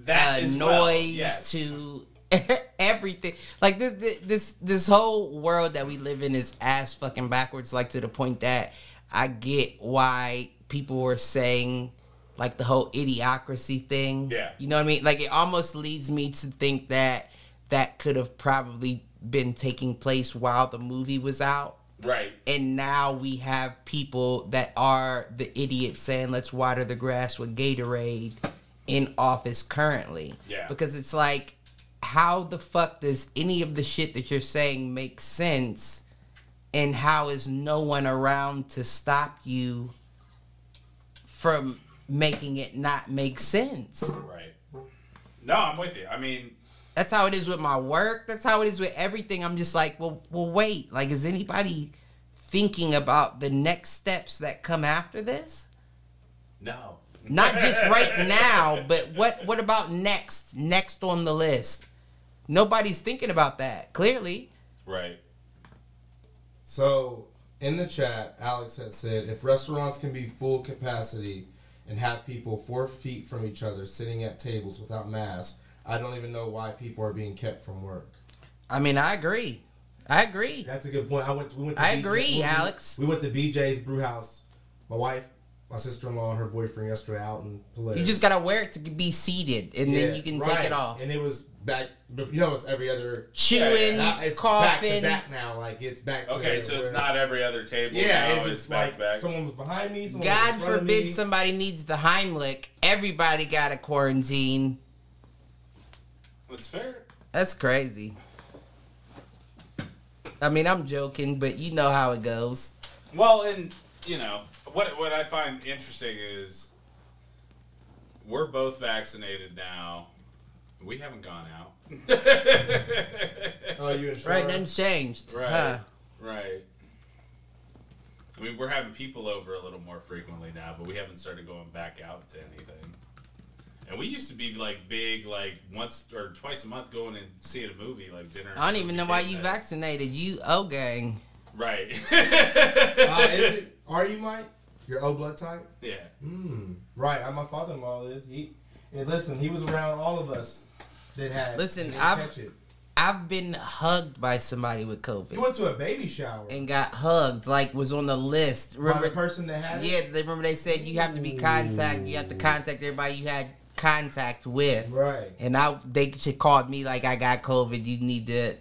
that uh, noise well, yes. to [LAUGHS] everything. Like this, this this this whole world that we live in is ass fucking backwards. Like to the point that I get why people were saying like the whole idiocracy thing. Yeah. You know what I mean? Like it almost leads me to think that that could have probably been taking place while the movie was out Right. and now we have people that are the idiots saying let's water the grass with Gatorade in office currently. Yeah. Because it's like how the fuck does any of the shit that you're saying make sense and how is no one around to stop you from making it not make sense? Right. No, I'm with you. I mean, That's how it is with my work. That's how it is with everything. I'm just like, well, well, wait. Like, is anybody thinking about the next steps that come after this? no. Not just [LAUGHS] right now, but what? What about next? Next on the list? Nobody's thinking about that. Clearly, Right. So in the chat, Alex had said if restaurants can be full capacity and have people four feet from each other sitting at tables without masks, I don't even know why people are being kept from work. I mean, I agree. I agree. That's a good point. I went. To, we went to I BJ agree, we- Alex. We went to BJ's Brew House. My wife, my sister in law, and her boyfriend yesterday out in Polaris. You just gotta wear it to be seated, and then you can take it off. And it was back. You know, it's every other. Chewing, Now it's coughing. back to back now. Like it's back. To Okay, so it's not every other table. Yeah, now, it it's was back like to back. someone was behind me. Someone was God in front of forbid me. somebody needs the Heimlich. Everybody got a quarantine. That's fair. That's crazy. I mean, I'm joking, but you know how it goes. Well, and you know what what I find interesting is we're both vaccinated now. We haven't gone out. [LAUGHS] Oh, you in Right, Charlotte? nothing's changed. Right. Huh. Right. I mean, we're having people over a little more frequently now, but we haven't started going back out to anything. And we used to be like big, like once or twice a month going and seeing a movie, like dinner. I don't even know why you movie, vaccinated. You O gang. Right. [LAUGHS] Uh, is it, are you Mike? Your O blood type? yeah. Hmm. Right. uh, My father-in-law is. He. And listen, he was around all of us that had. Listen, I've- catch it. I've been hugged by somebody with COVID. You went to a baby shower and got hugged, like was on the list. by Remember? the person that had it. Yeah, they remember they said you have to be contact. You have to contact everybody you had contact with. Right. And I, they just called me like I got COVID. You need to.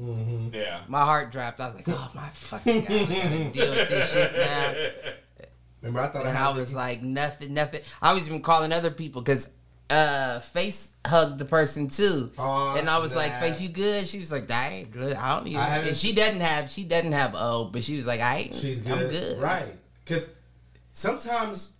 Mm-hmm. Yeah. My heart dropped. I was like, oh my fucking god, I gotta [LAUGHS] deal with this shit now. Remember, I thought and I, I had was like nothing, nothing. I was even calling other people because uh, Face hugged the person too, Oh, and I was like, "Face, you good?" She was like, "I ain't good. I don't even." I haven't- and she doesn't have, she doesn't have O, but she was like, "I ain't. she's good, I'm good." right? Because sometimes,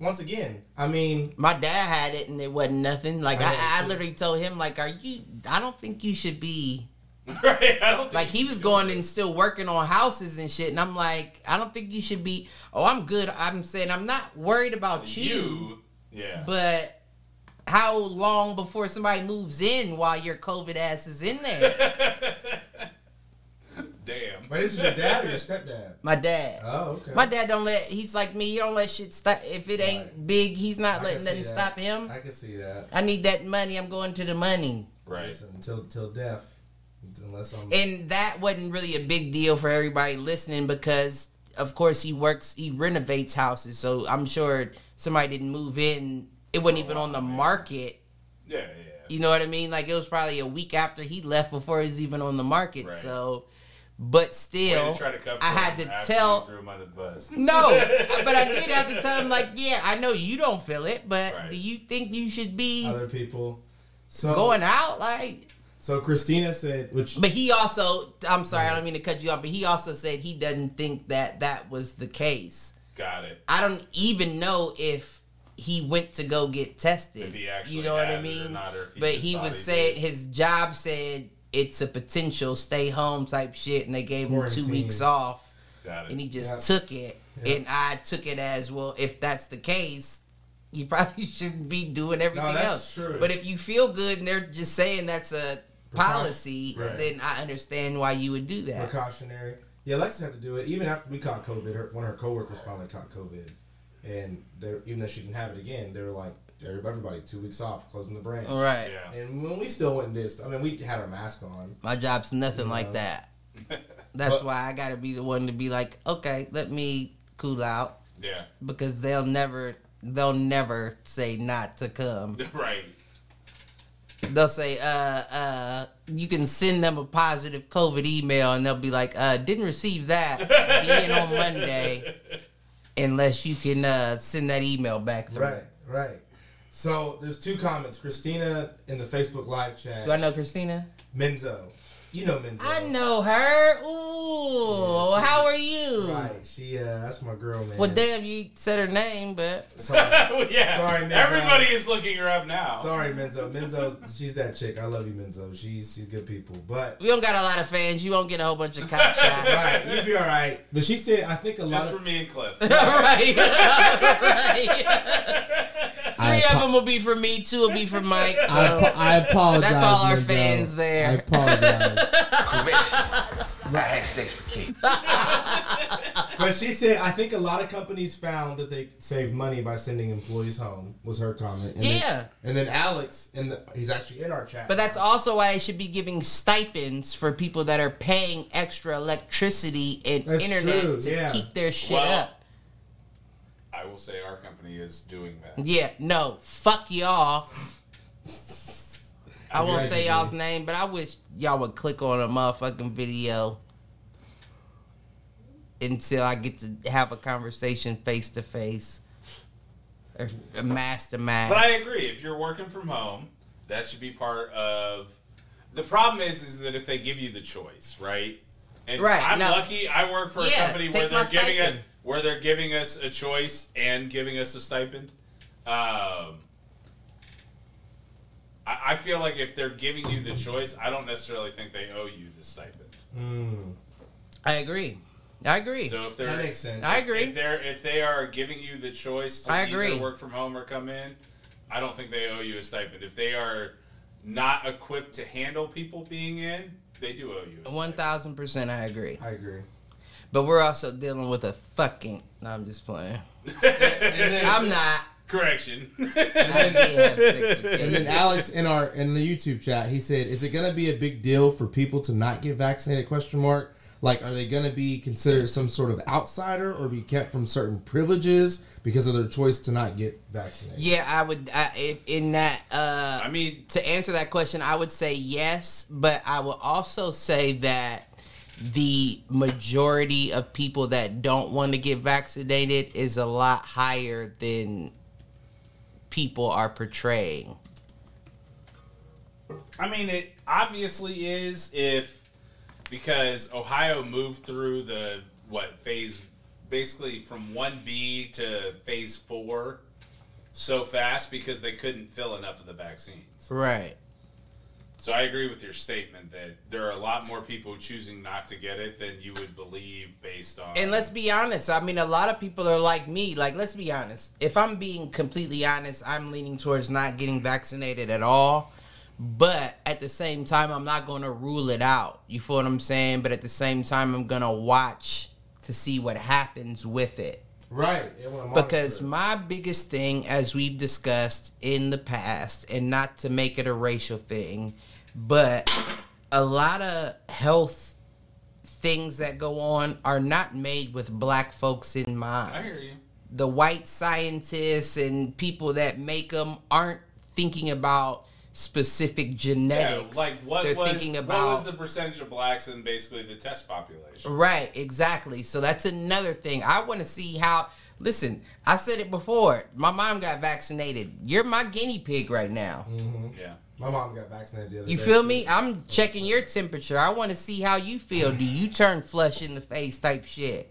once again, I mean, My dad had it and it wasn't nothing. Like I I, I, literally told him, like, "Are you? I don't think you should be." [LAUGHS] right? I don't think Like he was going do and still working on houses and shit, and I'm like, I don't think you should be. Oh, I'm good. I'm saying I'm not worried about you, you. Yeah. but how long before somebody moves in while your COVID ass is in there? [LAUGHS] Damn. but this is your dad or your stepdad? [LAUGHS] My dad. Oh, okay. My dad don't let. He's like me. He don't let shit stop. If it ain't Right. big, he's not can letting nothing that. stop him. I can see that. I need that money. I'm going to the money. Right. Listen, until till death, unless I'm. And that wasn't really a big deal for everybody listening because, of course, he works, he renovates houses. So I'm sure somebody didn't move in. It wasn't even on the oh, market. Yeah, yeah. You know what I mean? Like it was probably a week after he left before it was even on the market. Right. So, but still, to try to cover I had to tell. threw him under the bus. [LAUGHS] No, but I did have to tell him like, yeah, I know you don't feel it, but Right. do you think you should be other people. So going out like? So Christina said, which But he also, I'm sorry, I don't mean to cut you off, but he also said he doesn't think that that was the case. Got it. I don't even know if he went to go get tested. If he actually you know what I it or mean? not, or if he but he was he saying his job said it's a potential stay home type shit, and they gave him two weeks off, and he just Yep. took it. Yep. And I took it as well. If that's the case, you probably [LAUGHS] shouldn't be doing everything that's else. true. But if you feel good and they're just saying that's a policy, Right. then I understand why you would do that. precautionary. Yeah, Alexis had to do it even after we caught COVID. Her, one of her coworkers finally caught COVID, and even though she didn't have it again, they were like everybody two weeks off, closing the branch. All right. Yeah. And when we still went and did, I mean, we had our mask on. My job's nothing like Yeah. that. [LAUGHS] That's But- why I gotta be the one to be like, okay, let me cool out Yeah. because they'll never, they'll never say not to come. [LAUGHS] Right. They'll say, uh, uh, you can send them a positive COVID email and they'll be like, uh, didn't receive that. Be in on [LAUGHS] Monday unless you can uh, send that email back through. Right, right. So there's two comments. Christina in the Facebook live chat. Do I know Christina? Menzo? You know Menzo. I know her. Ooh, Yeah, she- how are you? Right. She. Uh, that's my girl, man. Well, damn, you said her name, but Sorry, [LAUGHS] yeah. Sorry, Menzo. Everybody is looking her up now. sorry, Menzo. Menzo. She's that chick. I love you, Menzo. She's she's good people. But we don't got a lot of fans. You won't get a whole bunch of cop shots. [LAUGHS] right, you'll be all right. But she said, I think a lot Just of for me and Cliff. [LAUGHS] right. right. I Three of them will be for me. Two will be for Mike. So. I, apo- I apologize. That's all our Menzo. fans there. I apologize. I had sex with Kate. But she said, I think a lot of companies found that they save money by sending employees home. Was her comment. And Yeah. Then, and then Alex, in the, he's actually in our chat. But that's also why I should be giving stipends for people that are paying extra electricity and That's internet true, to yeah. keep their shit Well, up. I will say our company is doing that. Yeah, no, fuck y'all. I won't say you y'all's name, but I wish y'all would click on a motherfucking video until I get to have a conversation face to face. A mask to mask. But I agree. If you're working from home, that should be part of. The problem is, is that if they give you the choice, right? And Right, I'm no. lucky. I work for a Yeah, company where they're my giving a, stipend. Where they're giving us a choice and giving us a stipend. Um, I, I feel like if they're giving you the choice, I don't necessarily think they owe you the stipend. Mm, I agree. I agree. So if they're that makes sense. I agree. if they're if they are giving you the choice to I either agree. work from home or come in, I don't think they owe you a stipend. If they are not equipped to handle people being in, they do owe you. A One stipend. thousand percent, I agree. I agree. But we're also dealing with a fucking. No, I'm just playing. And [LAUGHS] then, I'm not. Correction. I did have [LAUGHS] sex with and then Alex in our in the YouTube chat, he said, "Is it going to be a big deal for people to not get vaccinated?" Question mark. Like, are they going to be considered some sort of outsider or be kept from certain privileges because of their choice to not get vaccinated? Yeah, I would. I, if in that. uh I mean, to answer that question, I would say yes, but I will also say that the majority of people that don't want to get vaccinated is a lot higher than people are portraying. I mean, it obviously is if because Ohio moved through the what phase, basically from one B to phase four, so fast because they couldn't fill enough of the vaccines. Right. So I agree with your statement that there are a lot more people choosing not to get it than you would believe based on. And let's be honest. I mean, a lot of people are like me. Like, let's be honest. If I'm being completely honest, I'm leaning towards not getting vaccinated at all. But at the same time, I'm not going to rule it out. You feel what I'm saying? But at the same time, I'm going to watch to see what happens with it. Right. Yeah, when I'm on Because my biggest thing, as we've discussed in the past, and not to make it a racial thing, but a lot of health things that go on are not made with black folks in mind. I hear you. The white scientists and people that make them aren't thinking about specific Yeah, genetics. like what They're was thinking what about was the percentage of blacks in basically the test population? Right, exactly. So that's another thing. I want to see how. Listen, I said it before. My mom got vaccinated. You're my guinea pig right now. Mm-hmm. Yeah. My mom got vaccinated the other You day, feel too. me? I'm checking your temperature. I want to see how you feel. Do you turn flush in the face type shit?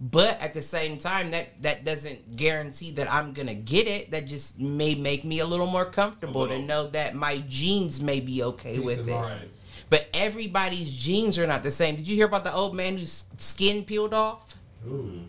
But at the same time, that that doesn't guarantee that I'm gonna get it. That just may make me a little more comfortable little. to know that my genes may be okay Peace with it. mind. But everybody's genes are not the same. Did you hear about the old man whose skin peeled off? Ooh.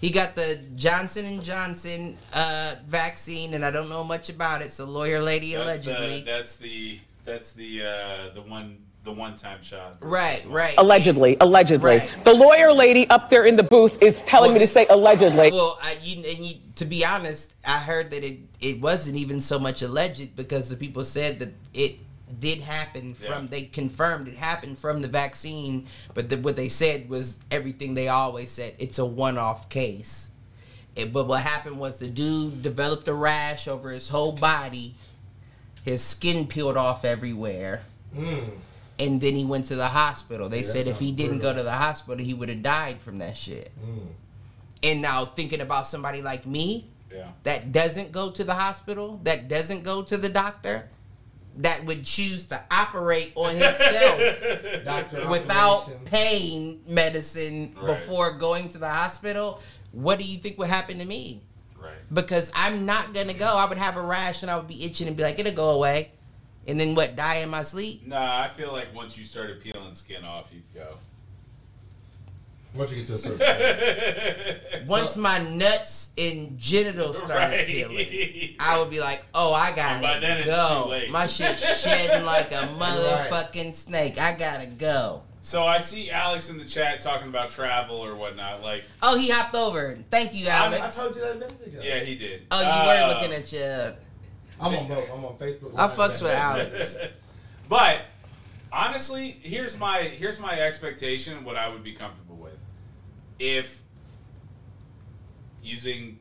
He got the Johnson and Johnson uh, vaccine, and I don't know much about it. So, lawyer lady That's allegedly. the that's the that's the uh, the one the one time shot. right, right. Allegedly, allegedly. Right. The lawyer lady up there in the booth is telling Well, me to say allegedly. Well, I, you, and you, to be honest, I heard that it it wasn't even so much alleged because the people said that it did happen from Yeah. they confirmed it happened from the vaccine, but the, what they said was everything they always said. It's a one-off case. It, but what happened was the dude developed a rash over his whole body. His skin peeled off everywhere. Hmm. And then he went to the hospital. They Yeah, said if he didn't brutal. go to the hospital, he would have died from that shit. Hmm. And now thinking about somebody like me Yeah. that doesn't go to the hospital, that doesn't go to the doctor, that would choose to operate on himself [LAUGHS] without operation. pain medicine Right. before going to the hospital, what do you think would happen to me? Right. Because I'm not gonna go. I would have a rash and I would be itching and be like, it'll go away. And then what, die in my sleep? Nah, I feel like once you started peeling skin off, you'd go. Once you get to a certain point. [LAUGHS] Once my nuts and genitals started Right. peeling, I would be like, "Oh, I gotta By then go. too. My shit shedding like a [LAUGHS] motherfucking snake. I gotta go." So I see Alex in the chat talking about travel or whatnot. Like, Oh, he hopped over. Thank you, Alex. I told you that a minute ago. yeah, he did. oh, you Uh, were looking at your. I'm on both. I'm on Facebook. I Live fucks with. Alex. [LAUGHS] But honestly, here's my here's my expectation. What I would be comfortable with, if using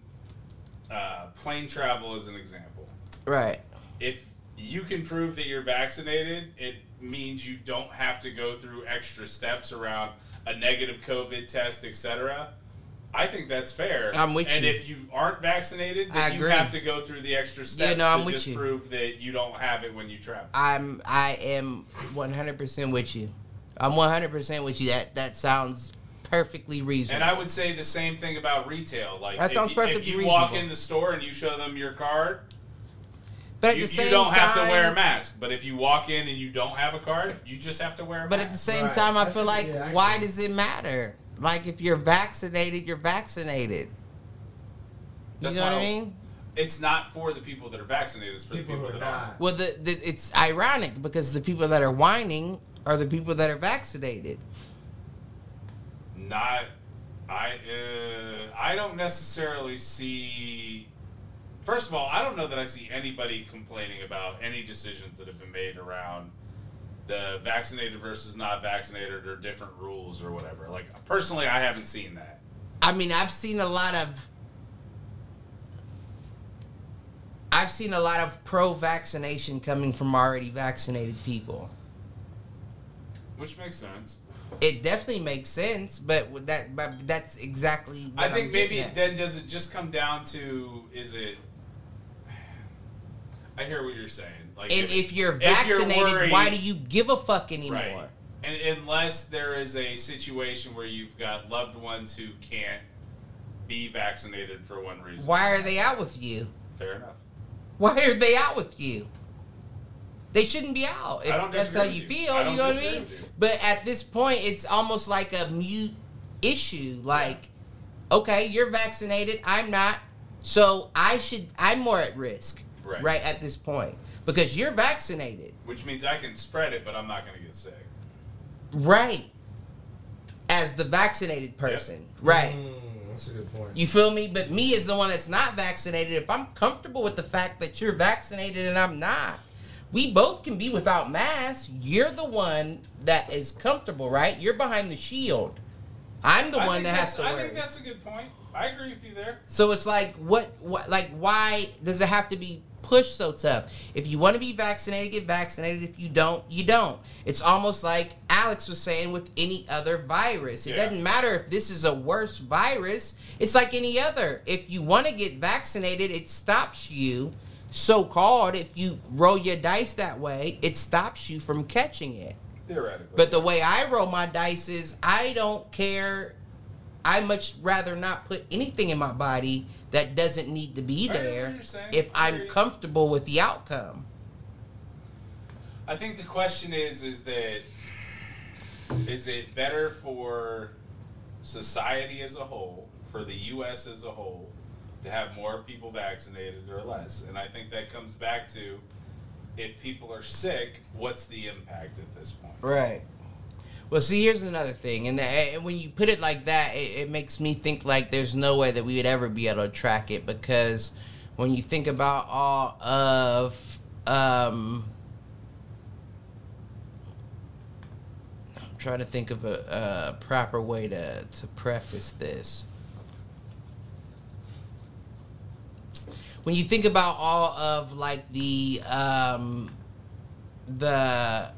uh, plane travel as an example, Right. if you can prove that you're vaccinated, it means you don't have to go through extra steps around a negative COVID test, etc. I think that's fair. I'm with and you. if you aren't vaccinated, then you have to go through the extra steps no, I'm to with just you. prove that you don't have it when you travel. I'm. I am 100 percent with you. I'm 100 percent with you. That that sounds perfectly reasonable. And I would say the same thing about retail. Like That if sounds you, if perfectly you walk in the store and you show them your card, but at you, the same you don't have to wear a mask. But if you walk in and you don't have a card, you just have to wear a But at the same Right. time, I That's feel a- like yeah, I why does it matter? Like if you're vaccinated, you're vaccinated. You That's know what I mean? it's not for the people that are vaccinated. It's for People the who people are that aren't. Well, the, the it's ironic because the people that are whining are the people that are vaccinated. Not, I, uh, I don't necessarily see. First of all, I don't know that I see anybody complaining about any decisions that have been made around the vaccinated versus not vaccinated or different rules or whatever. Like personally, I haven't seen that. I mean, I've seen a lot of. I've seen a lot of pro-vaccination coming from already vaccinated people. which makes sense. It definitely makes sense, but that but that's exactly. What I think maybe at. then does it just come down to is it? I hear what you're saying. Like, And if you're if vaccinated, worried- why do you give a fuck anymore? Right. And unless there is a situation where you've got loved ones who can't be vaccinated for one reason. Why are they out with you? Fair enough. Why are they out with you? They shouldn't be out. If I don't that's how you with you. feel, you know what I mean? But at this point, it's almost like a mute issue. Like, okay, you're vaccinated, I'm not, so I should, I'm more at risk, Right. right at this point because you're vaccinated, Which means I can spread it, but I'm not going to get sick. right? As the vaccinated person, right? Mm, that's a good point. You feel me? But me as the one that's not vaccinated, if I'm comfortable with the fact that you're vaccinated and I'm not, we both can be without masks. You're the one that is comfortable, right? You're behind the shield. I'm the I one that has to I worry. think that's a good point. I agree with you there. So it's like what what like why does it have to be pushed so tough? If you want to be vaccinated, get vaccinated. If you don't, you don't. It's almost like Alex was saying with any other virus. It Yeah. doesn't matter if this is a worse virus. It's like any other. If you want to get vaccinated, it stops you so called if you roll your dice that way, it stops you from catching it. Theoretically. But the way I roll my dice is I don't care. I much rather not put anything in my body that doesn't need to be I hear what there if I'm comfortable with the outcome. I think the question is is that is it better for society as a whole, for the US as a whole, to have more people vaccinated or less? And I think that comes back to if people are sick, what's the impact at this point? Right. Well, see, here's another thing, and, and when you put it like that, it, it makes me think like there's no way that we would ever be able to track it because when you think about all of, um, I'm trying to think of a, a proper way to to preface this. When you think about all of like the um, the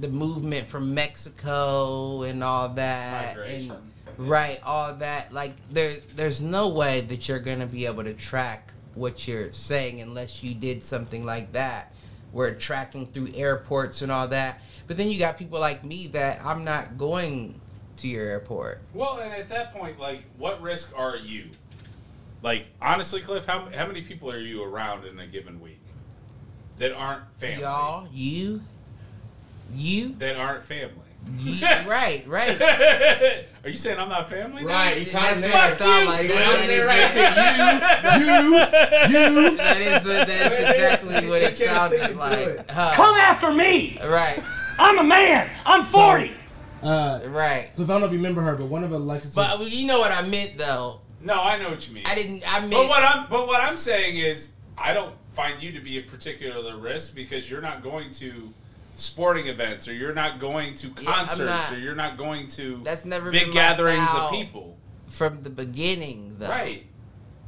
the movement from Mexico and all that, Migration. and right, all that. Like there, there's no way that you're gonna be able to track what you're saying unless you did something like that. We're tracking through airports and all that. But then you got people like me that I'm not going to your airport. Well, and at that point, like, what risk are you? Like, honestly, Cliff, how, how many people are you around in a given week that aren't family? Y'all, you, you, That aren't family. you [LAUGHS] right, right. [LAUGHS] Are you saying I'm not family? Right, you That's kinda what it there. sound like. You That- kinda that right? is- You, you, That is what, that's exactly what it sounded like. it. Huh. Come after me. Right, I'm a man. I'm 40. uh, right. Cliff, I don't know if you remember her, but one of Alexis. But you know what I meant though. No, I know what you mean. I didn't. I mean, But what I'm but what I'm saying is I don't find you to be a particular risk because you're not going to sporting events or you're not going to Yeah, concerts not- or you're not going to That's never big gatherings of people. from the beginning though. Right.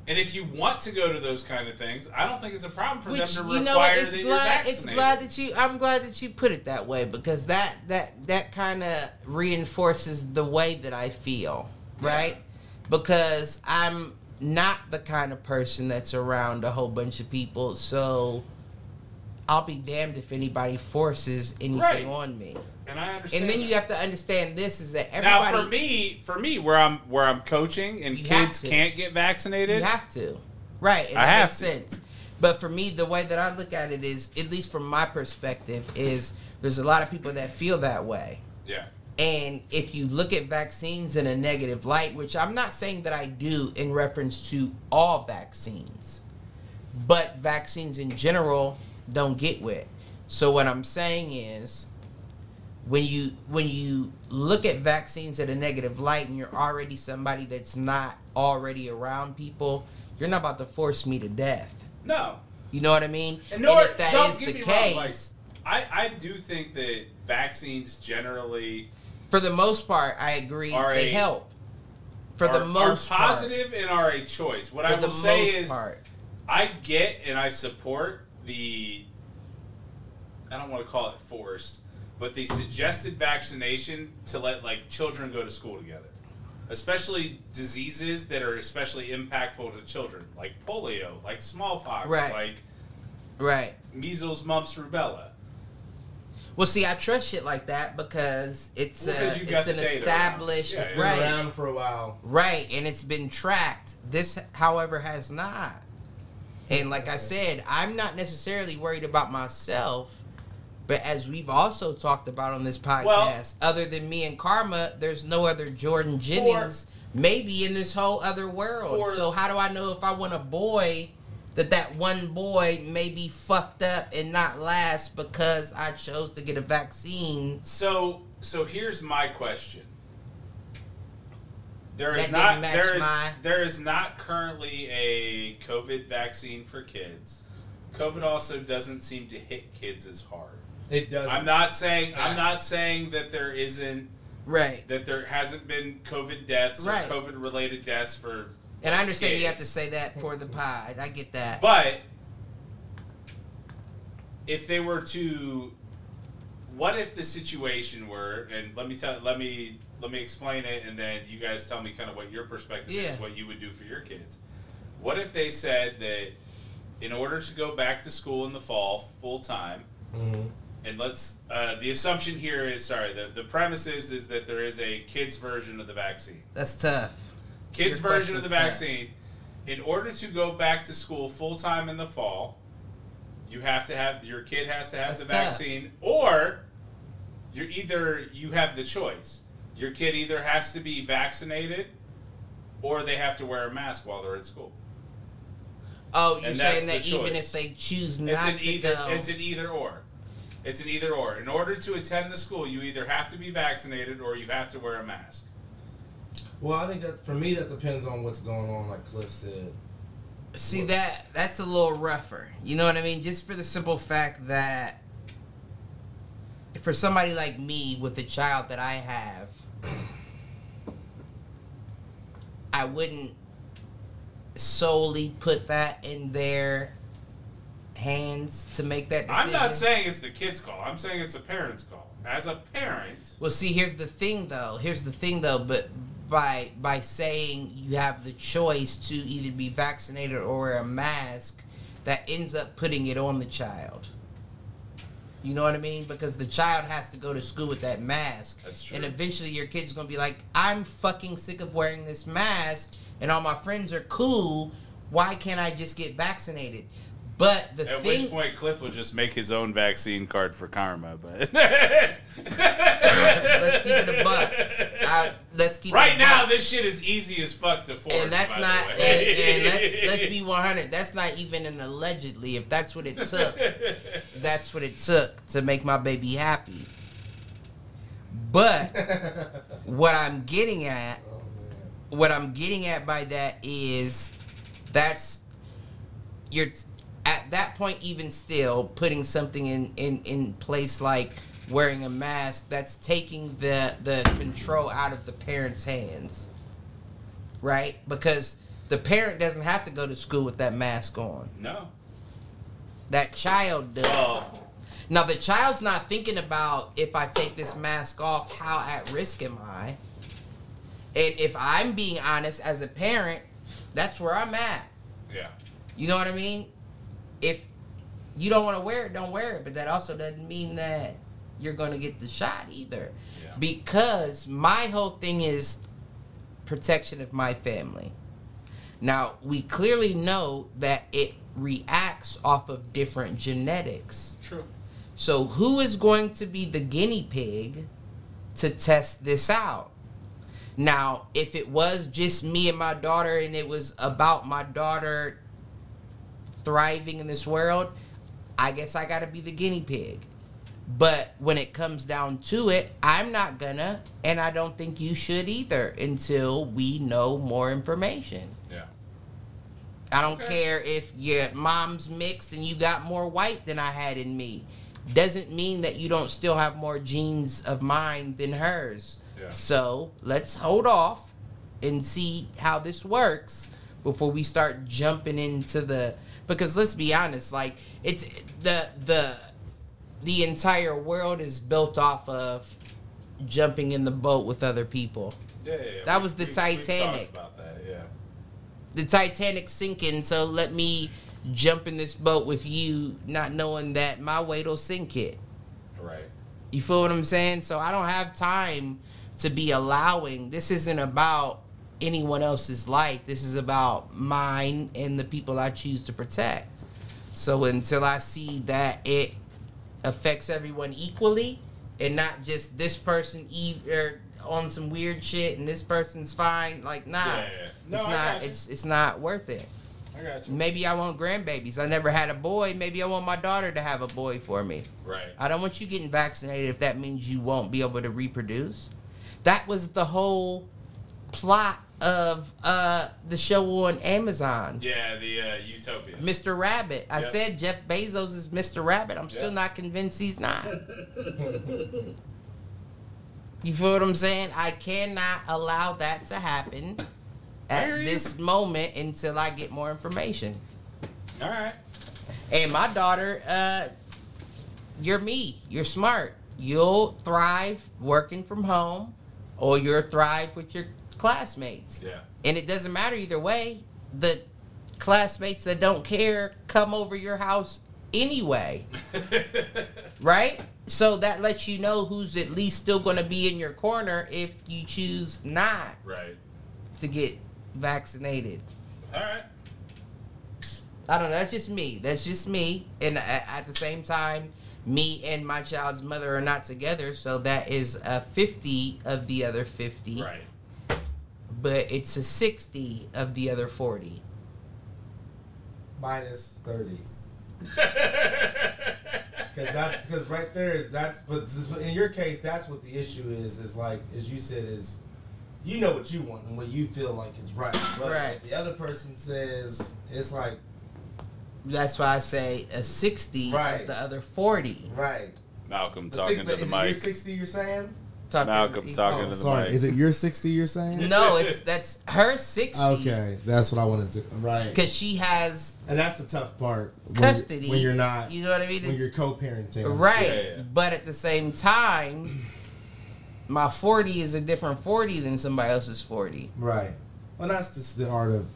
And if you want to go to those kind of things, I don't think it's a problem for Which them to you require know what? It's glad. It's glad that you. I'm glad that you put it that way because that that that kind of reinforces the way that I feel. Right. Because I'm not the kind of person that's around a whole bunch of people, so I'll be damned if anybody forces anything Right. on me. and I understand. And then you have to understand this is that everybody. now for me, for me, where I'm where I'm coaching and kids can't get vaccinated, You have to. Right. And I that have makes to. sense. But for me, the way that I look at it is, at least from my perspective, is there's a lot of people that feel that way. yeah. And if you look at vaccines in a negative light, which I'm not saying that I do in reference to all vaccines, but vaccines in general don't get wet. So what I'm saying is when you when you look at vaccines at a negative light and you're already somebody that's not already around people, you're not about to force me to death. No, You know what I mean? And nor, if that is the case, wrong, like, I, I do think that vaccines generally for the most part, I agree Are they a- help. For are, the most are part. positive and are a choice. What I will say is, part. I get and I support the. I don't want to call it forced, but the suggested vaccination to let like children go to school together, especially diseases that are especially impactful to children, like polio, like smallpox, Right. like Right. measles, mumps, rubella. Well, see, I trust shit like that because it's Well, a, uh, it's an established. Yeah, Been right, around for a while. right, and it's been tracked. This, however, has not. And like I said, I'm not necessarily worried about myself, but as we've also talked about on this podcast, Well- other than me and Karma, there's no other Jordan Jennings maybe in this whole other world. For- so how do I know if I want a boy? That that one boy may be fucked up and not last because I chose to get a vaccine So, so here's my question. There is That not there is my- there is not currently a COVID vaccine for kids. COVID also doesn't seem to hit kids as hard. It does. I'm not saying I'm not saying that there isn't Right. that there hasn't been COVID deaths Right. or COVID related deaths for And I understand you have to say that for the pod. I get that. But if they were to, what if the situation were, and let me tell, let me let me explain it, and then you guys tell me kind of what your perspective Yeah. is, what you would do for your kids. What if they said that in order to go back to school in the fall full time, and let's uh, the assumption here is sorry, the the premise is is that there is a kids version of the vaccine That's tough. Kids version of the vaccine. In order to go back to school full time in the fall you have to have your kid has to have That's the vaccine or you're either you have the choice. Your kid either has to be vaccinated or they have to wear a mask while they're at school. Oh, you're saying that even if they choose it's not an to either go, it's an either or. It's an either or. In order to attend the school you either have to be vaccinated or you have to wear a mask Well, I think that for me that depends on what's going on, like Cliff said. see that that's a little rougher. You know what I mean? Just for the simple fact that for somebody like me with the child that I have, [CLEARS THROAT] I wouldn't solely put that in their hands to make that decision. i'm not saying it's the kid's call i'm saying it's a parent's call as a parent Well, see, here's the thing, though. Here's the thing, though. But by by saying you have the choice to either be vaccinated or wear a mask, that ends up putting it on the child. You know what I mean? Because the child has to go to school with that mask. That's true. And eventually your kid's gonna be like, I'm fucking sick of wearing this mask and all my friends are cool. Why can't I just get vaccinated? But the At thing which point, Cliff will just make his own vaccine card for karma. But [LAUGHS] let's keep it a buck. I, let's keep it right a now, buck. this shit is easy as fuck to forge. and that's by not the and, way. and let's [LAUGHS] let's be 100 that's not even an allegedly if that's what it [LAUGHS] took that's what it took to make my baby happy but what i'm getting at oh, what i'm getting at by that is that's you're at that point even still putting something in in in place like wearing a mask that's taking the the control out of the parents hands right? Because the parent doesn't have to go to school with that mask on. no. That child does. Well, Now the child's not thinking about if I take this mask off, how at risk am I? And if I'm being honest as a parent, that's where I'm at. yeah. You know what I mean? If you don't want to wear it, don't wear it. But that also doesn't mean that you're going to get the shot either. Yeah. Because my whole thing is protection of my family. Now, we clearly know that it reacts off of different genetics. True. So, who is going to be the guinea pig to test this out? Now, if it was just me and my daughter and it was about my daughter thriving in this world, I guess I got to be the guinea pig. But when it comes down to it, I'm not gonna, and I don't think you should either until we know more information. Yeah. I don't Okay. care if your mom's mixed and you got more white than I had in me. Doesn't mean that you don't still have more genes of mine than hers. Yeah. So let's hold off and see how this works before we start jumping into the because let's be honest, like it's the the the entire world is built off of jumping in the boat with other people. Yeah, yeah, yeah. That We- was the we- Titanic. about that, yeah. The Titanic sinking, so let me jump in this boat with you, not knowing that my weight will sink it. Right. You feel what I'm saying? So I don't have time to be allowing. This isn't about anyone else's life. This is about mine and the people I choose to protect. So until I see that it affects everyone equally and not just this person e- or er, on some weird shit and this person's fine, like nah, Yeah, yeah. No, it's not. It's it's not worth it. I got you. Maybe I want grandbabies. I never had a boy. Maybe I want my daughter to have a boy for me. Right. I don't want you getting vaccinated if that means you won't be able to reproduce. That was the whole plot of uh, the show on Amazon. Yeah, the uh, Utopia. Mr. Rabbit. I Yep. said Jeff Bezos is Mr. Rabbit. I'm still Yep. not convinced he's not. [LAUGHS] you feel what I'm saying? I cannot allow that to happen at this moment until I get more information. All right. And my daughter, uh, you're me. You're smart. You'll thrive working from home, or you'll thrive with your classmates. Yeah. And it doesn't matter either way. The classmates that don't care come over your house anyway, [LAUGHS] right? So that lets you know who's at least still going to be in your corner if you choose not Right. to get vaccinated. All right. I don't know. That's just me. That's just me. And at, at the same time, me and my child's mother are not together, so that is a fifty of the other fifty. Right. But it's a sixty of the other forty. minus thirty. [LAUGHS] Because that's because right there is that's but in your case that's what the issue is is like as you said is you know what you want and what you feel like is right. But Right. the other person says it's like That's why I say a sixty Right. of the other forty. right. Malcolm The talking six- to the is it your mic. sixty you're saying? Talking- Malcolm talking Oh, to the sorry. mic. Is it your 60 you're saying? No, it's that's her sixty. Okay, that's what I wanted to right. Because she has And that's the tough part when custody. you're, when you're not You know what I mean? when you're co-parenting. Right. Yeah, yeah. But at the same time, my 40 is a different 40 than somebody else's 40. Right. Well, that's just the art of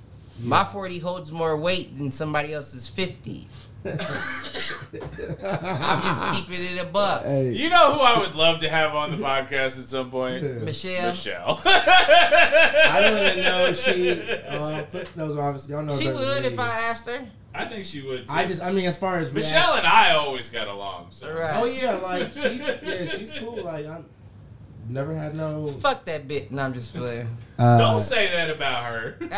My 40 holds more weight than somebody else's 50. I'm just keeping it a buck. Hey, You know who I would love to have on the podcast at some point? Michelle, Michelle. [LAUGHS] I don't even know if she. Uh, Cliff knows obviously. Y'all know she would me. if I asked her. I think she would. Too. I just. I mean, as far as Michelle reaction- and I always got along. So. Right. Oh yeah, like she's yeah, she's cool. Like I'm never had no. Fuck that bitch. No, I'm just playing. uh, Don't say that about her. I'm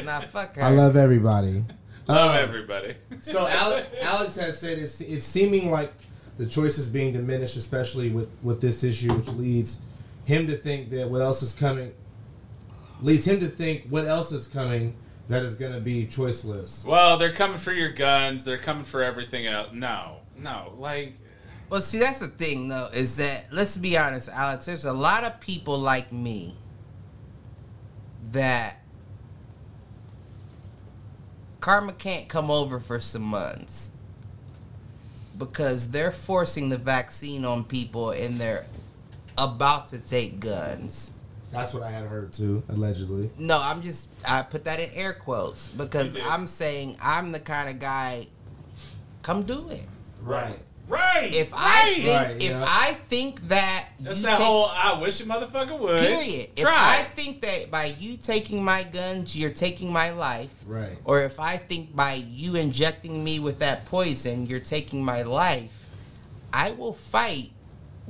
[LAUGHS] Nah, fuck her. I love everybody. Love Um, everybody. [LAUGHS] So Alex, Alex has said it's it's seeming like the choice is being diminished, especially with with this issue, which leads him to think that what else is coming leads him to think what else is coming that is going to be choiceless. Well, they're coming for your guns. They're coming for everything else. No, no, like Well, see, that's the thing, though, is that, let's be honest, Alex, there's a lot of people like me that Karma can't come over for some months because they're forcing the vaccine on people and they're about to take guns. That's what I had heard too, allegedly. No, I'm just I put that in air quotes because I'm saying I'm the kind of guy. Come do it. Right. Right. If I right. think Right, if yeah. I think that that's you that take- whole. I wish a motherfucker would. period. If Try. I think that by you taking my guns, you're taking my life, Right. or if I think by you injecting me with that poison, you're taking my life, I will fight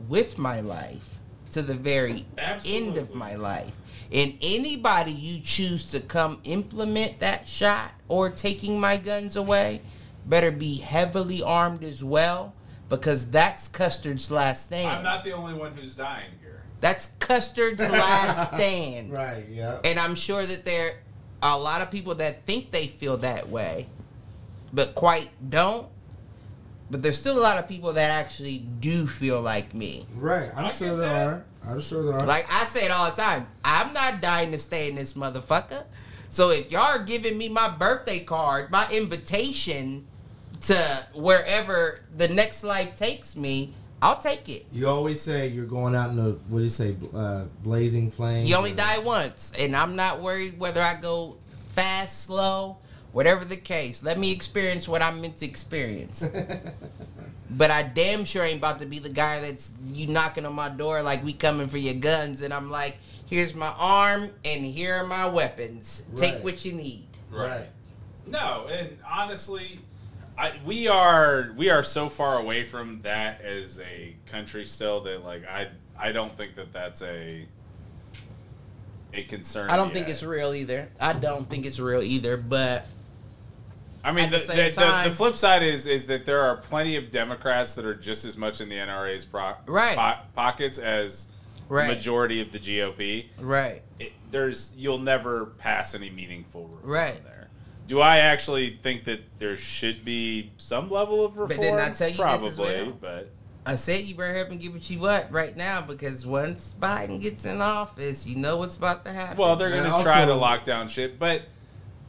with my life to the very end of my life. And anybody you choose to come implement that shot or taking my guns away better be heavily armed as well because that's Custer's last stand. I'm not the only one who's dying here. That's Custer's last [LAUGHS] stand. Right. Yeah. And I'm sure that there are a lot of people that think they feel that way, but quite don't. But there's still a lot of people that actually do feel like me. Right. I'm I sure there that. are. I'm sure there are. Like I say it all the time. I'm not dying to stay in this motherfucker. So if y'all are giving me my birthday card, my invitation to wherever the next life takes me, I'll take it. You always say you're going out in a what do you say, uh, blazing flame. You only die once, and I'm not worried whether I go fast, slow, whatever the case. Let me experience what I'm meant to experience. [LAUGHS] but I damn sure ain't about to be the guy that's you knocking on my door like we coming for your guns, and I'm like, here's my arm, and here are my weapons. Take what you need. Right. No, and honestly, I, we are we are so far away from that as a country still that like I I don't think that that's a a concern. I don't think it's real either. I don't think it's real either, but I mean, the, the same the, time- the flip side is is that there are plenty of Democrats that are just as much in the NRA's pro- Right. po- pockets as Right. the majority of the GOP. right. It, there's you'll never pass any meaningful reform Right. there. Do I actually think that there should be some level of reform? didn't I tell you this Probably, as well? but I said you better help and get what you want right now because once Biden gets in office, you know what's about to happen. well, they're going to try to also- lock down shit. But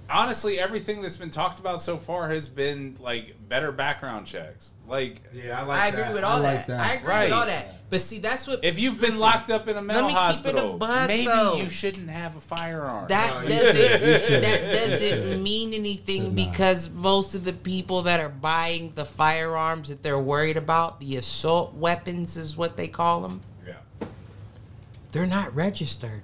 honestly, everything that's been talked about so far has been like better background checks. Like Yeah, I like I agree that. with all I that. like that. I agree Right. with all that. But see, that's what if you've been listen, locked up in a mental me keep it a hospital, maybe though. you shouldn't have a firearm. That No, doesn't shouldn't. You shouldn't. that doesn't mean anything because most of the people that are buying the firearms that they're worried about, the assault weapons is what they call them, yeah. they're not registered.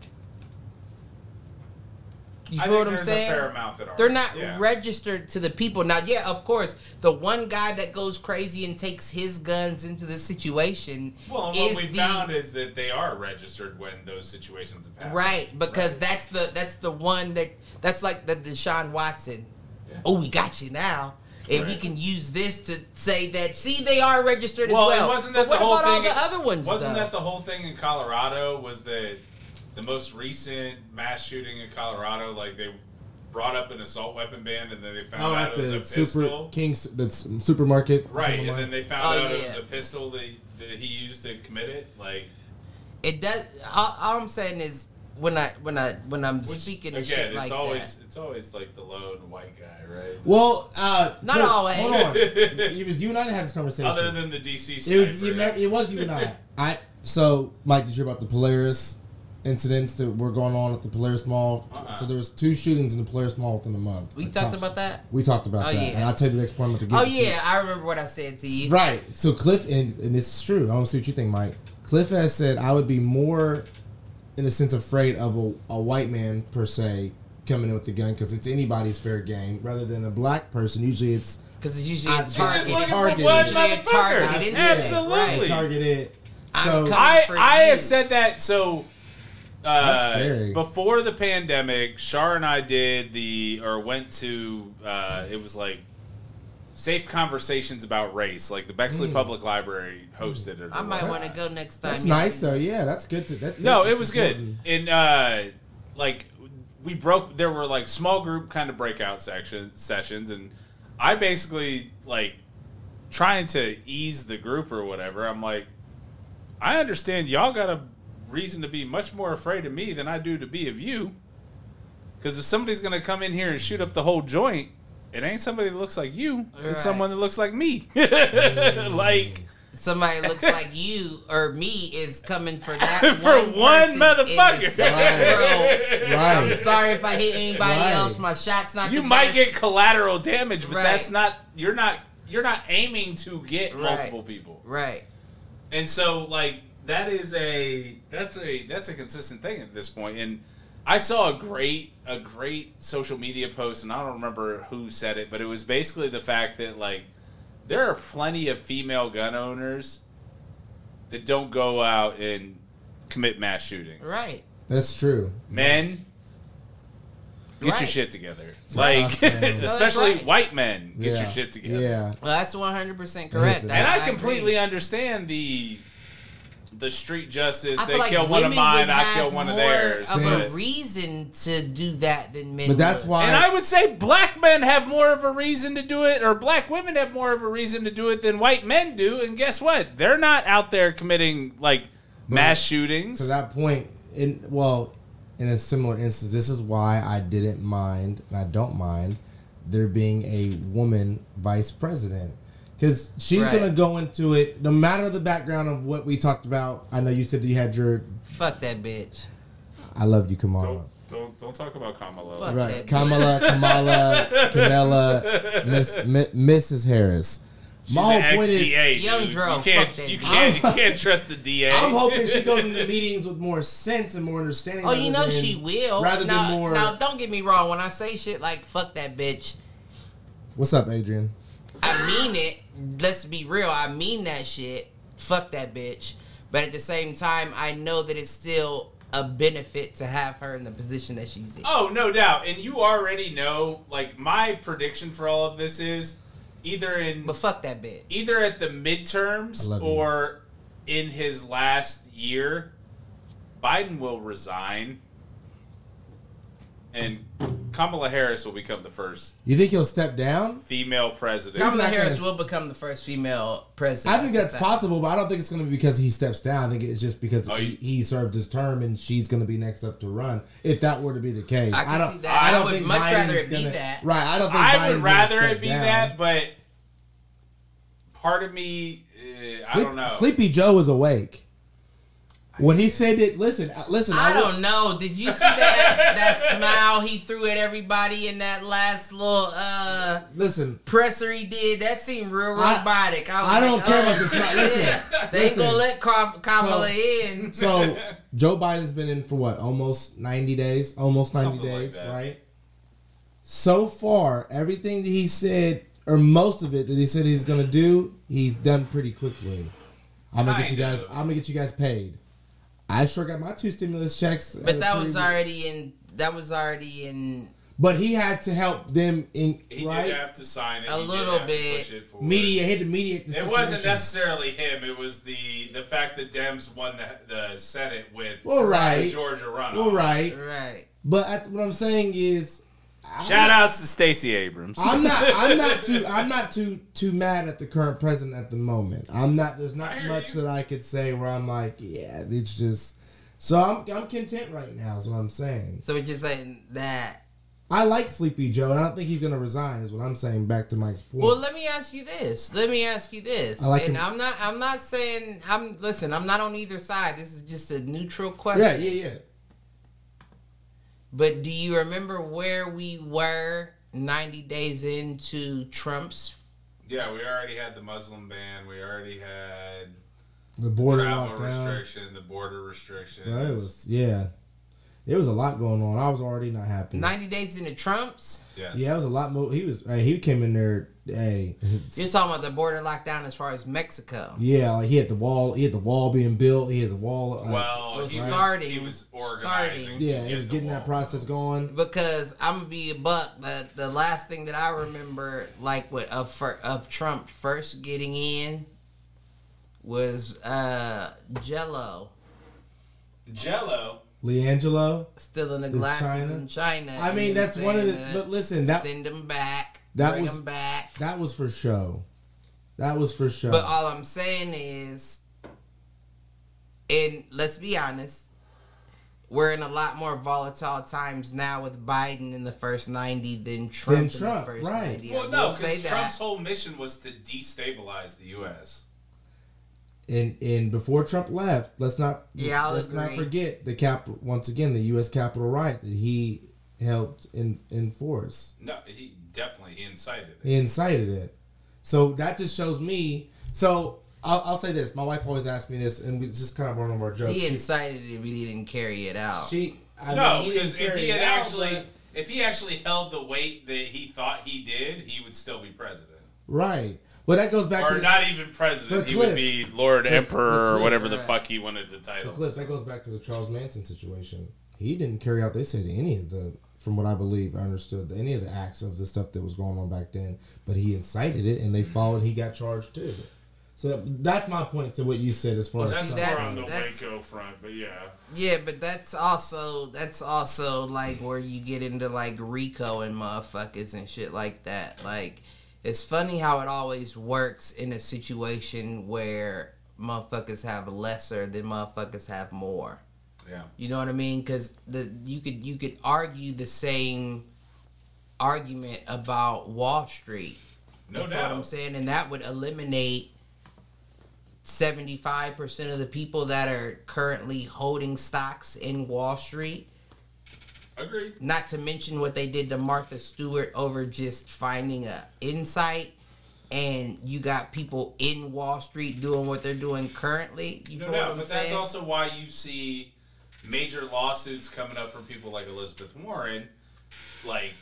You I feel what I'm saying? fair amount that are. They're not yeah. registered to the people. Now, yeah, of course, the one guy that goes crazy and takes his guns into the situation Well, what we the found is that they are registered when those situations have happened. right because Right. that's the that's the one that that's like the Deshaun Watson. Yeah. Oh, we got you now. And we can use this to say that see they are registered Well, as well. wasn't that but what the whole about thing? all the other ones? Wasn't though? that the whole thing in Colorado? Was that the most recent mass shooting in Colorado? Like they brought up an assault weapon ban, and then they found Oh, out at it was the a super pistol. King's the supermarket. Right, and like- then they found Oh, out it was a pistol that, that he used to commit it. Like, it does? All, all I'm saying is when I when I when I'm which, speaking of again, shit it's like always that. it's always like the lone white guy, right? Well, uh, Not Cliff, always. Hold on. [LAUGHS] it was you and I that had this conversation. Other than the DC, it was you, it was you and I. [LAUGHS] I so Mike, did you hear about the Polaris incidents that were going on at the Polaris Mall? Uh-uh. So there was two shootings in the Polaris Mall within a month. We Like, talked cops- about that. We talked about Oh, that, yeah. and I'll tell you the next point I'm going to get. Oh to. yeah, I remember what I said to you. Right. So Cliff, and, and this is true. I want to see what you think, Mike. Cliff has said I would be more, in a sense, afraid of a, a white man per se coming in with the gun because it's anybody's fair game, rather than a black person. Usually, it's Because it's usually a I'm just targeted. targeted- one usually a motherfucker. targeted Absolutely. right. targeted. I'm So I I have said that so. That's Uh, before the pandemic, Shar and I did the or went to uh, it was like safe conversations about race, like the Bexley Public Library hosted it. I might want to go next time. that's nice though. Yeah, that's good. To that, No, it was good. And uh, like we broke. There were like small group kind of breakout section sessions, and I basically like trying to ease the group or whatever. I'm like, I understand y'all got a reason to be much more afraid of me than I do to be of you. Because if somebody's gonna come in here and shoot up the whole joint, it ain't somebody that looks like you. Right. It's someone that looks like me. [LAUGHS] Mm. like. Somebody looks like you or me is coming for that [LAUGHS] For one, one person in the motherfucker. second row. I'm sorry if I hit anybody Right. else. My shot's not. you the might best. get collateral damage, but Right. that's not you're not you're not aiming to get Right. multiple people. right. And so like that is a that's a that's a consistent thing at this point. And I saw a great a great social media post and I don't remember who said it, but it was basically the fact that like there are plenty of female gun owners that don't go out and commit mass shootings. Right. That's true. Men, get your shit together. Like, Testosterone. [LAUGHS] No, especially right. white men, get yeah. your shit together. Yeah. Well, that's 100 percent correct. And And I, agree. completely understand the the street justice. I They like kill one of mine, I kill one of theirs. Of but- a reason to do that than men. But that's would. why. and I would say black men have more of a reason to do it, or black women have more of a reason to do it than white men do. And guess what? They're not out there committing like mass shootings. to that point, in well, in a similar instance, this is why I didn't mind, and I don't mind there being a woman vice president. Because she's Right. gonna go into it, no matter the background of what we talked about. I know you said you had your, Fuck that bitch. I love you, Kamala. Don't, don't don't talk about Kamala. Fuck Right, that bitch. Kamala, [LAUGHS] Kamala, Kamala, Miss, Mi- Mrs. Harris. She's My whole point is, ex-DA, Young dude. Dro, you can't, fuck you can't, you can't trust the DA. I'm [LAUGHS] hoping she goes into meetings with more sense and more understanding. Oh, you know than- she will. Rather now, than more. now, don't get me wrong. When I say shit like "fuck that bitch," What's up, Adrian? I mean it. Let's be real. I mean that shit. Fuck that bitch. But at the same time, I know that it's still a benefit to have her in the position that she's in. Oh, no doubt. And you already know, like, my prediction for all of this is either in But fuck that bitch. either at the midterms love you. or in his last year, Biden will resign and Kamala Harris will become the first You think he'll step down? female president. Kamala not Harris gonna- will become the first female president. I think that's possible, but I don't think it's going to be because he steps down. I think it's just because Oh, he, you- he served his term and she's going to be next up to run. If that were to be the case, I can don't. see that. I I don't would think much Biden's rather it be gonna, that. Right. I don't think I Biden's would gonna rather step it be down. that, but part of me, uh, I Sleep- don't know. Sleepy Joe is awake when he said it, Listen, uh, listen. I will- don't know. Did you see that [LAUGHS] that smile he threw at everybody in that last little uh Listen, presser he did? That seemed real robotic. I, was I don't like, care oh, about the smile. Listen, shit. they ain't listen. gonna let Kam- Kamala So- in. So [LAUGHS] Joe Biden's been in for what? Almost ninety days. Almost ninety Something days, that. right? So far, everything that he said, or most of it that he said he's gonna do, he's done pretty quickly. I'm gonna get you guys. I'm gonna get you guys paid. I sure got my two stimulus checks. Uh, but that was already in. That was already in But he had to help them in he right did have to sign it. A He did little have to bit. push it media. He had to mediate the It wasn't necessarily him. It was the the fact that Dems won the the Senate with Well, right. the Georgia runoff. Well, right. right. But I, what I'm saying is, I'm Shout not- outs to Stacey Abrams. I'm not. [LAUGHS] I'm not too. I'm not too too mad at the current president at the moment. I'm not. There's not much you. that I could say where I'm like, yeah, it's just. So I'm I'm content right now. Is what I'm saying. So you're saying that. I like Sleepy Joe, and I don't think he's gonna resign. Is what I'm saying. Back to Mike's point. Well, let me ask you this. Let me ask you this. I like and him- I'm not. I'm not saying. I'm listen. I'm not on either side. This is just a neutral question. yeah, yeah, yeah. But do you remember where we were 90 days into Trump's? yeah, we already had the Muslim ban. We already had The border travel lockdown. restriction, the border restriction. Right, it was yeah. It was a lot going on. I was already not happy. 90 days into Trump's? yes. Yeah, it was a lot more. He was. Hey, he came in there. Hey, [LAUGHS] You're talking about the border lockdown as far as Mexico. yeah, like he had the wall. He had the wall being built. He had the wall. uh, Well, Well, he, was, starting- he was organizing. starting. yeah, he was getting that process going. Because I'm gonna be a buck. The the last thing that I remember, like what of fir- of Trump first getting in, was uh Jello Jello. LiAngelo. still in the The glasses China? in China. I mean, that's what one of the. But listen, that send them back. That bring was- them back. that was for show. That was for show. But all I'm saying is, and let's be honest, we're in a lot more volatile times now with Biden in the first 90 than Trump, Than in the first right. 90. I Well, no, will say because that. Trump's whole mission was to destabilize the U.S. and and before Trump left, let's not Yeah, I'll let's not forget the cap once again the U.S. Capitol riot that he helped in, enforce. No, he definitely he incited it. He incited it. So that just shows me. So I'll, I'll say this. My wife always asks me this, and we just kind of one of our jokes. he She- incited it, but he didn't carry it out. She, I no, he didn't because if carry he it had out, actually, but- if he actually held the weight that he thought he did, he would still be president, right. Well, that goes back or to the, not even president. But he Cliff- would be Lord but Emperor or Cliff, whatever the fuck he wanted to title. Cliff, that goes back to the Charles Manson situation. He didn't carry out. They said any of the, from what I believe, I understood any of the acts of the stuff that was going on back then. But he incited it, and they mm-hmm. followed. He got charged too. So that's my point to what you said as far Well, as That's See, more that's- on the Waco front, but yeah. Yeah, but that's also that's also like where you get into like Rico and motherfuckers and shit like that. Like it's funny how it always works in a situation where motherfuckers have lesser than motherfuckers have more. Yeah. You know what I mean? Because the you could you could argue the same argument about Wall Street. No doubt. what I'm saying, and that would eliminate. 75% of the people that are currently holding stocks in Wall Street Agreed. not to mention what they did to Martha Stewart over just finding a insight and you got people in Wall Street doing what they're doing currently. You No feel what doubt, I'm but that's also why you see major lawsuits coming up from people like Elizabeth Warren. Like,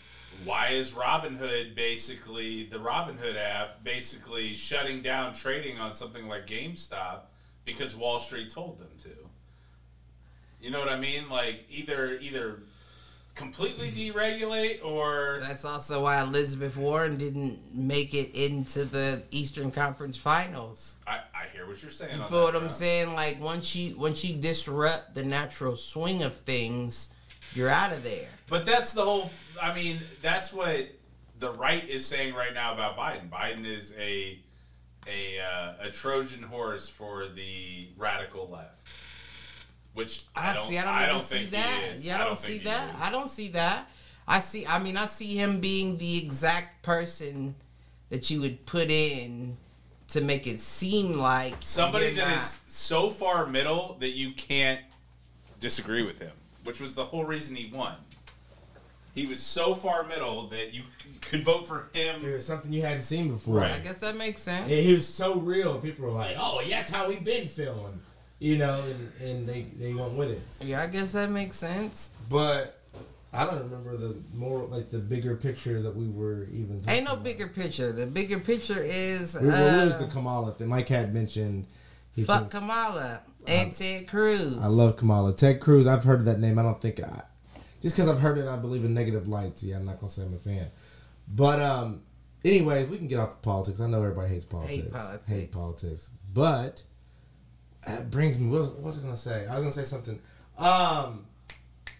why is Robinhood basically the Robinhood app basically shutting down trading on something like GameStop because Wall Street told them to? You know what I mean? Like either either completely [CLEARS THROAT] deregulate or That's also why Elizabeth Warren didn't make it into the Eastern Conference Finals. I, I hear what you're saying. You feel what I'm saying? Like once you once you disrupt the natural swing of things, you're out of there. But that's the whole. I mean, that's what the right is saying right now about Biden. Biden is a a uh, a Trojan horse for the radical left, which I, I, don't. see. I don't, I don't see that. Yeah, I don't, see think he that. I don't see that. I see. I mean, I see him being the exact person that you would put in to make it seem like Somebody you're that not. is so far middle that you can't disagree with him, which was the whole reason he won. He was so far middle that you could vote for him. It was something you hadn't seen before. Right. I guess that makes sense. And he was so real. People were like, "Oh, yeah, that's how we've been feeling," you know, and, and they they went with it. Yeah, I guess that makes sense. But I don't remember the more like the bigger picture that we were even. Talking Ain't no about. bigger picture. The bigger picture is We, uh, the Kamala thing? Mike had mentioned. He fuck thinks- Kamala and Ted Cruz. I love Kamala. Ted Cruz. I've heard of that name. I don't think I. Just because I've heard it, I believe in negative lights. Yeah, I'm not gonna say I'm a fan. But um, anyways, we can get off the politics. I know everybody hates politics. Hate politics. Hate politics. But that brings me. What was, what was I gonna say? I was gonna say something. Um,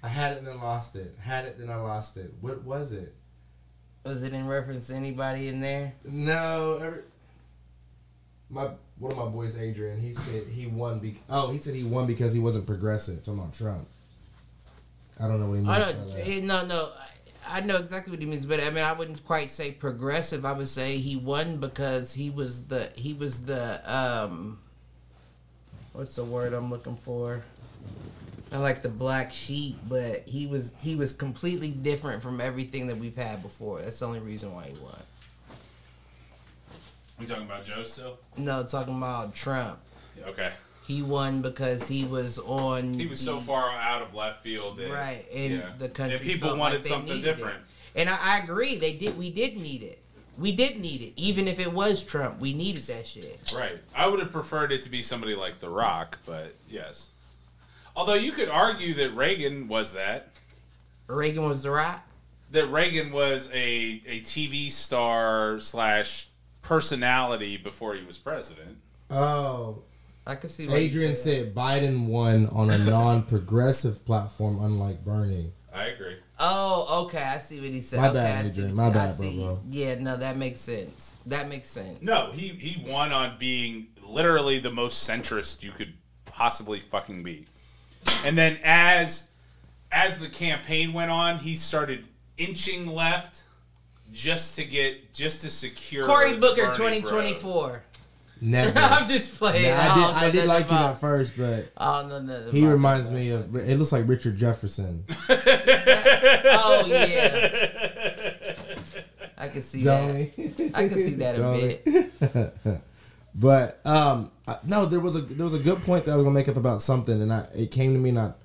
I had it then lost it. Had it then I lost it. What was it? Was it in reference to anybody in there? No, every, my one of my boys, Adrian, he said he won. Be, oh, he said he won because he wasn't progressive. Talking about Trump. I don't know what he means. I don't. eh, No, no. I, I know exactly what he means, but I mean, I wouldn't quite say progressive. I would say he won because he was the he was the um. What's the word I'm looking for? I like the black sheep, but he was he was completely different from everything that we've had before. That's the only reason why he won. We talking about Joe still? No, talking about Trump. Okay. He won because he was on. He was so the- far out of left field that right, in yeah. the country. and people wanted like something needed it. different. And I, I agree, they did. We did need it. We did need it, even if it was Trump. We needed that shit. Right. I would have preferred it to be somebody like The Rock, but yes. Although you could argue that Reagan was that. Reagan was the rock. That Reagan was a, a TV star slash personality before he was president. Oh, I can see. What Adrian said. said Biden won on a non-progressive platform, unlike Bernie. I agree. Oh, okay. I see what he said. My okay, bad, Adrian. My bad, bro, bro. Yeah, no, that makes sense. That makes sense. No, he, he won on being literally the most centrist you could possibly fucking be. And then as as the campaign went on, he started inching left just to get just to secure Cory Booker, Bernie twenty bros. Never. [LAUGHS] I'm just playing. Nah, I don't did. I did nothing like him at first, but Oh no, no. he reminds me of. It looks like Richard Jefferson. [LAUGHS] [LAUGHS] Oh yeah. I can see Don't that. he? I can see that a Don't bit. He? but um, I- no, there was a there was a good point that I was gonna make up about something, and I it came to me not.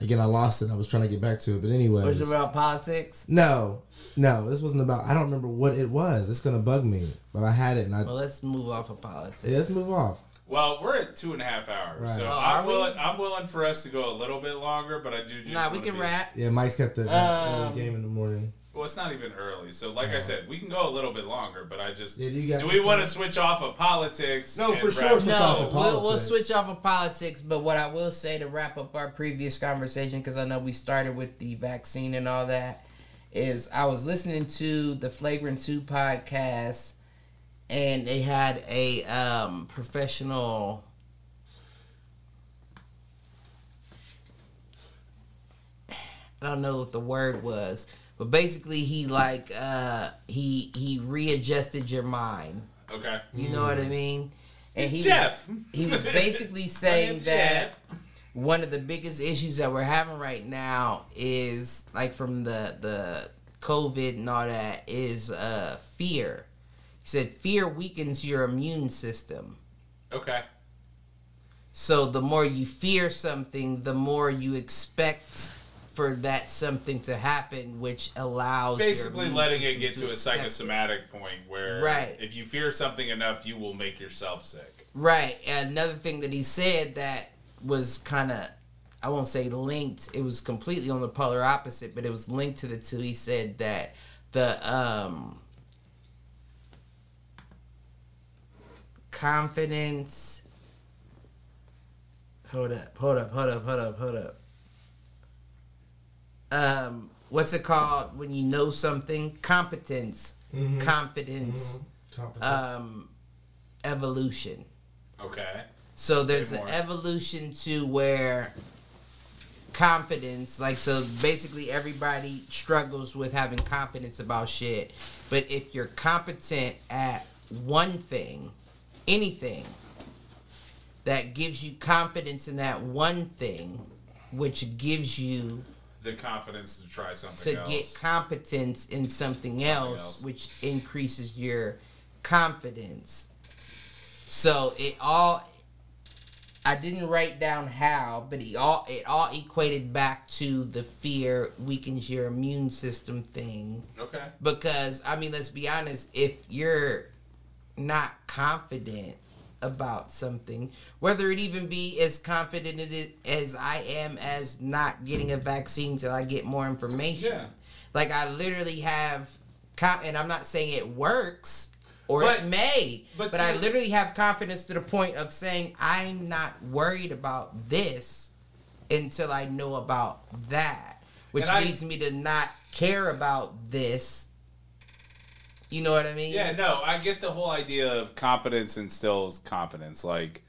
Again, I lost it. I was trying to get back to it, but anyways. Was it about politics? No, no, this wasn't about. I don't remember what it was. It's gonna bug me, but I had it, and I. Well, let's move off of politics. Yeah, let's move off. Well, we're at two and a half hours, Right. so Oh, I'm we? willing. I'm willing for us to go a little bit longer, but I do just. Nah, we can be- wrap. Yeah, Mike's got the Um, early game in the morning. Well, it's not even early, so like I said, we can go a little bit longer. But I just Yeah, you got- do we want to switch off of politics? No, and for sure, it switch off No, of we'll, we'll politics. switch off of politics. But what I will say to wrap up our previous conversation, because I know we started with the vaccine and all that, is I was listening to the Flagrant Two podcast, and they had a um, professional. [SIGHS] I don't know what the word was, but basically he like uh he he readjusted your mind. Okay. You know what I mean? And he Jeff. Was, he was [LAUGHS] basically saying that one of the biggest issues that we're having right now is like from the the COVID and all that is uh fear. He said fear weakens your immune system. Okay. So the more you fear something, the more you expect for that something to happen, which allows Basically, letting it get to a accept it. psychosomatic point where Right. if you fear something enough, you will make yourself sick. Right. And another thing that he said that was kind of, I won't say linked. It was completely on the polar opposite, but it was linked to the two. He said that the um, confidence. Hold up! Hold up! Hold up! Hold up! Hold up! Um, what's it called when you know something? Competence, Mhm. confidence, Competence. um, evolution. Okay. So there's an evolution to where confidence, like so basically everybody struggles with having confidence about shit. But if you're competent at one thing, anything that gives you confidence in that one thing, which gives you The confidence to try something to else. get competence in something else, else. which increases your confidence. So it all I didn't write down how, but it all it all equated back to the fear weakens your immune system thing. Okay. Because I mean, let's be honest, if you're not confident about something, whether it even be as confident as I am as not getting a vaccine till I get more information. Yeah. Like I literally have, and I'm not saying it works or But- it may, but but, I literally have confidence to the point of saying I'm not worried about this until I know about that, which And I- leads me to not care about this. You know what I mean? Yeah, no, I get the whole idea of competence instills confidence. Like,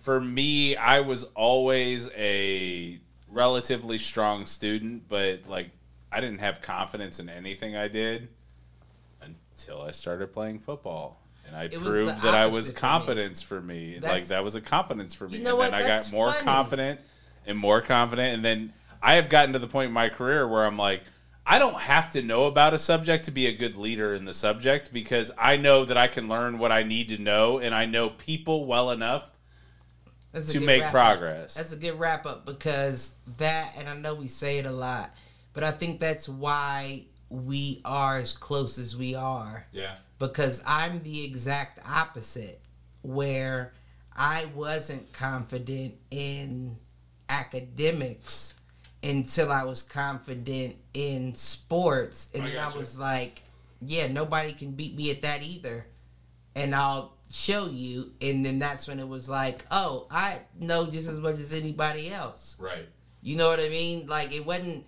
for me, I was always a relatively strong student, but like, I didn't have confidence in anything I did until I started playing football. And I It proved that I was opposite for me. competence for me. Like that was a competence for me. You know and what? then I got more funny. confident and more confident. And then I have gotten to the point in my career where I'm like, I don't have to know about a subject to be a good leader in the subject because I know that I can learn what I need to know and I know people well enough to make wrap up. progress. That's a good wrap up because that, and I know we say it a lot, but I think that's why we are as close as we are. Yeah. Because I'm the exact opposite, where I wasn't confident in academics until I was confident in sports. And I then I gotcha. was like, yeah, nobody can beat me at that either. And I'll show you. And then that's when it was like, oh, I know just as much as anybody else. Right. You know what I mean? Like it wasn't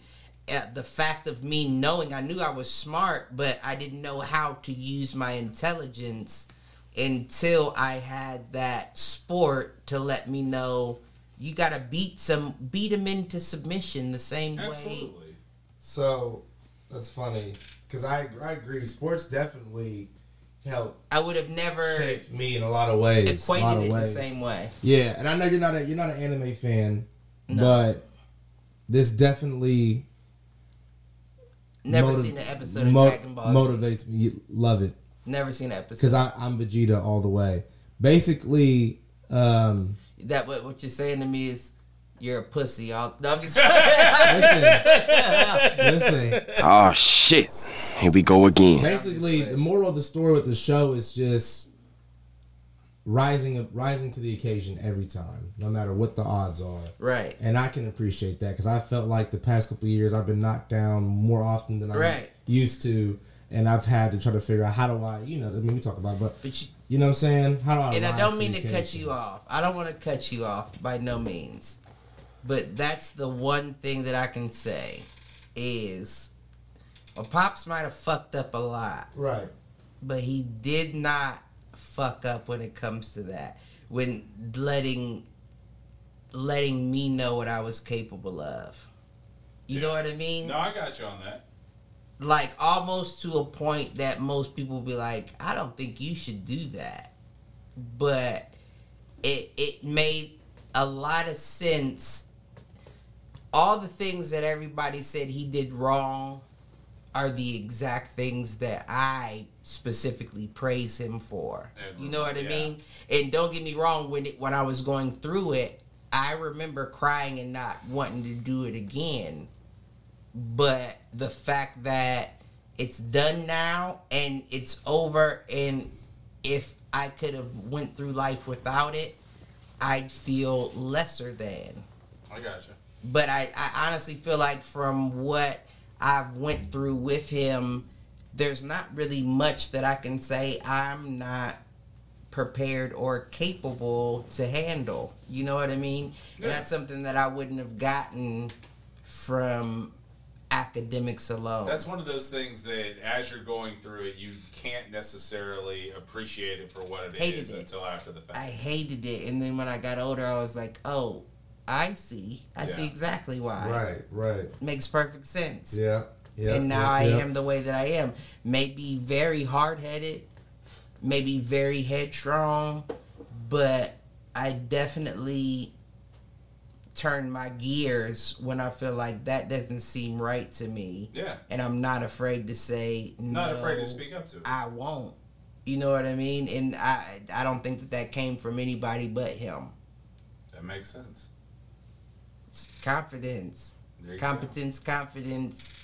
uh, the fact of me knowing. I knew I was smart, but I didn't know how to use my intelligence until I had that sport to let me know you got to beat some beat them into submission the same way. Absolutely. So that's funny because I I agree. Sports definitely help I would have never shaped me in a lot of ways. a equated lot of it the same way. Yeah, and I know you're not a you're not an anime fan, but this definitely Never motiv- seen an episode of mo- Dragon Ball. Motivates me. Love it Never seen an episode. because I'm Vegeta all the way. Basically, um, that what what you're saying to me is you're a pussy. I'll, no, I'm just [LAUGHS] listen. Oh shit. Here we go again. Basically, the moral of the story with the show is just rising up, rising to the occasion every time, no matter what the odds are. Right. And I can appreciate that because I felt like the past couple of years I've been knocked down more often than I'm Right. used to, and I've had to try to figure out how do I, you know, I mean we talk about it, but, But you- you know what I'm saying? How do I? and I don't mean to cut you off. I don't want to cut you off by no means. But that's the one thing that I can say is well Pops might have fucked up a lot. Right. But he did not fuck up when it comes to that. When letting letting me know what I was capable of. You know what I mean? No, I got you on that. Like almost to a point that most people be like, I don't think you should do that. But it it made a lot of sense. All the things that everybody said he did wrong are the exact things that I specifically praise him for. You know what I mean? And don't get me wrong, when it when I was going through it, I remember crying and not wanting to do it again. But the fact that it's done now and it's over and if I could have went through life without it, I'd feel lesser than I got you. but I, I honestly feel like from what I've went through with him, there's not really much that I can say I'm not prepared or capable to handle. You know what I mean? Yeah. And that's something that I wouldn't have gotten from academics alone. That's one of those things that as you're going through it, you can't necessarily appreciate it for what it is Hated it. until after the fact. I hated it, and then when I got older, I was like, "Oh, I see. I see exactly why. Right, right. Makes perfect sense." Yeah, yeah. and now yeah, I yeah. am the way that I am. Maybe very hard headed, maybe very headstrong, but I definitely turn my gears when I feel like that doesn't seem right to me. Yeah. And I'm not afraid to say Not afraid to speak up to it. I won't. You know what I mean? And I I don't think that that came from anybody but him. That makes sense. Confidence. There you go. Competence, confidence,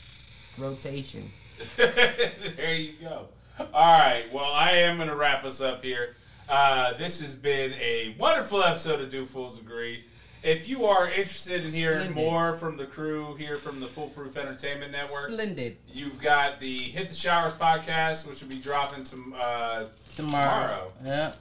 rotation. [LAUGHS] there you go. All right. Well, I am going to wrap us up here. Uh, this has been a wonderful episode of Do Fools Agree. If you are interested in hearing Splendid. more from the crew here from the Foolproof Entertainment Network, Splendid. you've got the Hit the Showers podcast, which will be dropping uh, Tomorrow. tomorrow. Yeah.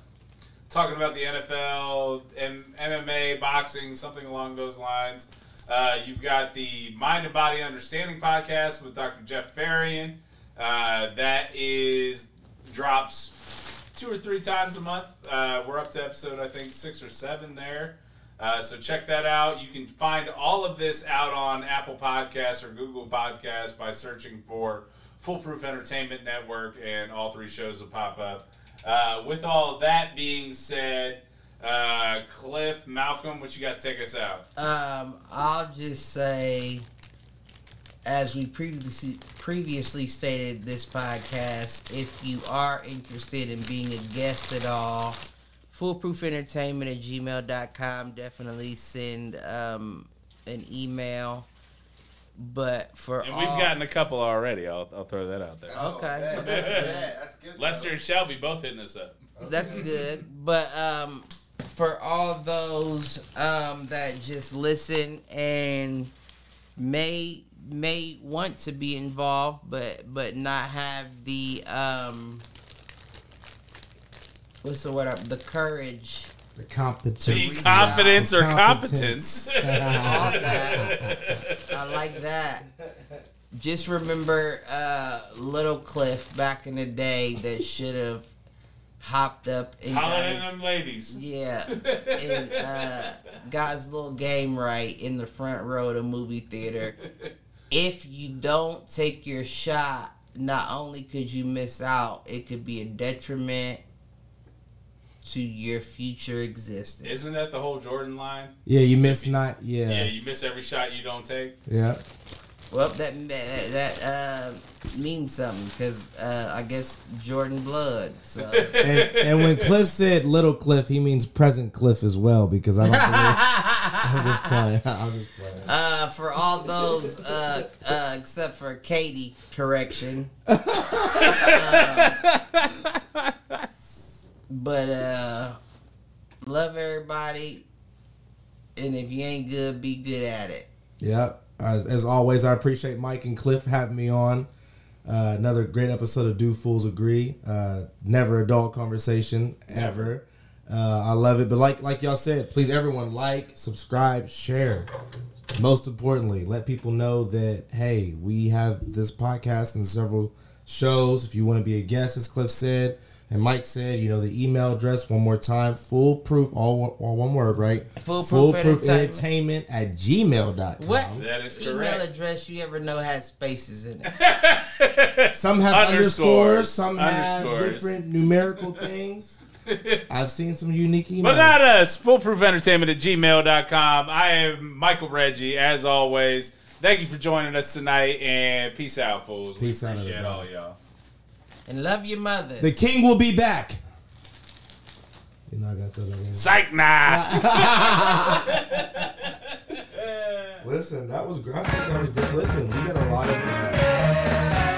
talking about the NFL, M- MMA, boxing, something along those lines. Uh, you've got the Mind and Body Understanding podcast with Dr. Jeff Farian. Uh, that is drops two or three times a month. Uh, we're up to episode I think six or seven there. Uh, so check that out. You can find all of this out on Apple Podcasts or Google Podcasts by searching for Foolproof Entertainment Network, and all three shows will pop up. Uh, with all that being said, uh, Cliff, Malcolm, what you got to take us out? Um, I'll just say, as we previously previously stated this podcast, if you are interested in being a guest at all, foolproofentertainment at gmail.com. Definitely send um, an email. But for And we've gotten a couple already. I'll, I'll throw that out there. okay, well, [LAUGHS] that's good. Lester and Shelby both hitting us up. That's good. But um, for all those um, that just listen and may may want to be involved, but but not have the um, what's the word? Up? The courage. The competence. The confidence or Competence. All [LAUGHS] that. I like that. Just remember uh, Little Cliff back in the day that should have hopped up and got his, in them ladies. yeah, [LAUGHS] and uh, got his little game right in the front row of the movie theater. If you don't take your shot, not only could you miss out, it could be a detriment to your future existence. Isn't that the whole Jordan line? Yeah, you miss not. Yeah, Yeah, you miss every shot you don't take. yeah. Well, that that, that uh, means something because uh, I guess Jordan blood. So [LAUGHS] And, and when Cliff said little Cliff, he means present Cliff as well because I don't believe. [LAUGHS] I'm just playing. [LAUGHS] I'm just playing. uh, for all those uh, uh, except for Katie, correction. But uh, love everybody, and if you ain't good, be good at it. Yep. As, as always, I appreciate Mike and Cliff having me on. Uh, another great episode of Do Fools Agree. Uh, never a dull conversation ever. Uh, I love it. But like like y'all said, please everyone like, subscribe, share. Most importantly, let people know that hey, we have this podcast and several shows. If you want to be a guest, as Cliff said, And Mike said, you know, the email address one more time, foolproof, all, all one word, right? Foolproof entertainment at gmail.com. What That is email correct. address you ever know had spaces in it? [LAUGHS] Some have underscores, Underscores. some have different numerical things. [LAUGHS] I've seen some unique emails. But not us. Foolproofentertainment at gmail.com. I am Michael Reggie, as always. Thank you for joining us tonight, and peace out, fools. Peace we out, appreciate everybody. all y'all. And love your mother. the king will be back. You're not gonna throw that in. Psych nah. [LAUGHS] Listen, that was graphic. That was good. Listen, we got a lot of. Uh,